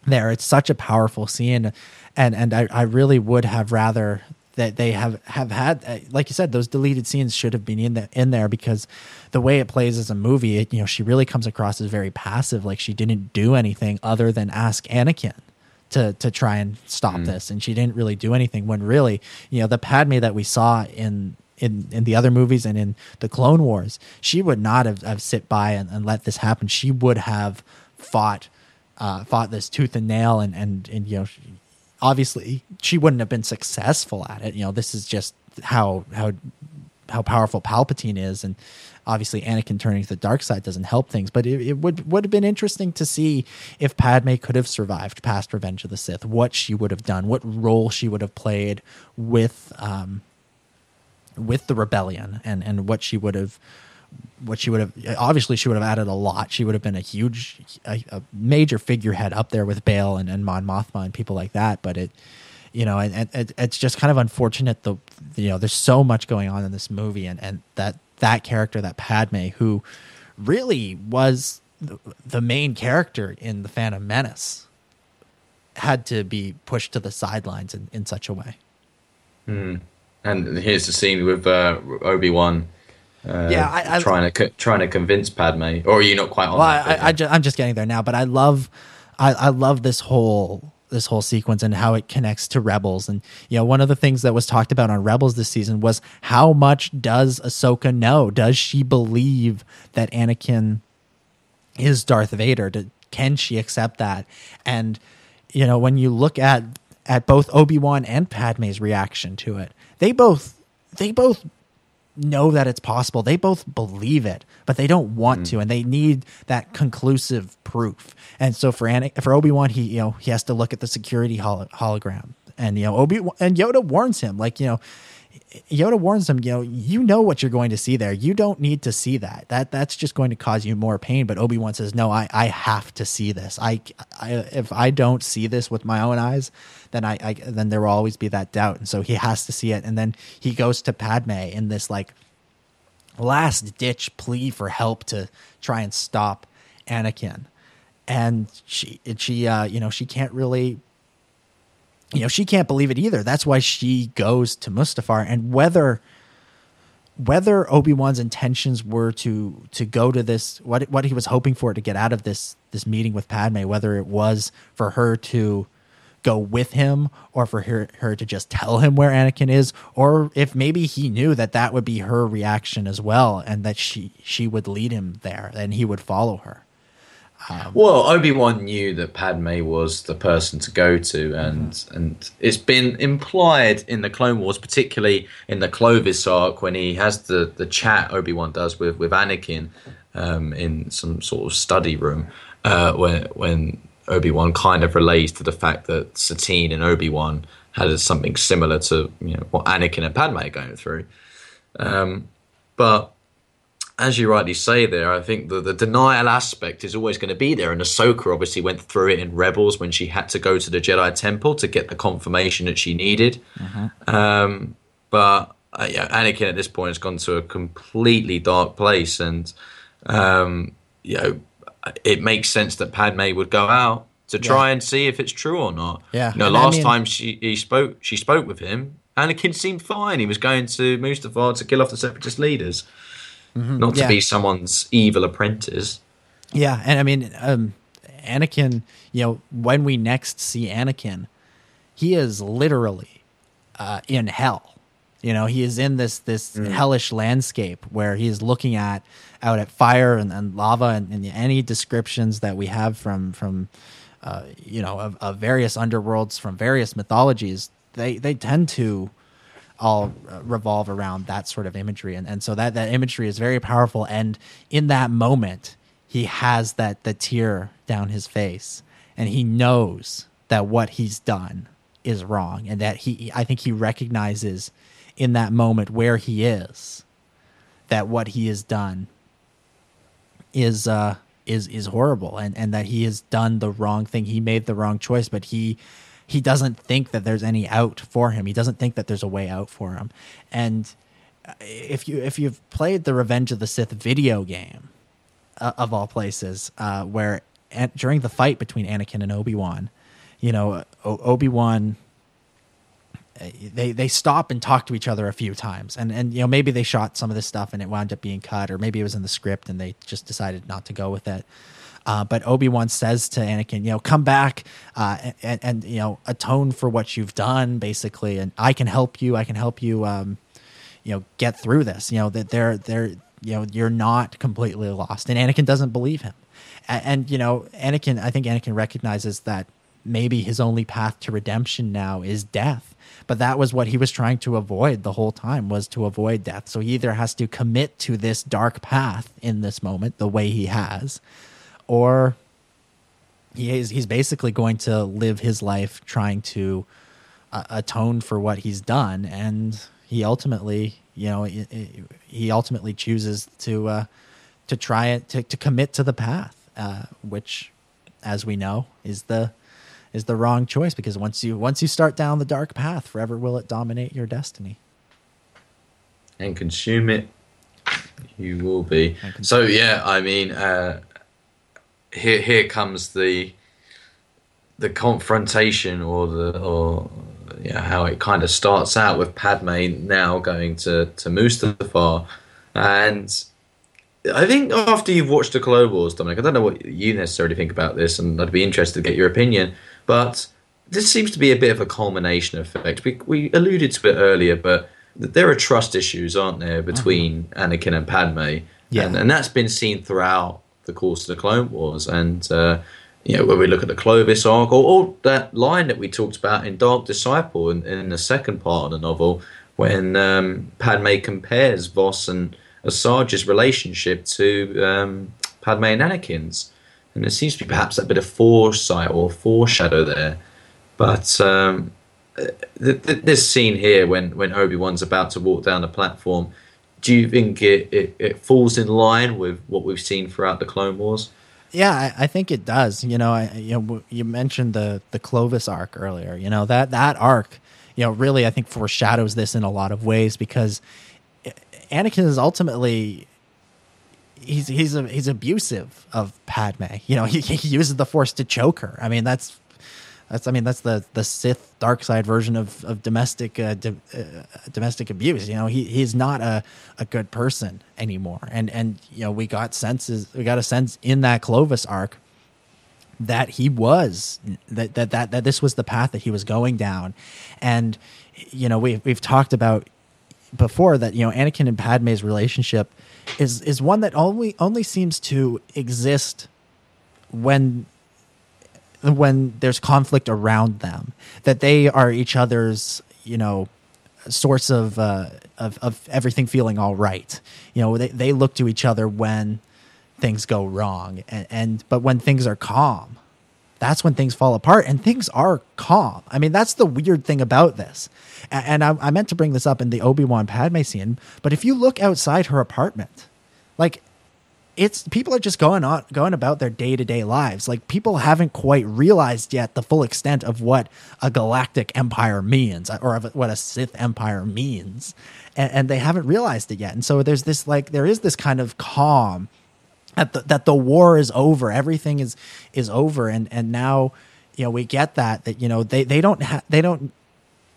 C: there it's such a powerful scene and and I, I really would have rather that they have have had uh, like you said those deleted scenes should have been in the, in there because the way it plays as a movie it, you know she really comes across as very passive like she didn't do anything other than ask Anakin to to try and stop this and she didn't really do anything when really you know the Padme that we saw in in, in the other movies and in the Clone Wars, she would not have, have sit by and, and let this happen. She would have fought uh, fought this tooth and nail and and, and you know obviously she wouldn't have been successful at it. You know this is just how how how powerful palpatine is. And obviously anakin turning to the dark side doesn't help things. But it, it would would have been interesting to see if padme could have survived past revenge of the sith what she would have done what role she would have played with um with the rebellion and and what she would have what she would have obviously she would have added a lot. She would have been a huge, a, a major figurehead up there with Bail and, and Mon Mothma and people like that. But it, you know, and, and it, it's just kind of unfortunate. The you know, there's so much going on in this movie, and and that that character, that Padme, who really was the, the main character in the Phantom Menace, had to be pushed to the sidelines in, in such a way.
D: And here's the scene with uh, Obi Wan. Uh,
C: Yeah, I- I-
D: trying to trying to convince Padme, or are you not quite on
C: Well,
D: that?
C: I, I, I ju- I'm just getting there now, but I love, I, I love this whole this whole sequence and how it connects to Rebels. And you know, one of the things that was talked about on Rebels this season was how much does Ahsoka know? Does she believe that Anakin is Darth Vader? Do, can she accept that? And you know, when you look at at both Obi Wan and Padme's reaction to it, they both they both know that it's possible. They both believe it, but they don't want hmm. to, and they need that conclusive proof. And so for Ana- for Obi Wan, he you know he has to look at the security hol- hologram, and you know Obi and Yoda warns him like you know. Yoda warns him, you know, you know what you're going to see there. You don't need to see that. That that's just going to cause you more pain. But Obi Wan says, no, I, I have to see this. I, I if I don't see this with my own eyes, then I, I then there will always be that doubt. And so he has to see it. And then he goes to Padme in this like last ditch plea for help to try and stop Anakin. And she she uh you know she can't really you know she can't believe it either. That's why she goes to Mustafar and whether whether Obi-Wan's intentions were to to go to this what what he was hoping for to get out of this this meeting with Padme whether it was for her to go with him or for her, her to just tell him where Anakin is or if maybe he knew that that would be her reaction as well and that she she would lead him there and he would follow her
D: Well, Obi Wan knew that Padme was the person to go to, and and it's been implied in the Clone Wars, particularly in the Clovis arc, when he has the the chat Obi Wan does with with Anakin um, in some sort of study room, uh, when when Obi Wan kind of relates to the fact that Satine and Obi Wan had something similar to you know what Anakin and Padme are going through, um, but as you rightly say there, I think the, the denial aspect is always going to be there. And Ahsoka obviously went through it in Rebels when she had to go to the Jedi Temple to get the confirmation that she needed. Um, but uh, yeah, Anakin at this point has gone to a completely dark place, and um, you know it makes sense that Padme would go out to try and see if it's true or not.
C: Yeah,
D: You know,
C: and I
D: last
C: mean-
D: time she he spoke, she spoke with him. Anakin seemed fine. He was going to Mustafar to kill off the separatist leaders not to
C: Yeah.
D: be someone's evil apprentice.
C: Yeah, and I mean, um, Anakin. You know, when we next see Anakin, he is literally uh, in hell. You know, he is in this this hellish landscape where he is looking at out at fire and, and lava and, and any descriptions that we have from from uh, you know of, of various underworlds from various mythologies. They they tend to all uh, revolve around that sort of imagery. And, and so that that imagery is very powerful. And in that moment he has that the tear down his face. And he knows that what he's done is wrong and that he I think he recognizes in that moment where he is that what he has done is uh is is horrible and and that he has done the wrong thing. He made the wrong choice but he he doesn't think that there's any out for him. He doesn't think that there's a way out for him. And uh, if you if you've played the revenge of the sith video game uh, of all places uh where an- during the fight between anakin and obi-wan you know o- obi-wan uh, they they stop and talk to each other a few times. And and you know maybe they shot some of this stuff and it wound up being cut or maybe it was in the script and they just decided not to go with it uh, but Obi-Wan says to Anakin, you know, come back uh, and, and, you know, atone for what you've done, basically, and I can help you. I can help you, um, you know, get through this. You know that they're they're you know you're not completely lost, and Anakin doesn't believe him, and, and you know, Anakin. I think Anakin recognizes that maybe his only path to redemption now is death but that was what he was trying to avoid the whole time was to avoid death so he either has to commit to this dark path in this moment the way he has or he is he's basically going to live his life trying to uh, atone for what he's done and he ultimately you know i he ultimately chooses to uh to try it to, to commit to the path uh which as we know is the is the wrong choice because once you once you start down the dark path forever will it dominate your destiny
D: and consume it, you will be. So yeah, I mean, uh, here here comes the the confrontation or the or yeah how it kind of starts out with Padme now going to to Mustafar, and I think after you've watched the Clone Wars, Dominic, I don't know what you necessarily think about this, and I'd be interested to get your opinion. But this seems to be a bit of a culmination effect. We we alluded to it earlier, but there are trust issues, aren't there, between mm-hmm. Anakin and Padme?
C: Yeah.
D: and, and that's been seen throughout the course of the Clone Wars. And uh, you know, when we look at the Clovis arc, or, or that line that we talked about in Dark Disciple in, in the second part of the novel, when um, Padme compares Vos and Asajj's relationship to um, Padme and Anakin's. And there seems to be perhaps a bit of foresight or foreshadow there. But um, th- th- this scene here, when, when Obi Wan's about to walk down the platform, do you think it, it, it falls in line with what we've seen throughout the Clone Wars?
C: Yeah, I, I think it does. You know, I, you know, you mentioned the the Clovis arc earlier. You know that that arc, you know, really I think foreshadows this in a lot of ways because Anakin is ultimately he's he's a, he's abusive of Padme. You know, he, he uses the Force to choke her. I mean, that's That's I mean that's the the Sith dark side version of of domestic uh, uh, domestic abuse. You know, he he's not a a good person anymore. And and you know we got senses we got a sense in that Clovis arc that he was that that that, that this was the path that he was going down, and you know we we've talked about before that you know Anakin and Padme's relationship is is one that only only seems to exist when when there's conflict around them that they are each other's you know source of uh, of of everything feeling all right. You know they they look to each other when things go wrong. And, and but when things are calm that's when things fall apart and things are calm. I mean that's the weird thing about this. A- and I, I meant to bring this up in the obi-wan padme scene but if you look outside her apartment like it's people are just going on going about their day-to-day lives. Like people haven't quite realized yet the full extent of what a galactic empire means or of what a sith empire means. And, and they haven't realized it yet. And so there's this like there is this kind of calm at the, that the war is over. Everything is is over. And and now you know we get that that you know they they don't ha- they don't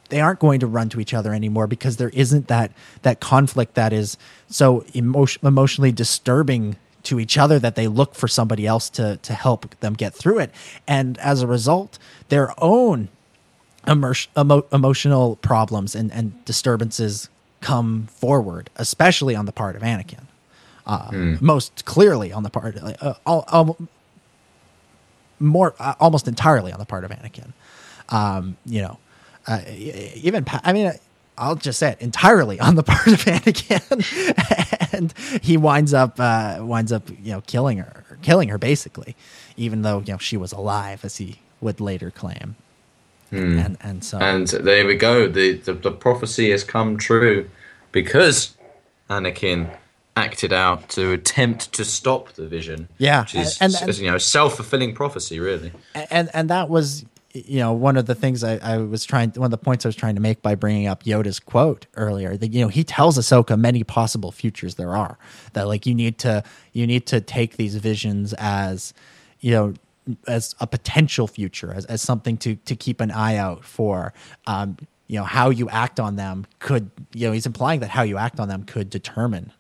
C: they aren't going to run to each other anymore because there isn't that that conflict that is so emotion, emotionally disturbing to each other that they look for somebody else to to help them get through it. And as a result their own immer- emo- emotional problems and, and disturbances come forward especially on the part of Anakin. Uh, most clearly on the part uh, all, all, more uh, almost entirely on the part of Anakin. Um, you know uh, even Pa- I mean, I'll just say it entirely on the part of Anakin, and he winds up uh, winds up you know killing her, killing her basically, even though you know she was alive, as he would later claim. And and so
D: And there we go. The, the the prophecy has come true because Anakin acted out to attempt to stop the vision.
C: Yeah,
D: which is
C: and- and-
D: you know self fulfilling prophecy, really.
C: and and that was you know one of the things I, I was trying one of the points I was trying to make by bringing up Yoda's quote earlier that you know he tells Ahsoka many possible futures there are that like you need to you need to take these visions as you know as a potential future as, as something to to keep an eye out for um you know how you act on them could you know he's implying that how you act on them could determine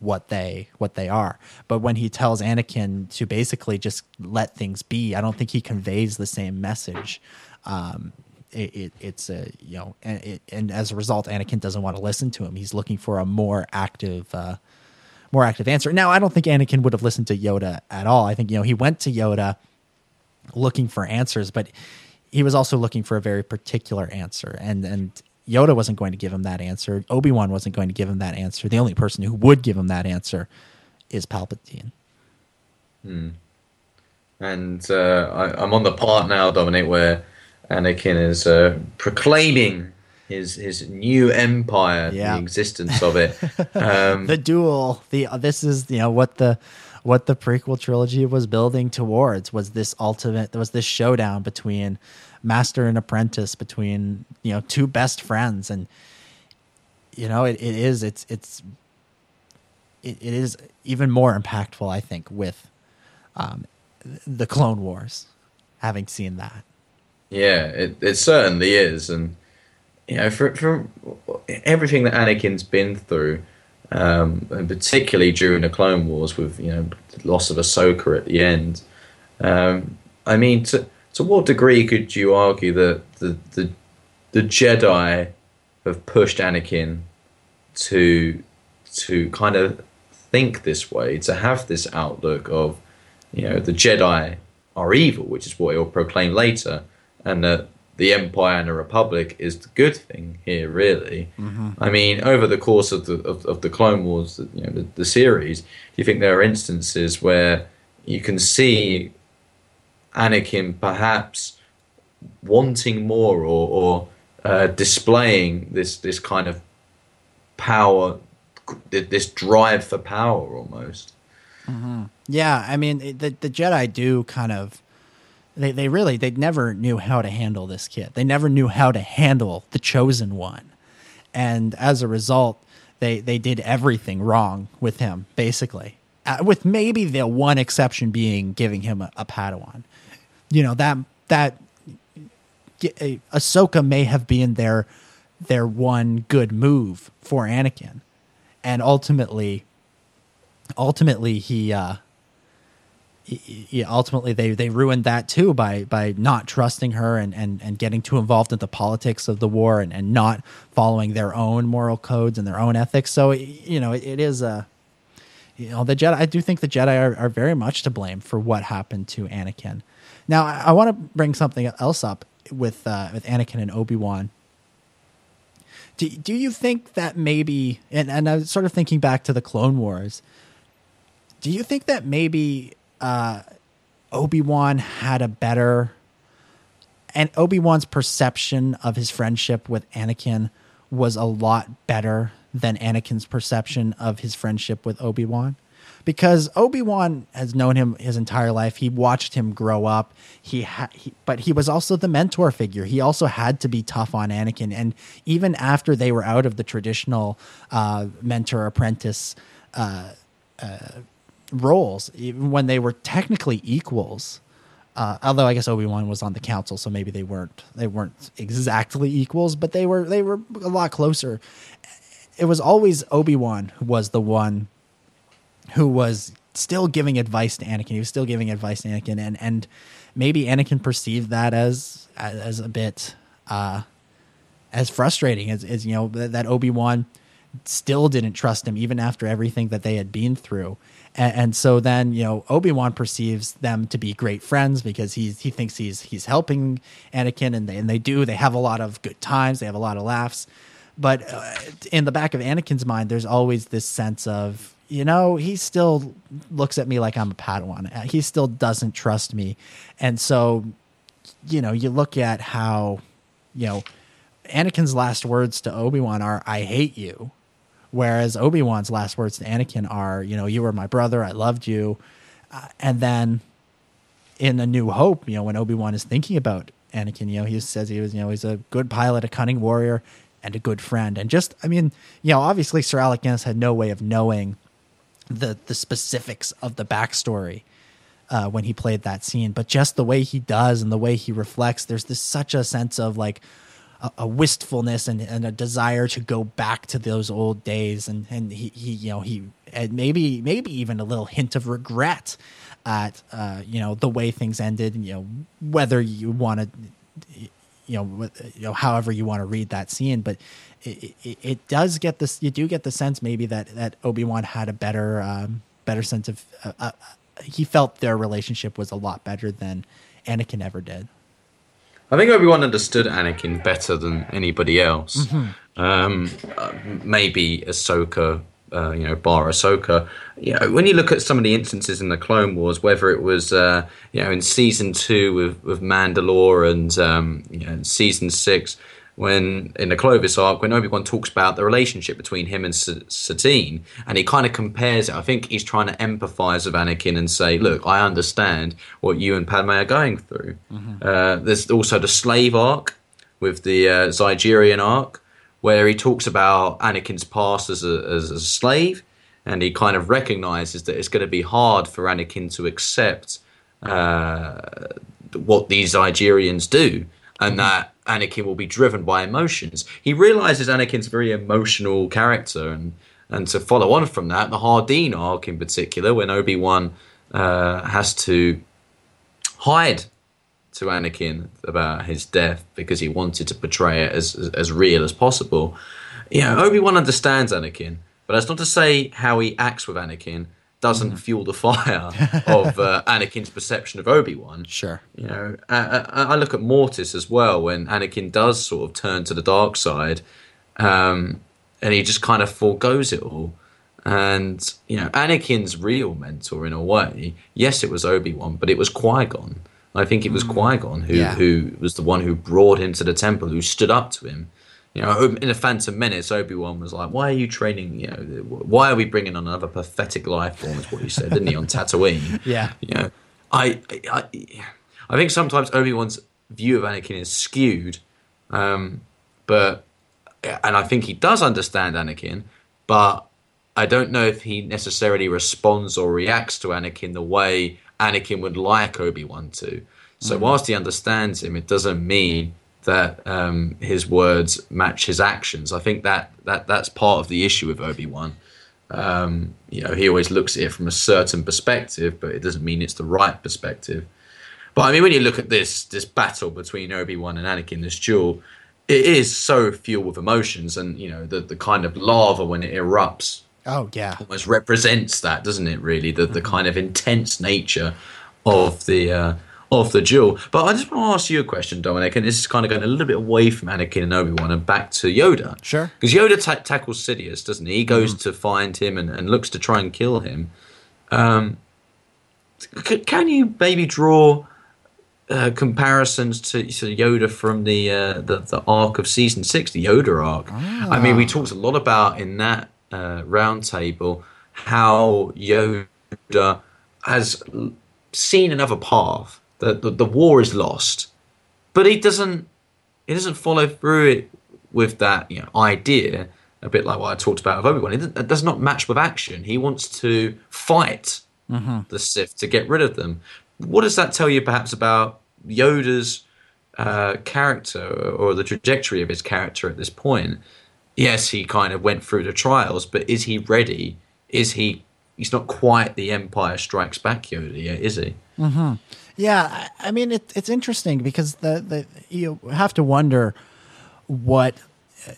C: what they what they are. But when he tells Anakin to basically just let things be, I don't think he conveys the same message. Um, it, it, it's a you know, and, it, and as a result, Anakin doesn't want to listen to him. He's looking for a more active, uh, more active answer. Now, I don't think Anakin would have listened to Yoda at all. I think you know he went to Yoda looking for answers, but he was also looking for a very particular answer, and and Yoda wasn't going to give him that answer. Obi Wan wasn't going to give him that answer. The only person who would give him that answer is Palpatine.
D: And uh, I, I'm on the part now, Dominic, where Anakin is uh, proclaiming his his new empire,
C: Yeah.
D: the existence of it. Um,
C: The duel. The uh, this is you know what the what the prequel trilogy was building towards was this ultimate. There was this showdown between master and apprentice, between you know two best friends, and you know it, it is it's it's it, it is even more impactful, I think, with um, the Clone Wars. Having seen that,
D: Yeah, it, it certainly is, and you know, for, for everything that Anakin's been through, um, and particularly during the Clone Wars, with you know the loss of Ahsoka at the end. Um, I mean, to to what degree could you argue that the the the Jedi have pushed Anakin to to kind of think this way, to have this outlook of, you know, the Jedi are evil, which is what he'll proclaim later, and that the Empire and the Republic is the good thing here, really. Mm-hmm. I mean, over the course of the of, of the Clone Wars, you know, the, the series, do you think there are instances where you can see Anakin perhaps wanting more or, or uh, displaying this this kind of power, this drive for power almost.
C: Yeah, I mean the the Jedi do kind of they they really they never knew how to handle this kid. They never knew how to handle the chosen one. And as a result, they they did everything wrong with him basically. Uh, with maybe the one exception being giving him a, a Padawan. You know, that that Ahsoka may have been their their one good move for Anakin, and ultimately, ultimately he. Uh, yeah, ultimately they, they ruined that too by by not trusting her and, and, and getting too involved in the politics of the war and, and not following their own moral codes and their own ethics. So you know it, it is a you know the Jedi. I do think the Jedi are, are very much to blame for what happened to Anakin. Now I, I want to bring something else up with uh, with Anakin and Obi Wan. Do, do you think that maybe and, and I was sort of thinking back to the Clone Wars. Do you think that maybe uh, Obi Wan had a better and Obi Wan's perception of his friendship with Anakin was a lot better than Anakin's perception of his friendship with Obi Wan. Because Obi Wan has known him his entire life, he watched him grow up. He, ha- he, but he was also the mentor figure. He also had to be tough on Anakin, and even after they were out of the traditional uh, mentor apprentice uh, roles, even when they were technically equals. Uh, although I guess Obi Wan was on the council, so maybe they weren't they weren't exactly equals, but they were they were a lot closer. It was always Obi Wan who was the one who was still giving advice to Anakin. He was still giving advice to Anakin, and and maybe Anakin perceived that as as a bit uh, as frustrating as, as you know that Obi Wan still didn't trust him even after everything that they had been through. And, so then you know Obi Wan perceives them to be great friends because he's he thinks he's he's helping Anakin, and they and they do. They have a lot of good times. They have a lot of laughs. But uh, in the back of Anakin's mind, there's always this sense of you know he still looks at me like I'm a Padawan. Uh, He still doesn't trust me, and so you know you look at how you know Anakin's last words to Obi Wan are "I hate you," whereas Obi Wan's last words to Anakin are "You know, you were my brother. I loved you," uh, and then in A New Hope, you know, when Obi Wan is thinking about Anakin, you know, he says he was, you know, he's a good pilot, a cunning warrior, and a good friend. And just, I mean, you know, obviously Sir Alec Guinness had no way of knowing the the specifics of the backstory uh, when he played that scene, but just the way he does and the way he reflects, there's this such a sense of like a, a wistfulness and, and a desire to go back to those old days, and and he, he you know he and maybe maybe even a little hint of regret at uh, you know the way things ended, and, you know whether you want to you know, you know, however you want to read that scene, but it, it, it does get this. You do get the sense maybe that that Obi Wan had a better um, better sense of. Uh, uh, he felt their relationship was a lot better than Anakin ever did.
D: I think Obi Wan understood Anakin better than anybody else. Um, uh, maybe Ahsoka, uh, you know, bar Ahsoka. You know, when you look at some of the instances in the Clone Wars, whether it was, uh, you know, in season two with, with Mandalore and um, you know, season six, when in the Clovis arc, when Obi Wan talks about the relationship between him and S- Satine, and he kind of compares it. I think he's trying to empathize with Anakin and say, "Look, I understand what you and Padme are going through." Uh, there's also the slave arc with the uh, Zygerian arc, where he talks about Anakin's past as a, as a slave, and he kind of recognizes that it's going to be hard for Anakin to accept uh, what these Zygerians do, and that Anakin will be driven by emotions. He realizes Anakin's a very emotional character, and and to follow on from that, the Hardeen arc in particular, when Obi Wan uh, has to hide to Anakin about his death because he wanted to portray it as as, as real as possible. You know, Obi Wan understands Anakin, but that's not to say how he acts with Anakin doesn't fuel the fire of uh, Anakin's perception of Obi Wan.
C: Sure.
D: You know, I, I, I look at Mortis as well when Anakin does sort of turn to the dark side, um, and he just kind of foregoes it all. And you know, Anakin's real mentor, in a way, yes, it was Obi Wan, but it was Qui Gon. I think it was Qui Gon who
C: Yeah.
D: who was the one who brought him to the temple, who stood up to him. You know, in a Phantom Menace, Obi Wan was like, "Why are you training? You know, why are we bringing on another pathetic life form?" Is what he said, didn't he, on Tatooine?
C: Yeah.
D: You know, I, I, I think sometimes Obi Wan's view of Anakin is skewed, um, but and I think he does understand Anakin, but I don't know if he necessarily responds or reacts to Anakin the way Anakin would like Obi Wan to. So whilst he understands him, it doesn't mean that um, his words match his actions. I think that that that's part of the issue with Obi Wan. Um, you know, he always looks at it from a certain perspective, but it doesn't mean it's the right perspective. But I mean, when you look at this this battle between Obi Wan and Anakin, this duel, it is so fueled with emotions, and you know, the the kind of lava when it erupts
C: Oh yeah.
D: almost represents that, doesn't it? Really, the the kind of intense nature of the uh, of the duel. But I just want to ask you a question, Dominic, and this is kind of going a little bit away from Anakin and Obi Wan and back to Yoda.
C: Sure.
D: Because Yoda ta- tackles Sidious, doesn't he? He goes to find him and, and looks to try and kill him. Um, c- can you maybe draw uh, comparisons to, to Yoda from the, uh, the the arc of season six, the Yoda arc? I mean, we talked a lot about in that uh, roundtable how Yoda has seen another path. That the, the war is lost, but he doesn't he doesn't follow through it with that you know idea. A bit like what I talked about with Obi Wan. It does not match with action. He wants to fight the Sith to get rid of them. What does that tell you, perhaps, about Yoda's uh, character or the trajectory of his character at this point? Yes, he kind of went through the trials, but is he ready? Is he? He's not quite the Empire Strikes Back Yoda yet, is he?
C: Yeah, I mean it, it's interesting because the, the you have to wonder what uh,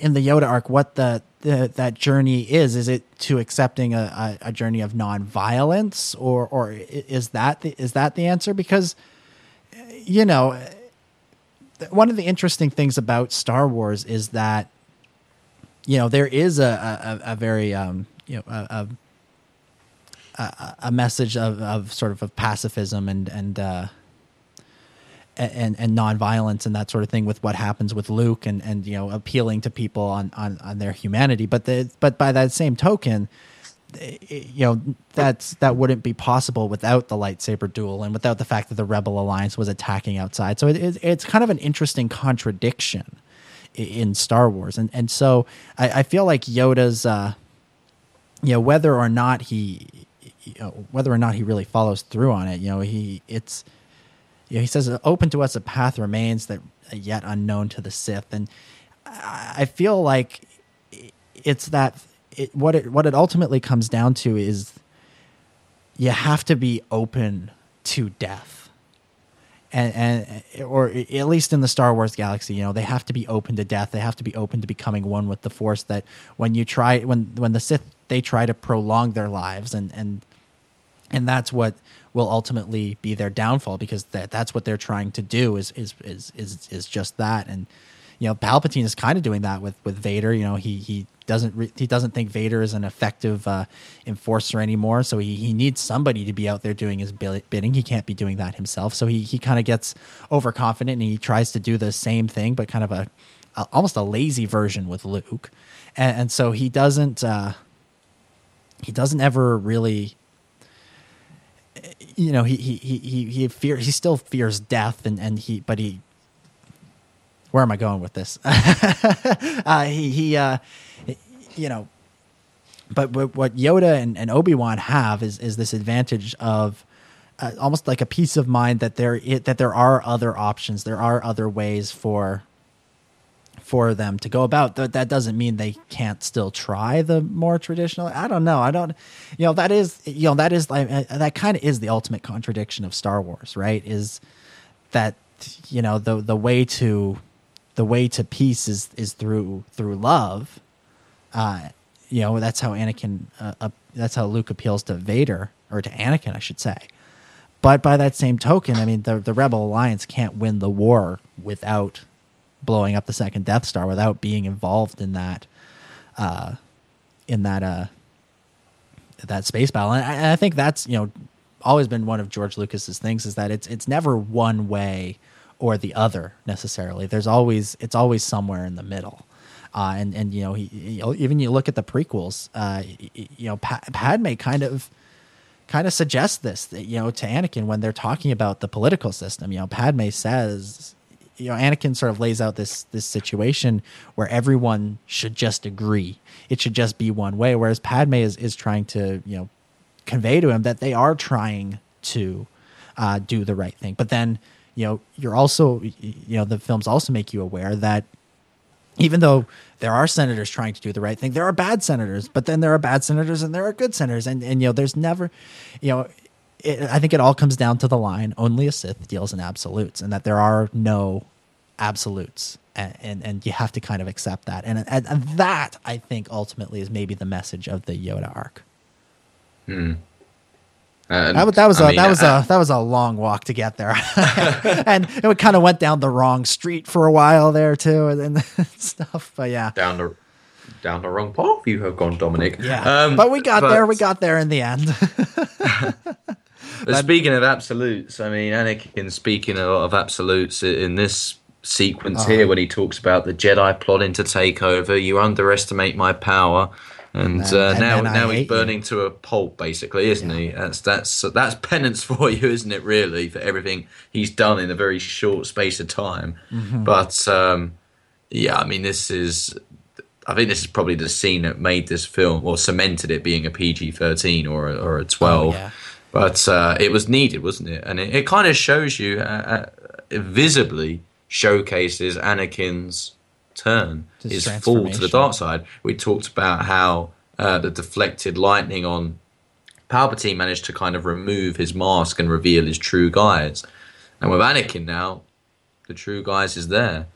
C: in the Yoda arc what the, the that journey is. Is it to accepting a, a, a journey of nonviolence, or or is that the, is that the answer? Because uh, you know, one of the interesting things about Star Wars is that you know there is a a, a very um, you know a, a message of, of sort of of pacifism and and uh, and and nonviolence and that sort of thing with what happens with Luke and and you know appealing to people on on, on their humanity. But the but by that same token, you know that's that wouldn't be possible without the lightsaber duel and without the fact that the Rebel Alliance was attacking outside. So it, it, it's kind of an interesting contradiction in Star Wars, and and so I, I feel like Yoda's. Uh, you know whether or not he you know, whether or not he really follows through on it you know he it's you know, he says open to us a path remains that yet unknown to the sith and i feel like it's that it, what it what it ultimately comes down to is you have to be open to death and and or at least in the Star Wars galaxy, you know, they have to be open to death. They have to be open to becoming one with the Force. That when you try, when when the Sith, they try to prolong their lives, and and and that's what will ultimately be their downfall because that that's what they're trying to do is is is is is just that. And you know, Palpatine is kind of doing that with with Vader. You know, he he doesn't re- he doesn't think Vader is an effective uh, enforcer anymore. So he, he needs somebody to be out there doing his bidding. He can't be doing that himself. So he he kind of gets overconfident and he tries to do the same thing, but kind of a, a almost a lazy version with Luke. And, and so he doesn't uh, he doesn't ever really you know he he he he fear he still fears death and and he but he where am I going with this? uh, he he uh, you know, but what, what Yoda and, and Obi Wan have is is this advantage of uh, almost like a peace of mind that there it, that there are other options, there are other ways for for them to go about. That that doesn't mean they can't still try the more traditional. I don't know. I don't. You know that is you know that is like that kind of is the ultimate contradiction of Star Wars, right? Is that you know the the way to the way to peace is is through through love. Uh, you know that's how Anakin. Uh, uh, that's how Luke appeals to Vader or to Anakin, I should say. But by that same token, I mean the the Rebel Alliance can't win the war without blowing up the second Death Star, without being involved in that, uh, in that uh, that space battle. And I, and I think that's you know always been one of George Lucas's things is that it's it's never one way or the other necessarily. There's always it's always somewhere in the middle. Uh, and and you know he, even you look at the prequels, uh, you know pa- Padme kind of kind of suggests this, that, you know, to Anakin when they're talking about the political system. You know, Padme says, you know, Anakin sort of lays out this this situation where everyone should just agree. It should just be one way. Whereas Padme is is trying to, you know, convey to him that they are trying to uh, do the right thing. But then, you know, you're also, you know, the films also make you aware that even though there are senators trying to do the right thing, there are bad senators, but then there are bad senators and there are good senators. And, and you know, there's never, you know, it, I think it all comes down to the line only a Sith deals in absolutes and that there are no absolutes. And, and, and you have to kind of accept that. And, and, and that, I think, ultimately is maybe the message of the Yoda arc.
D: And,
C: That, was- that was
D: I
C: a
D: mean,
C: that was a that was a long walk to get there, and it kind of went down the wrong street for a while there too, and, and stuff. But yeah,
D: down the down the wrong path you have gone, Dominic.
C: yeah.
D: Um,
C: but we got
D: but-
C: there. We got there in the end.
D: But speaking of absolutes, I mean, Anakin speaking a lot of absolutes in this sequence
C: Uh-huh.
D: here when he talks about the Jedi plotting to take over. You underestimate my power, and,
C: And-
D: uh,
C: and
D: now now he's
C: you.
D: burning to a pulp, basically, isn't he? That's that's that's penance for you, isn't it? Really, for everything he's done in a very short space of time.
C: Mm-hmm.
D: But um, yeah, I mean, this is. I think this is probably the scene that made this film or cemented it being a PG thirteen or a, or a twelve.
C: Oh, yeah.
D: But uh, it was needed, wasn't it? And it, it kind of shows you, uh, uh, visibly showcases Anakin's turn,
C: His
D: his fall to the dark side. We talked about how uh, the deflected lightning on Palpatine managed to kind of remove his mask and reveal his true guise. And with Anakin now, the true guise is there.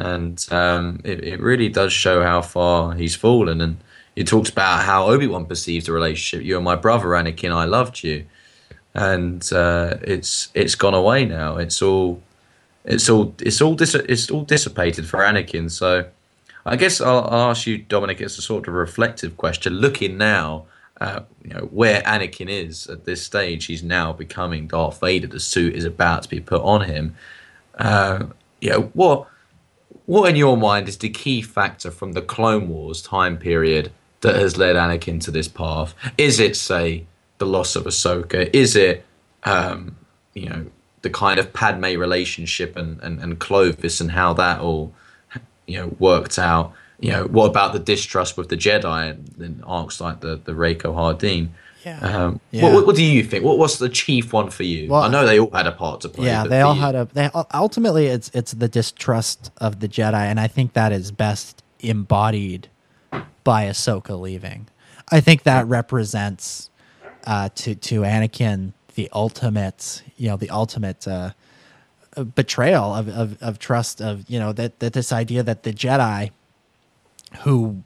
D: And um, it, it really does show how far he's fallen. And he talks about how Obi Wan perceives the relationship. You're my brother, Anakin. I loved you, and uh, it's it's gone away now. It's all it's all it's all dis- it's all dissipated for Anakin. So I guess I'll, ask you, Dominic. It's a sort of reflective question. Looking now, you know where Anakin is at this stage. He's now becoming Darth Vader. The suit is about to be put on him. Uh, you what? What in your mind is the key factor from the Clone Wars time period that has led Anakin to this path? Is it, say, the loss of Ahsoka? Is it, um, you know, the kind of Padme relationship and, and, and Clovis and how that all, you know, worked out? You know, what about the distrust with the Jedi and, and arcs like the the Rako Hardeen?
C: Yeah.
D: Um,
C: Yeah.
D: What, what, what do you think? What was the chief one for you?
C: Well,
D: I know they all had a part to play.
C: yeah, they all
D: you-
C: had a. They ultimately it's it's the distrust of the Jedi, and I think that is best embodied by Ahsoka leaving. I think that represents uh, to to Anakin the ultimate, you know, the ultimate uh, betrayal of, of of trust of you know that that this idea that the Jedi, who,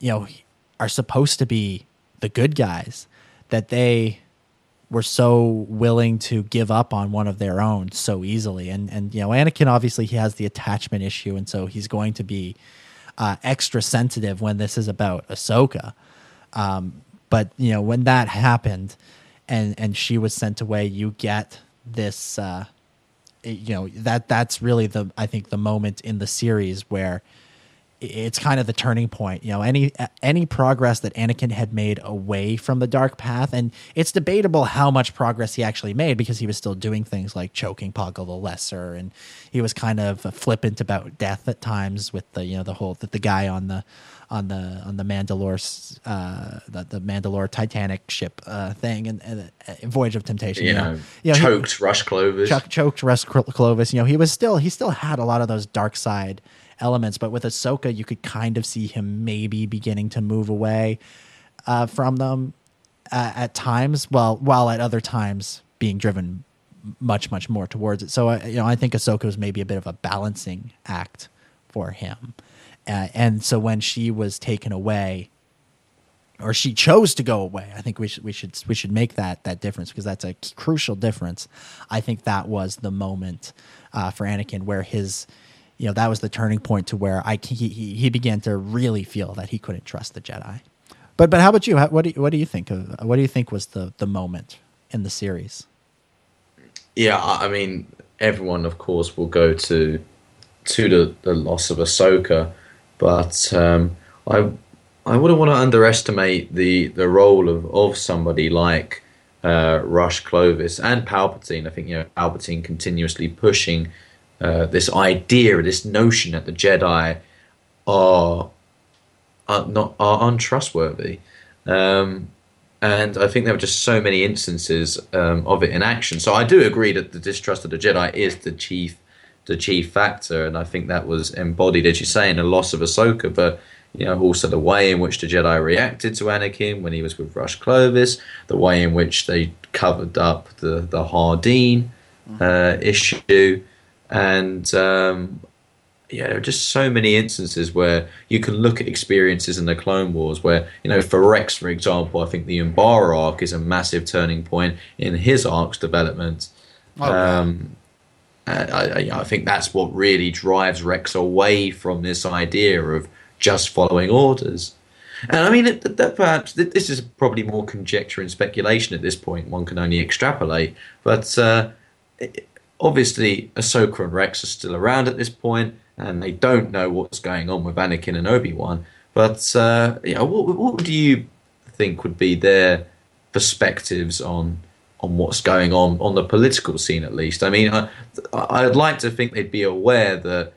C: you know, are supposed to be the good guys, that they were so willing to give up on one of their own so easily. And and you know, Anakin obviously he has the attachment issue, and so he's going to be uh, extra sensitive when this is about Ahsoka. Um, but you know, when that happened, and and she was sent away, you get this. Uh, you know that that's really the I think the moment in the series where it's kind of the turning point. You know, any any progress that Anakin had made away from the dark path, and it's debatable how much progress he actually made because he was still doing things like choking Poggle the Lesser, and he was kind of flippant about death at times with the you know the whole that the guy on the on the on the Mandalore uh, the, the Mandalore Titanic ship uh, thing and, and uh, Voyage of Temptation.
D: you
C: You,
D: know,
C: you know, he-
D: choked Rush Clovis.
C: Chuck choked Rush Clovis. You know, he was still he still had a lot of those dark side elements, but with Ahsoka, you could kind of see him maybe beginning to move away uh, from them uh, at times, while while at other times being driven much much more towards it. So uh, you know, I think Ahsoka was maybe a bit of a balancing act for him, uh, and so when she was taken away or she chose to go away. I think we should we should we should make that that difference because that's a crucial difference. I think that was the moment uh, for Anakin where his you know that was the turning point to where I he, he began to really feel that he couldn't trust the Jedi. But but how about you? How, what do you, what do you think of what do you think was the the moment in the series?
D: Yeah, I I mean, everyone, of course, will go to to the, the loss of Ahsoka, but um, I I wouldn't want to underestimate the the role of, of somebody like uh, Rush Clovis and Palpatine. I think you know Palpatine continuously pushing uh, this idea, this notion that the Jedi are are not are untrustworthy. Um, and I think there were just so many instances um, of it in action. So I do agree that the distrust of the Jedi is the chief, the chief factor, and I think that was embodied, as you say, in the loss of Ahsoka. But you know, also the way in which the Jedi reacted to Anakin when he was with Rush Clovis, the way in which they covered up the the Hardeen uh, issue, and um, yeah, there are just so many instances where you can look at experiences in the Clone Wars where, you know, for Rex, for example, I think the Umbara arc is a massive turning point in his arc's development.
C: Oh,
D: um, I, I, I think that's what really drives Rex away from this idea of just following orders. And I mean, that, that perhaps this is probably more conjecture and speculation at this point. One can only extrapolate, but uh, obviously, Ahsoka and Rex are still around at this point, and they don't know what's going on with Anakin and Obi Wan. But uh, know, what, what do you think would be their perspectives on on what's going on on the political scene, at least? I mean, I, I'd like to think they'd be aware that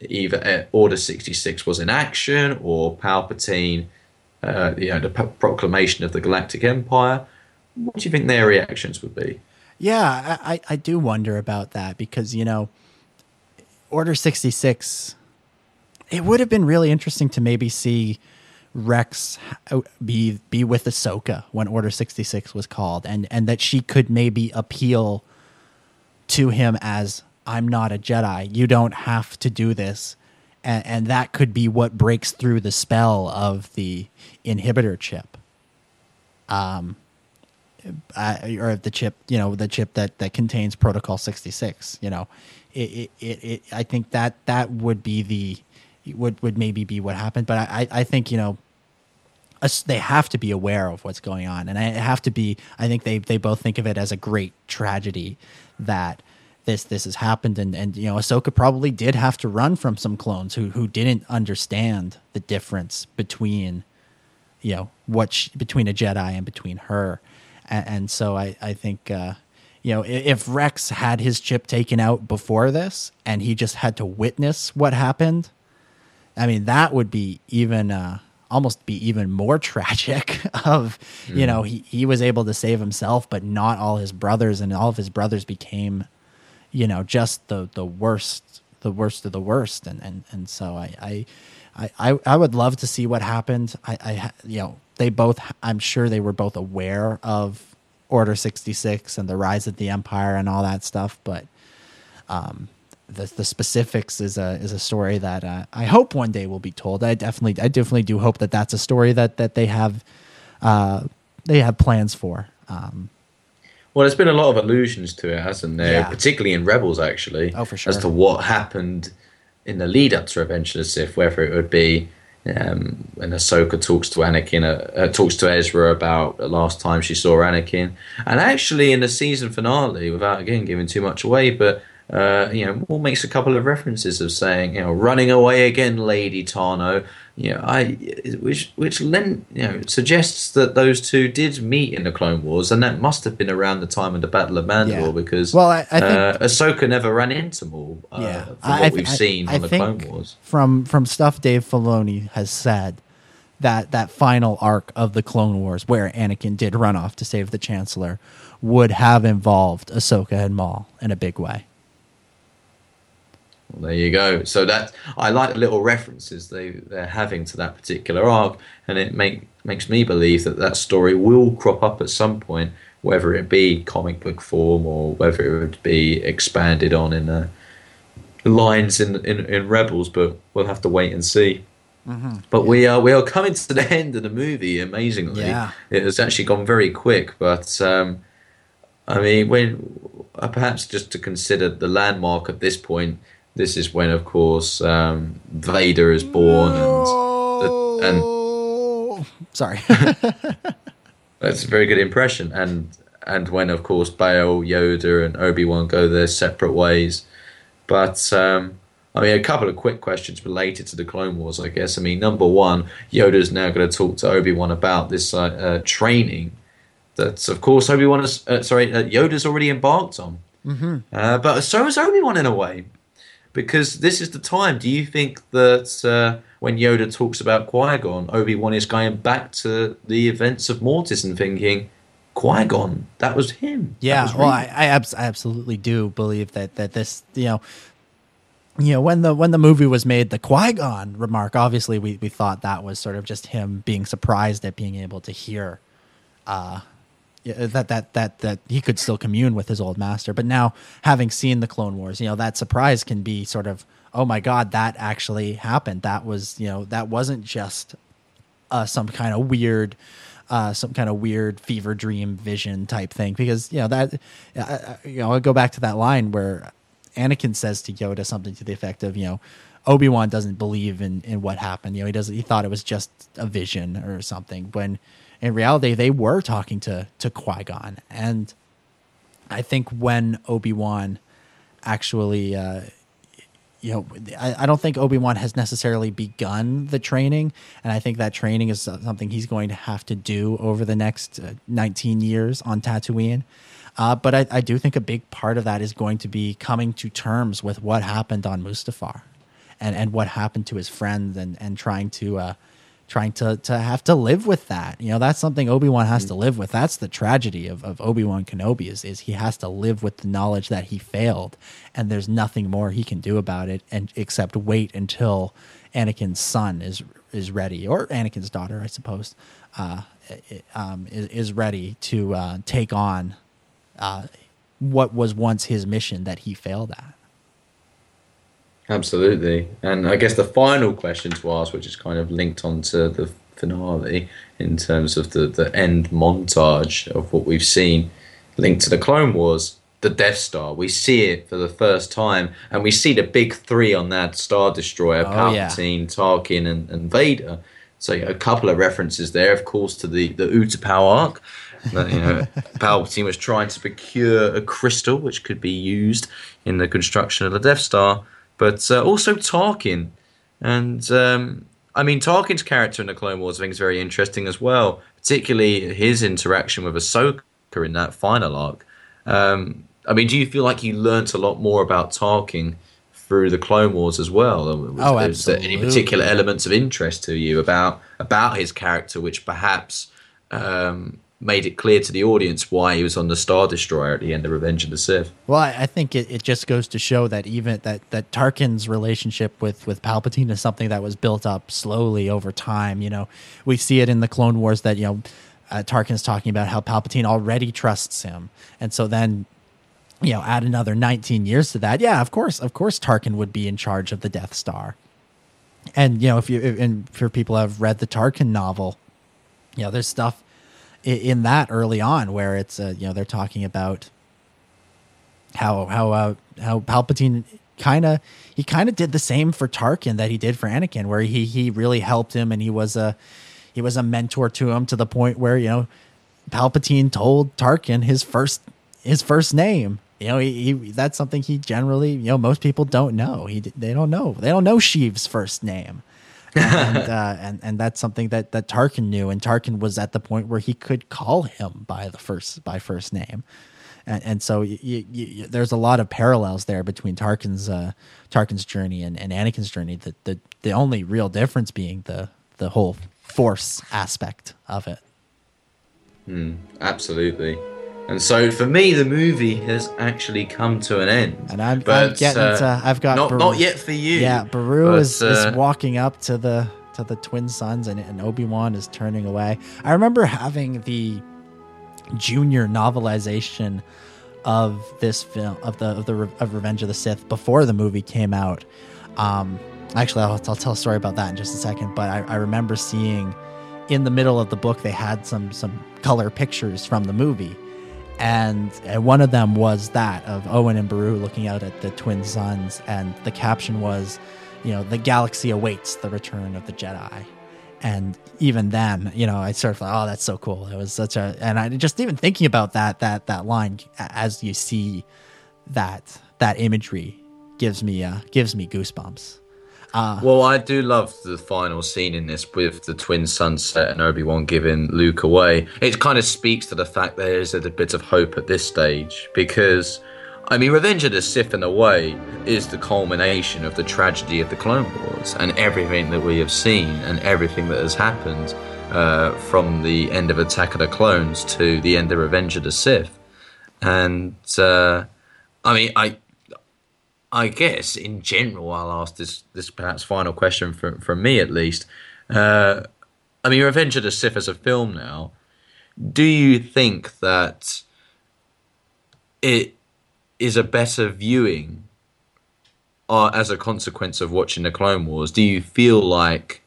D: either Order sixty six was in action or Palpatine, uh, you know, the proclamation of the Galactic Empire. What do you think their reactions would be?
C: Yeah, I, I do wonder about that because, you know, Order 66, it would have been really interesting to maybe see Rex be be with Ahsoka when Order 66 was called and, and that she could maybe appeal to him as I'm not a Jedi. You don't have to do this. And, and that could be what breaks through the spell of the inhibitor chip. Um, uh, or the chip, you know, the chip that, that contains Protocol 66. You know, it, it, it, I think that that would be the would would maybe be what happened. But I, I think you know, they have to be aware of what's going on, and I have to be. I think they they both think of it as a great tragedy that this this has happened, and and you know, Ahsoka probably did have to run from some clones who who didn't understand the difference between you know what sh between a Jedi and between her, and, and so I I think uh, you know if Rex had his chip taken out before this and he just had to witness what happened, I mean that would be even uh, almost be even more tragic. Of you know he he was able to save himself, but not all his brothers, and all of his brothers became you know just the the worst the worst of the worst and and and so i i i, I would love to see what happened i i you know they both i'm sure they were both aware of order 66 and the rise of the empire and all that stuff but um the, the specifics is a is a story that uh, I hope one day will be told. I definitely I definitely do hope that that's a story that that they have uh, they have plans for. Um,
D: Well, there's been a lot of allusions to it, hasn't there?
C: Yeah.
D: Particularly in Rebels, actually.
C: Oh, for sure.
D: As to what happened in the lead up to Revenge of the Sith, whether it would be um, when Ahsoka talks to Anakin, uh, uh, talks to Ezra about the last time she saw Anakin, and actually in the season finale, without again giving too much away, but. Uh, you know, Maul makes a couple of references of saying, you know, running away again, Lady Tano. You know, I, which which lend, you know suggests that those two did meet in the Clone Wars, and that must have been around the time of the Battle of Mandalore,
C: Yeah.
D: because
C: Well, I- I think-
D: uh, Ahsoka never ran into Maul. Uh,
C: yeah,
D: from
C: I-
D: what
C: I
D: we've seen
C: I
D: on the
C: think
D: Clone Wars.
C: From from stuff Dave Filoni has said, that that final arc of the Clone Wars, where Anakin did run off to save the Chancellor, would have involved Ahsoka and Maul in a big way.
D: Well, there you go. So that I like the little references they they're having to that particular arc, and it make makes me believe that that story will crop up at some point, whether it be comic book form or whether it would be expanded on in the lines in in, in Rebels. But we'll have to wait and see. But we are we are coming to the end of the movie. Amazingly,
C: Yeah.
D: it has actually gone very quick. But um, I mean, when uh, perhaps just to consider the landmark at this point, this is when, of course, um, Vader is born, and and
C: Sorry.
D: that's a very good impression. And and when, of course, Bail, Yoda, and Obi Wan go their separate ways. But um, I mean, a couple of quick questions related to the Clone Wars, I guess. I mean, number one, Yoda's now going to talk to Obi Wan about this uh, uh, training that, of course, Obi Wan is uh, sorry, uh, Yoda's already embarked on. Mm-hmm. Uh, but so is Obi Wan in a way. Because this is the time. Do you think that uh, when Yoda talks about Qui Gon, Obi Wan is going back to the events of Mortis and thinking, Qui Gon, that was him.
C: Yeah,
D: was
C: well, I, I, abs- I absolutely do believe that that this, you know, you know, when the when the movie was made, the Qui Gon remark, obviously, we we thought that was sort of just him being surprised at being able to hear, uh, that that that that he could still commune with his old master. But now, having seen the Clone Wars, you know, that surprise can be sort of, oh my god, that actually happened. That was, you know, that wasn't just uh, some kind of weird, uh, some kind of weird fever dream vision type thing. Because you know that, uh, uh, you know, I go back to that line where Anakin says to Yoda something to the effect of, you know, Obi Wan doesn't believe in in what happened. You know, he doesn't. He thought it was just a vision or something. When in reality, they were talking to to Qui Gon, and I think when Obi Wan actually. Uh, you know, I, I don't think Obi Wan has necessarily begun the training, and I think that training is something he's going to have to do over the next uh, 19 years on Tatooine. Uh, but I, I do think a big part of that is going to be coming to terms with what happened on Mustafar, and and what happened to his friends, and and trying to uh, trying to to have to live with that. You know, that's something Obi Wan has to live with. That's the tragedy of, of Obi Wan Kenobi is is he has to live with the knowledge that he failed, and there's nothing more he can do about it, and except wait until Anakin's son is is ready, or Anakin's daughter, I suppose, uh, um, is, is ready to uh, take on uh, what was once his mission that he failed at.
D: Absolutely. And I guess the final question to ask, which is kind of linked onto the finale in terms of the, the end montage of what we've seen linked to the Clone Wars, the Death Star. We see it for the first time, and we see the big three on that Star Destroyer
C: Oh, yeah.
D: Palpatine, Tarkin, and, and Vader. So a couple of references there, of course, to the, the Utapau arc. That, you know, Palpatine was trying to procure a crystal which could be used in the construction of the Death Star, but uh, also Tarkin. And um, I mean, Tarkin's character in the Clone Wars I think is very interesting as well, particularly his interaction with Ahsoka in that final arc. Um, I mean, do you feel like you learnt a lot more about Tarkin through the Clone Wars as well? Was,
C: Oh,
D: there any particular elements of interest to you about about his character, which perhaps um, made it clear to the audience why he was on the Star Destroyer at the end of Revenge of the Sith?
C: Well, I, I think it, it just goes to show that even that that Tarkin's relationship with with Palpatine is something that was built up slowly over time. You know, we see it in the Clone Wars that you know uh, Tarkin's talking about how Palpatine already trusts him, and so then you know add another 19 years to that. Yeah, of course, of course, Tarkin would be in charge of the Death Star. And you know, if you and for people who have read the Tarkin novel, you know, there's stuff in that early on where it's uh, you know they're talking about how how uh, how Palpatine kind of he kind of did the same for Tarkin that he did for Anakin, where he he really helped him and he was a he was a mentor to him to the point where you know Palpatine told Tarkin his first his first name. You know, he, he that's something he generally you know most people don't know. He they don't know they don't know Sheev's first name. And, uh, and and that's something that that Tarkin knew, and Tarkin was at the point where he could call him by the first by first name, and, and so y y y there's a lot of parallels there between Tarkin's uh, Tarkin's journey and, and Anakin's journey. The, the the only real difference being the the whole Force aspect of it.
D: Absolutely. And so for me, the movie has actually come to an end.
C: And I'm, I'm
D: But,
C: getting
D: uh,
C: to. I've got
D: not
C: Beru-
D: not yet for you.
C: Yeah, Beru
D: but,
C: is,
D: uh,
C: is walking up to the to the twin sons, and, and Obi Wan is turning away. I remember having the junior novelization of this film of the of the of Revenge of the Sith before the movie came out. Um, actually, I'll, I'll tell a story about that in just a second. But I, I remember seeing in the middle of the book they had some some color pictures from the movie. And, and one of them was that of Owen and Beru looking out at the twin suns, and the caption was, you know, the galaxy awaits the return of the Jedi. And even then, you know, I sort of thought, oh, that's so cool. It was such a, and I just even thinking about that that that line as you see that that imagery gives me uh gives me goosebumps.
D: Well, I do love the final scene in this with the twin sunset and Obi Wan giving Luke away. It kind of speaks to the fact there is a bit of hope at this stage because I mean, Revenge of the Sith, in a way, is the culmination of the tragedy of the Clone Wars and everything that we have seen and everything that has happened uh, from the end of Attack of the Clones to the end of Revenge of the Sith. And uh, I mean, I I guess in general, I'll ask this this perhaps final question from from me at least. Uh, I mean, Revenge of the Sith as a film now. Do you think that it is a better viewing uh, as a consequence of watching the Clone Wars? Do you feel like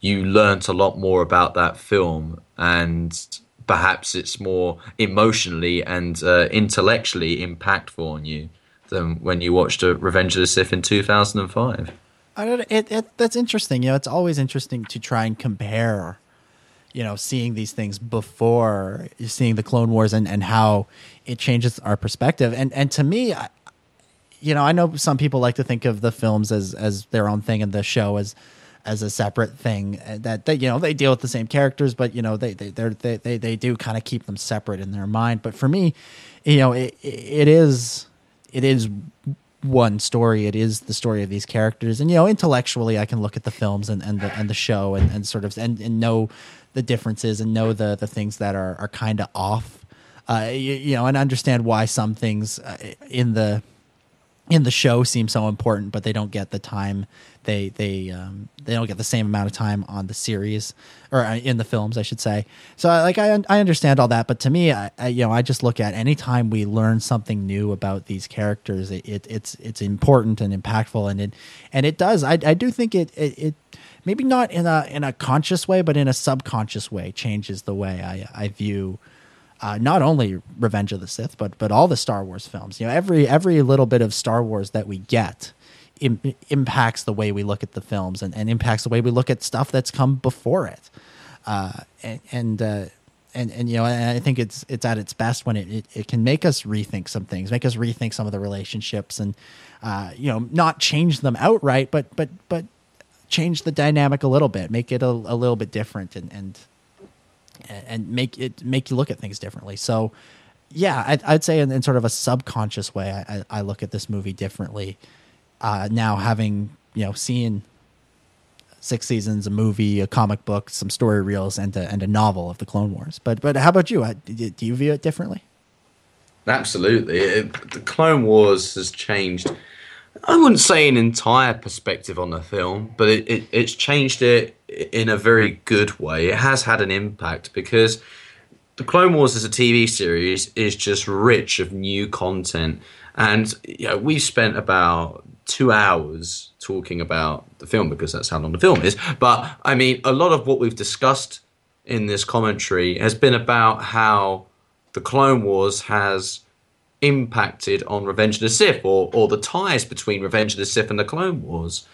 D: you learnt a lot more about that film and perhaps it's more emotionally and uh, intellectually impactful on you than when you watched uh, Revenge of the Sith in 2005?
C: I don't. It, it that's interesting. You know, it's always interesting to try and compare. You know, seeing these things before seeing the Clone Wars and, and how it changes our perspective. And and to me, I, you know, I know some people like to think of the films as as their own thing and the show as as a separate thing uh, that they you know they deal with the same characters but you know they they they they they do kind of keep them separate in their mind but for me you know it it is it is one story it is the story of these characters. And you know intellectually i can look at the films and, and the and the show and, and sort of and, and know the differences and know the the things that are are kind of off. Uh you, you know and understand why some things uh, in the in the show seem so important, but they don't get the time they they um, they don't get the same amount of time on the series or uh, in the films, I should say. So like I I understand all that, but to me, I, I you know I just look at anytime we learn something new about these characters, it, it it's it's important and impactful, and it and it does. I I do think it it. it Maybe not in a in a conscious way, but in a subconscious way, changes the way I I view uh, not only Revenge of the Sith, but but all the Star Wars films. You know, every every little bit of Star Wars that we get Im- impacts the way we look at the films and, and impacts the way we look at stuff that's come before it. Uh, and and, uh, and and you know, I think it's it's at its best when it, it, it can make us rethink some things, make us rethink some of the relationships, and uh, you know, not change them outright, but but but change the dynamic a little bit, make it a, a little bit different, and and and make it make you look at things differently. So, yeah, I'd, I'd say in, in, sort of a subconscious way, I, I look at this movie differently uh, now, having you know seen six seasons, a movie, a comic book, some story reels, and a, and a novel of the Clone Wars. But but how about you? Do you view it differently?
D: Absolutely, it, the Clone Wars has changed. I wouldn't say an entire perspective on the film, but it, it, it's changed it in a very good way. It has had an impact because the Clone Wars as a TV series is just rich of new content, and you know, we've spent about two hours talking about the film because that's how long the film is. But I mean, a lot of what we've discussed in this commentary has been about how the Clone Wars has impacted on Revenge of the Sith or, or the ties between Revenge of the Sith and the Clone Wars.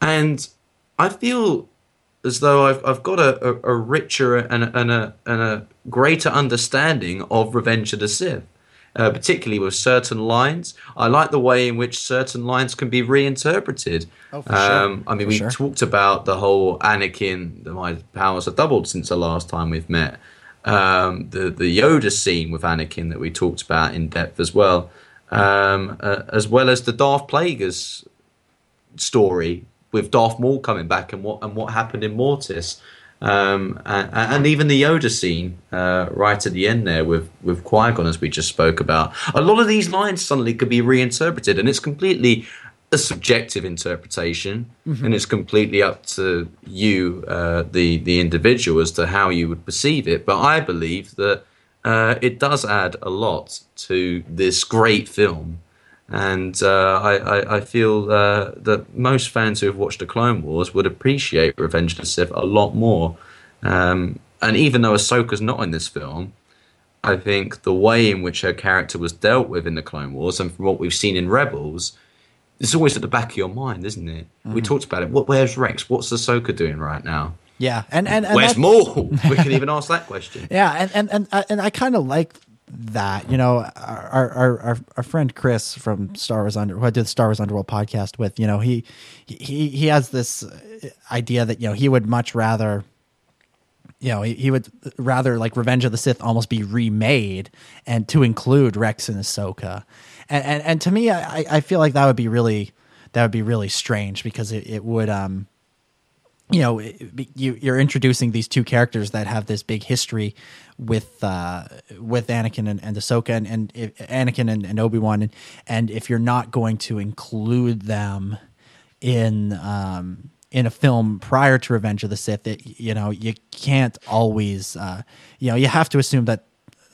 D: And I feel as though I've, I've got a, a, a richer and, and, a, and a greater understanding of Revenge of the Sith. Uh, particularly with certain lines. I like the way in which certain lines can be reinterpreted.
C: Oh, for um,
D: I mean,
C: for
D: we
C: sure.
D: talked about the whole Anakin, my powers have doubled since the last time we've met um, the the Yoda scene with Anakin that we talked about in depth as well, um, uh, as well as the Darth Plagueis story with Darth Maul coming back and what and what happened in Mortis, um, and, and, even the Yoda scene uh, right at the end there with with Qui Gon as we just spoke about. A lot of these lines suddenly could be reinterpreted, and it's completely a subjective interpretation, mm-hmm. and it's completely up to you, uh, the the individual, as to how you would perceive it. But I believe that uh, it does add a lot to this great film, and uh, I, I, I, feel uh, that most fans who have watched the Clone Wars would appreciate Revenge of the Sith a lot more. Um, and even though Ahsoka's not in this film, I think the way in which her character was dealt with in the Clone Wars, and from what we've seen in Rebels it's always at the back of your mind, isn't it? Mm. We talked about it. What, where's Rex? What's Ahsoka doing right now?
C: Yeah, and and, and
D: where's Maul? we can even ask that question.
C: Yeah, and and and, uh, and I kind of like that. You know, our, our our our friend Chris from Star Wars Under, who I did the Star Wars Underworld podcast with, you know, he he he has this idea that you know he would much rather you know, he, he would rather like Revenge of the Sith almost be remade and to include Rex and Ahsoka. And and, and to me, I, I feel like that would be really that would be really strange because it, it would um you know you, you're introducing these two characters that have this big history with uh, with Anakin and, and Ahsoka and, and if, Anakin and, and Obi Wan and, and if you're not going to include them in um, in a film prior to Revenge of the Sith, it, you know you can't always uh, you know you have to assume that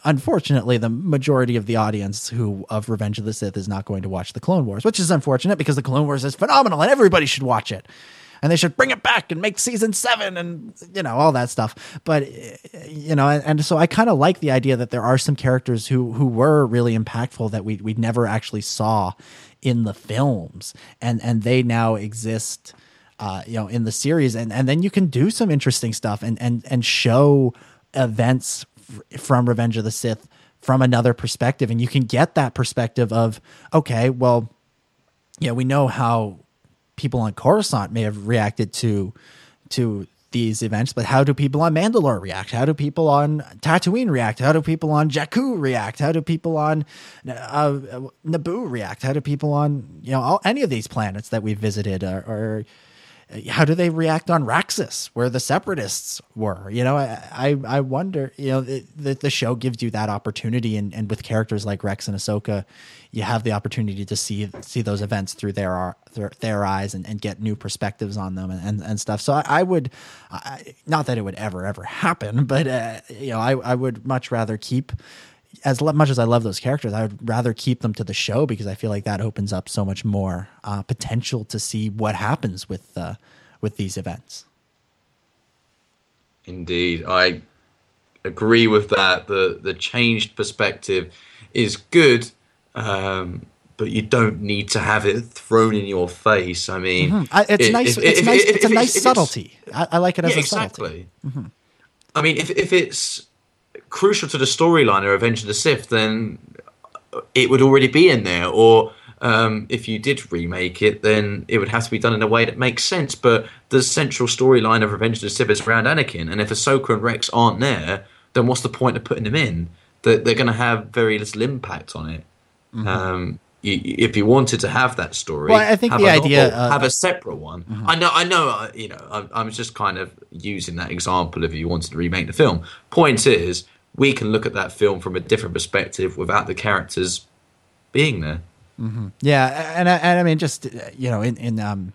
C: unfortunately the majority of the audience who of Revenge of the Sith is not going to watch the Clone Wars, which is unfortunate because the Clone Wars is phenomenal and everybody should watch it and they should bring it back and make season seven and you know all that stuff. But you know, and, and so I kind of like the idea that there are some characters who who were really impactful that we we never actually saw in the films, and and they now exist. Uh, you know, in the series, and, and then you can do some interesting stuff and and and show events from Revenge of the Sith from another perspective, and you can get that perspective of okay, well, yeah, we know how people on Coruscant may have reacted to to these events, but how do people on Mandalore react? How do people on Tatooine react? How do people on Jakku react? How do people on uh, Naboo react? How do people on you know all, any of these planets that we've visited or, or how do they react on Raxus, where the separatists were? You know, I I, I wonder. You know, the the show gives you that opportunity, and, and with characters like Rex and Ahsoka, you have the opportunity to see see those events through their their, their eyes and, and get new perspectives on them and, and, and stuff. So I, I would, I, not that it would ever ever happen, but uh, you know, I I would much rather keep as much as I love those characters, I would rather keep them to the show because I feel like that opens up so much more uh, potential to see what happens with uh, with these events.
D: Indeed, I agree with that. the The changed perspective is good, um, but you don't need to have it thrown in your face. I mean,
C: mm-hmm. I, it's
D: if,
C: nice. It's nice. it's a nice subtlety. I, I, like it as
D: yeah,
C: a
D: exactly.
C: subtlety. Mm-hmm.
D: I mean, if if it's crucial to the storyline of Revenge of the Sith, then it would already be in there. Or um, if you did remake it, then it would have to be done in a way that makes sense. But the central storyline of Revenge of the Sith is around Anakin, and if Ahsoka and Rex aren't there, then what's the point of putting them in? They're, they're going to have very little impact on it. Mm-hmm. Um, if you wanted to have that story,
C: well, I think the idea
D: novel, uh, have a separate one. Mm-hmm. I know, I know. Uh, you know, I'm, I'm, just kind of using that example. If you wanted to remake the film, point is, we can look at that film from a different perspective without the characters being there.
C: Mm-hmm. Yeah, and and I mean, just you know, in in um,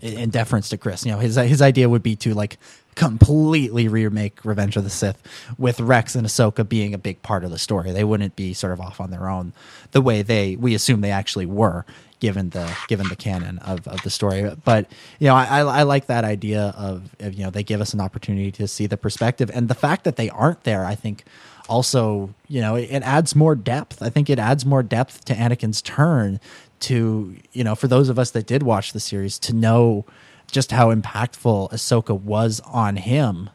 C: in deference to Chris, you know, his his idea would be to like completely remake Revenge of the Sith with Rex and Ahsoka being a big part of the story. They wouldn't be sort of off on their own the way they we assume they actually were given the given the canon of, of the story. But you know, I, I like that idea of, of you know they give us an opportunity to see the perspective and the fact that they aren't there. I think also you know it, it adds more depth. I think it adds more depth to Anakin's turn to you know for those of us that did watch the series to know just how impactful Ahsoka was on him.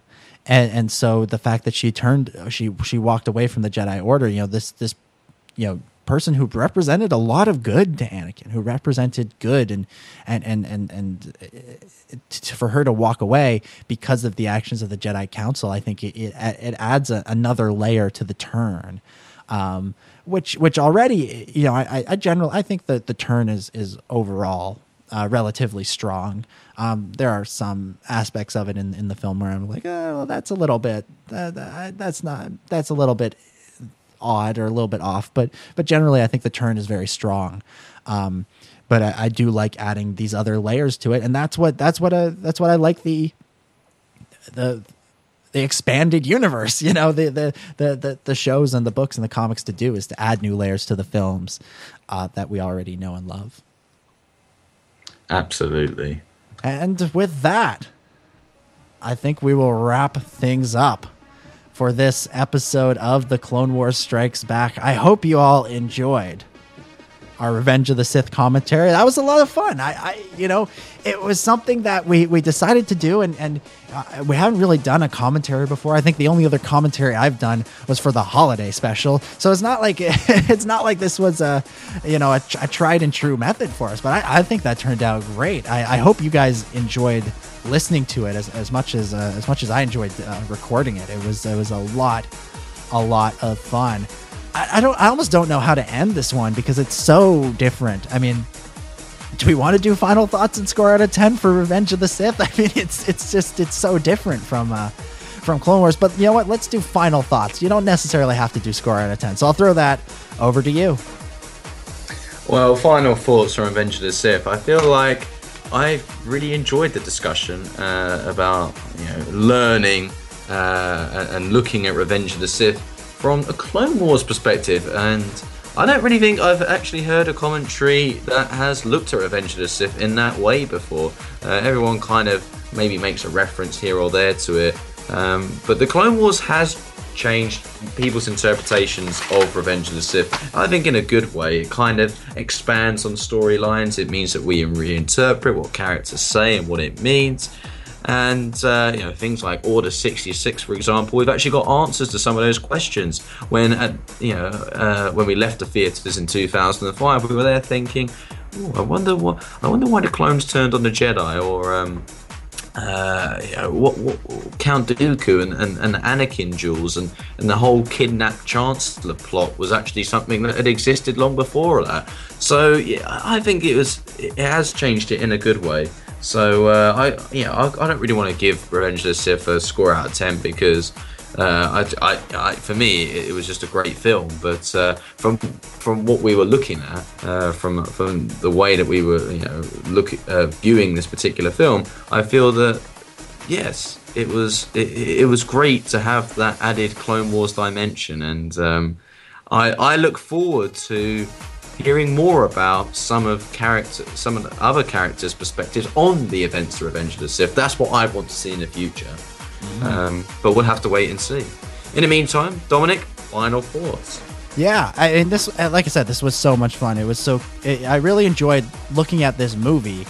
C: And, and so the fact that she turned, she she walked away from the Jedi Order. You know this this, you know person who represented a lot of good to Anakin, who represented good, and and and and and uh, for her to walk away because of the actions of the Jedi Council, I think it it, it adds a, another layer to the turn. Um, which which already you know I I general I think that the turn is is overall uh, relatively strong. Um, there are some aspects of it in, in the film where I'm like, oh, well, that's a little bit, uh, that's not, that's a little bit odd or a little bit off, but but generally I think the turn is very strong. Um, but I, I, do like adding these other layers to it, and that's what that's what a that's what I like the the the expanded universe. You know, the the the the, the shows and the books and the comics to do is to add new layers to the films uh, that we already know and love.
D: Absolutely.
C: And with that, I think we will wrap things up for this episode of The Clone Wars Strikes Back. I hope you all enjoyed. Our Revenge of the Sith commentary. That was a lot of fun. I, I you know, it was something that we, we decided to do, and and uh, we haven't really done a commentary before. I think the only other commentary I've done was for the holiday special. So it's not like it's not like this was a you know a, a tried and true method for us. But I, I think that turned out great. I, I hope you guys enjoyed listening to it as, as much as uh, as much as I enjoyed uh, recording it. It was it was a lot a lot of fun. I, I don't. I almost don't know how to end this one because it's so different. I mean, do we want to do final thoughts and score out of ten for Revenge of the Sith? I mean, it's it's just it's so different from uh, from Clone Wars. But you know what? Let's do final thoughts. You don't necessarily have to do score out of ten. So I'll throw that over to you.
D: Well, final thoughts on Revenge of the Sith. I feel like I really enjoyed the discussion uh, about you know learning uh, and looking at Revenge of the Sith from a Clone Wars perspective, and I don't really think I've actually heard a commentary that has looked at Revenge of the Sith in that way before. Uh, everyone kind of maybe makes a reference here or there to it, um, but the Clone Wars has changed people's interpretations of Revenge of the Sith. I think in a good way. It kind of expands on storylines. It means that we reinterpret what characters say and what it means. And uh, you know things like Order 66, for example, we've actually got answers to some of those questions. When at, you know uh, when we left the theaters in 2005, we were there thinking, I wonder what I wonder why the clones turned on the Jedi, or um, uh, you know, what, what, Count Dooku and, and, and Anakin duels and, and the whole kidnap Chancellor plot was actually something that had existed long before that. So yeah, I think it was it has changed it in a good way. So uh, I yeah I, I, don't really want to give Revenge of the Sith a score out of ten because uh, I, I, I, for me it was just a great film. But uh, from from what we were looking at, uh, from from the way that we were you know look uh, viewing this particular film, I feel that yes, it was it, it, was great to have that added Clone Wars dimension, and um, I I look forward to hearing more about some of character, some of the other characters' perspectives on the events of Revenge of the Sith. That's what I want to see in the future. Mm. Um, but we'll have to wait and see. In the meantime, Dominic, final thoughts.
C: Yeah, I, and this, uh, like I said, this was so much fun. It was so. It, I really enjoyed looking at this movie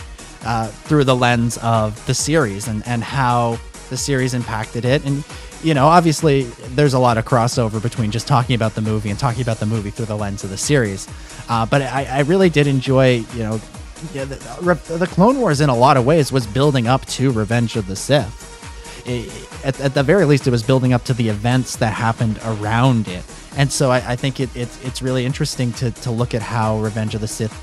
C: uh, through the lens of the series and and how the series impacted it. And you know, obviously, there's a lot of crossover between just talking about the movie and talking about the movie through the lens of the series. Uh, but I, I, really did enjoy, you know, yeah, the, the, Clone Wars in a lot of ways was building up to Revenge of the Sith. It, at, at, the very least, it was building up to the events that happened around it. And so I, I think it, it, it's really interesting to, to look at how Revenge of the Sith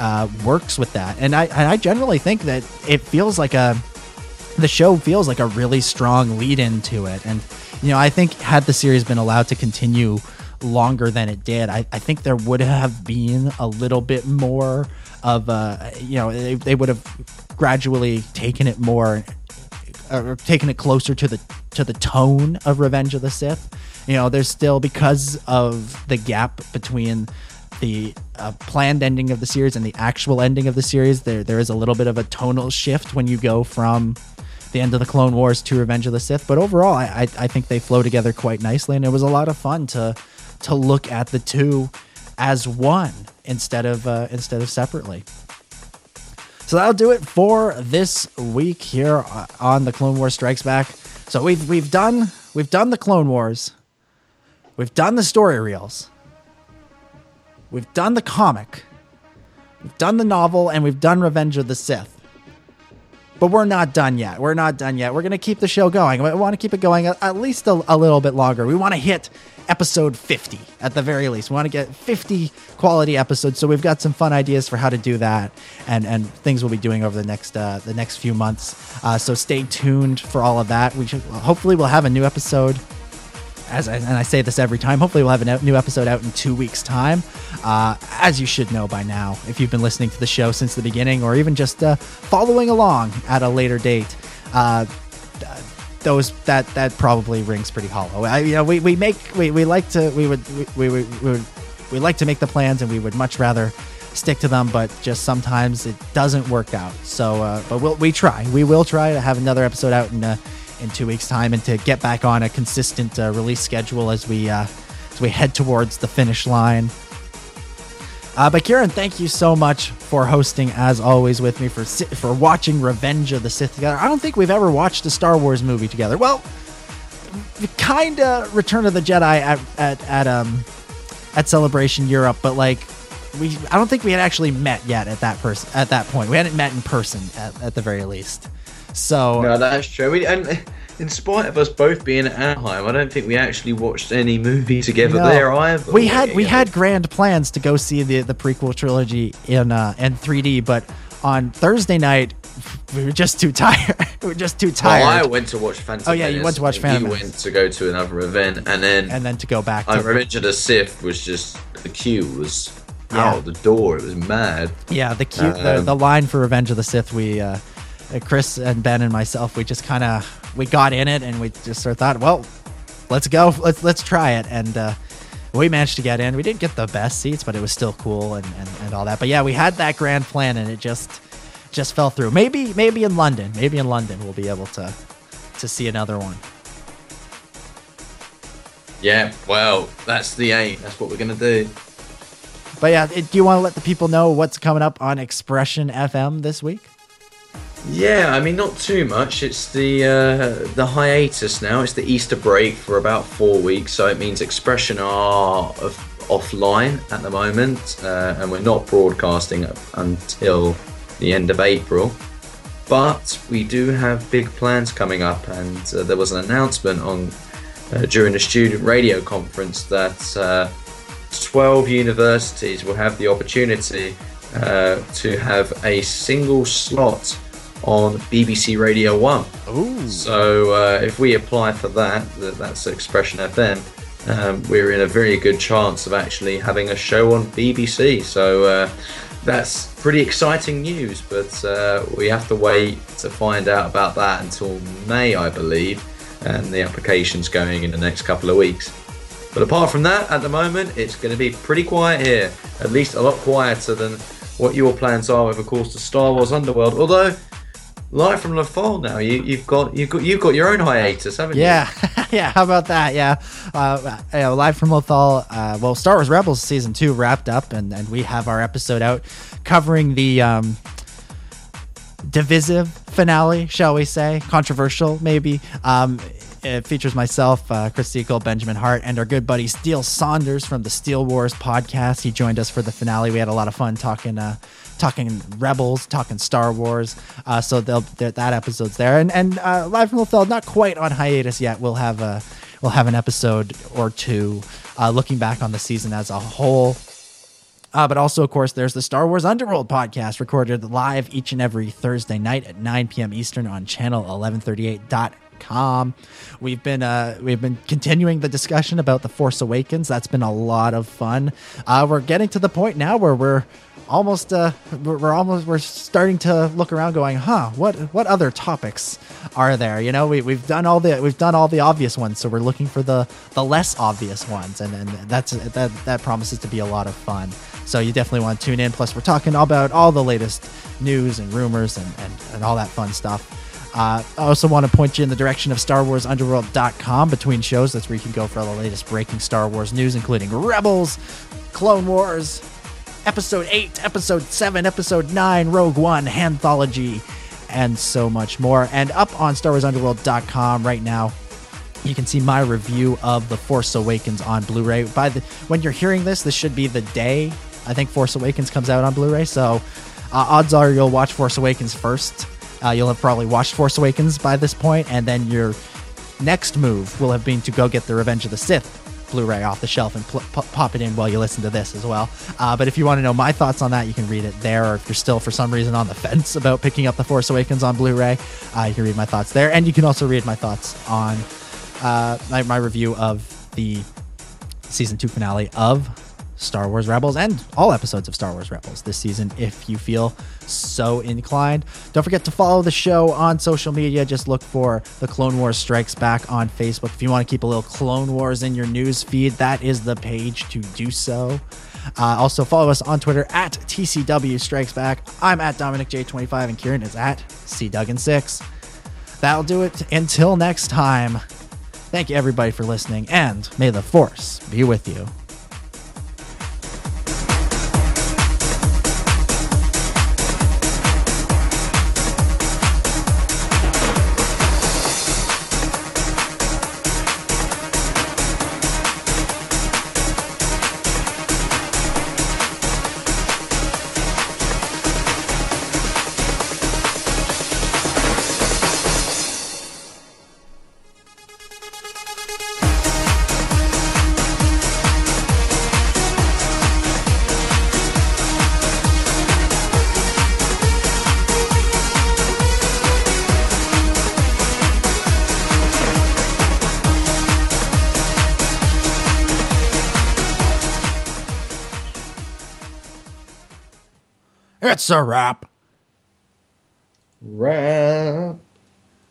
C: uh, works with that. And I, I generally think that it feels like a the show feels like a really strong lead into it. And, you know, I think had the series been allowed to continue longer than it did, I, I think there would have been a little bit more of, uh, you know, they, they would have gradually taken it more uh, or taken it closer to the to the tone of Revenge of the Sith. You know, there's still because of the gap between the uh, planned ending of the series and the actual ending of the series. There there is a little bit of a tonal shift when you go from the end of the Clone Wars to Revenge of the Sith. But overall, I, I, I think they flow together quite nicely, and it was a lot of fun to to look at the two as one instead of uh, instead of separately. So that'll do it for this week here uh, on the Clone Wars Strikes Back. So we've we've done we've done the Clone Wars, we've done the story reels, we've done the comic, we've done the novel, and we've done Revenge of the Sith. But we're not done yet. We're not done yet. We're going to keep the show going. We want to keep it going at least a, a little bit longer. We want to hit episode 50 at the very least. We want to get 50 quality episodes. So we've got some fun ideas for how to do that and, and things we'll be doing over the next uh, the next few months. Uh, so stay tuned for all of that. We should hopefully we'll have a new episode as I, and I say this every time, hopefully we'll have a new episode out in two weeks' time. Uh, as you should know by now, if you've been listening to the show since the beginning, or even just uh, following along at a later date, uh, those that that probably rings pretty hollow. I, you know, we, we make we, we like to we would we, we, we, would we like to make the plans, and we would much rather stick to them, but just sometimes it doesn't work out. So, uh, but we'll we try. We will try to have another episode out in. In two weeks' time and to get back on a consistent uh, release schedule as we uh, as we head towards the finish line. Uh, but Ciaran, thank you so much for hosting, as always, with me for for watching Revenge of the Sith together. I don't think we've ever watched a Star Wars movie together. Well, kind of Return of the Jedi at at at um at Celebration Europe, but like we, I don't think we had actually met yet at that person at that point. We hadn't met in person at, at the very least. So
D: No, that's true. We, and in spite of us both being at Anaheim, I don't think we actually watched any movie together
C: No.
D: there either.
C: We had we had grand plans to go see the the prequel trilogy in uh in 3D, but on Thursday night we were just too tired. we were just too
D: Well,
C: tired,
D: I went to watch Phantom
C: Oh, yeah, you went to watch Phantom
D: You went to go to another event, and then
C: and then to go back.
D: I
C: To,
D: Revenge of the Sith was just the queue was
C: Yeah.
D: out the door. It was mad.
C: yeah, the the,
D: Um,
C: the line for Revenge of the Sith. We uh, Chris and Ben and myself, we just kind of we got in it and we just sort of thought, well, let's go, let's let's try it, and uh, we managed to get in. We didn't get the best seats, but it was still cool and, and, and all that. But yeah, we had that grand plan and it just just fell through. Maybe maybe in London, maybe in London we'll be able to to see another one.
D: Yeah, well, that's the aim. That's what we're gonna do.
C: But yeah, do you want to let the people know what's coming up on Expression FM this week?
D: Yeah, I mean, not too much. It's the uh, the hiatus now. It's the Easter break for about four weeks, so it means Expression are of, offline at the moment, uh, and we're not broadcasting until the end of April. But we do have big plans coming up, and uh, there was an announcement on uh, during the student radio conference that uh, 12 universities will have the opportunity uh, to have a single slot on BBC Radio 1.
C: Ooh.
D: So uh, if we apply for that, that that's Expression FM, um, we're in a very good chance of actually having a show on BBC. So uh, that's pretty exciting news, but uh, we have to wait to find out about that until May, I believe, and the application's going in the next couple of weeks. But apart from that, at the moment, it's going to be pretty quiet here. At least a lot quieter than what your plans are with, of course, the Star Wars Underworld. Although, live from Lothal now, you, you've got you've got you've got your own hiatus, haven't you?
C: Yeah, yeah. How about that? Yeah, uh, you know, live from Lothal. Uh, well, Star Wars Rebels season two wrapped up, and, and we have our episode out covering the um, divisive finale, shall we say, controversial maybe. Um, it features myself, uh, Chris Siegel, Benjamin Hart, and our good buddy Steele Saunders from the Steel Wars podcast. He joined us for the finale. We had a lot of fun talking, uh, talking Rebels, talking Star Wars. Uh, so that episode's there, and and uh, live from Lothal, not quite on hiatus yet. We'll have a we'll have an episode or two uh, looking back on the season as a whole. Uh, but also, of course, there's the Star Wars Underworld podcast recorded live each and every Thursday night at 9 p.m. Eastern on channel 1138.com. We've been uh, we've been continuing the discussion about the Force Awakens. That's been a lot of fun. Uh, we're getting to the point now where we're almost uh, we're, we're almost we're starting to look around, going, "Huh, what what other topics are there?" You know, we we've done all the we've done all the obvious ones, so we're looking for the the less obvious ones, and and that's that that promises to be a lot of fun. So you definitely want to tune in. Plus, we're talking about all the latest news and rumors and, and, and all that fun stuff. Uh, I also want to point you in the direction of StarWarsUnderworld.com between shows. That's where you can go for all the latest breaking Star Wars news, including Rebels, Clone Wars, Episode 8, Episode 7, Episode 9, Rogue One, Anthology, and so much more. And up on StarWarsUnderworld.com right now, you can see my review of The Force Awakens on Blu-ray. By the when you're hearing this, this should be the day I think Force Awakens comes out on Blu-ray. So uh, odds are you'll watch Force Awakens first. Uh, you'll have probably watched Force Awakens by this point, and then your next move will have been to go get the Revenge of the Sith Blu-ray off the shelf and pl- pop- it in while you listen to this as well. Uh, but if you want to know my thoughts on that, you can read it there. Or if you're still for some reason on the fence about picking up the Force Awakens on Blu-ray, uh, you can read my thoughts there, and you can also read my thoughts on uh, my, my review of the season two finale of Star Wars Rebels and all episodes of Star Wars Rebels this season if you feel so inclined. Don't forget to follow the show on social media. Just look for the Clone Wars Strikes Back on Facebook. If you want to keep a little Clone Wars in your news feed, that is the page to do so. Uh, also, follow us on Twitter at TCW Strikes Back. I'm at Dominic J25 and Ciaran is at C Duggan6. That'll do it until next time. Thank you, everybody, for listening, and may the Force be with you. It's a wrap.
D: Wrap.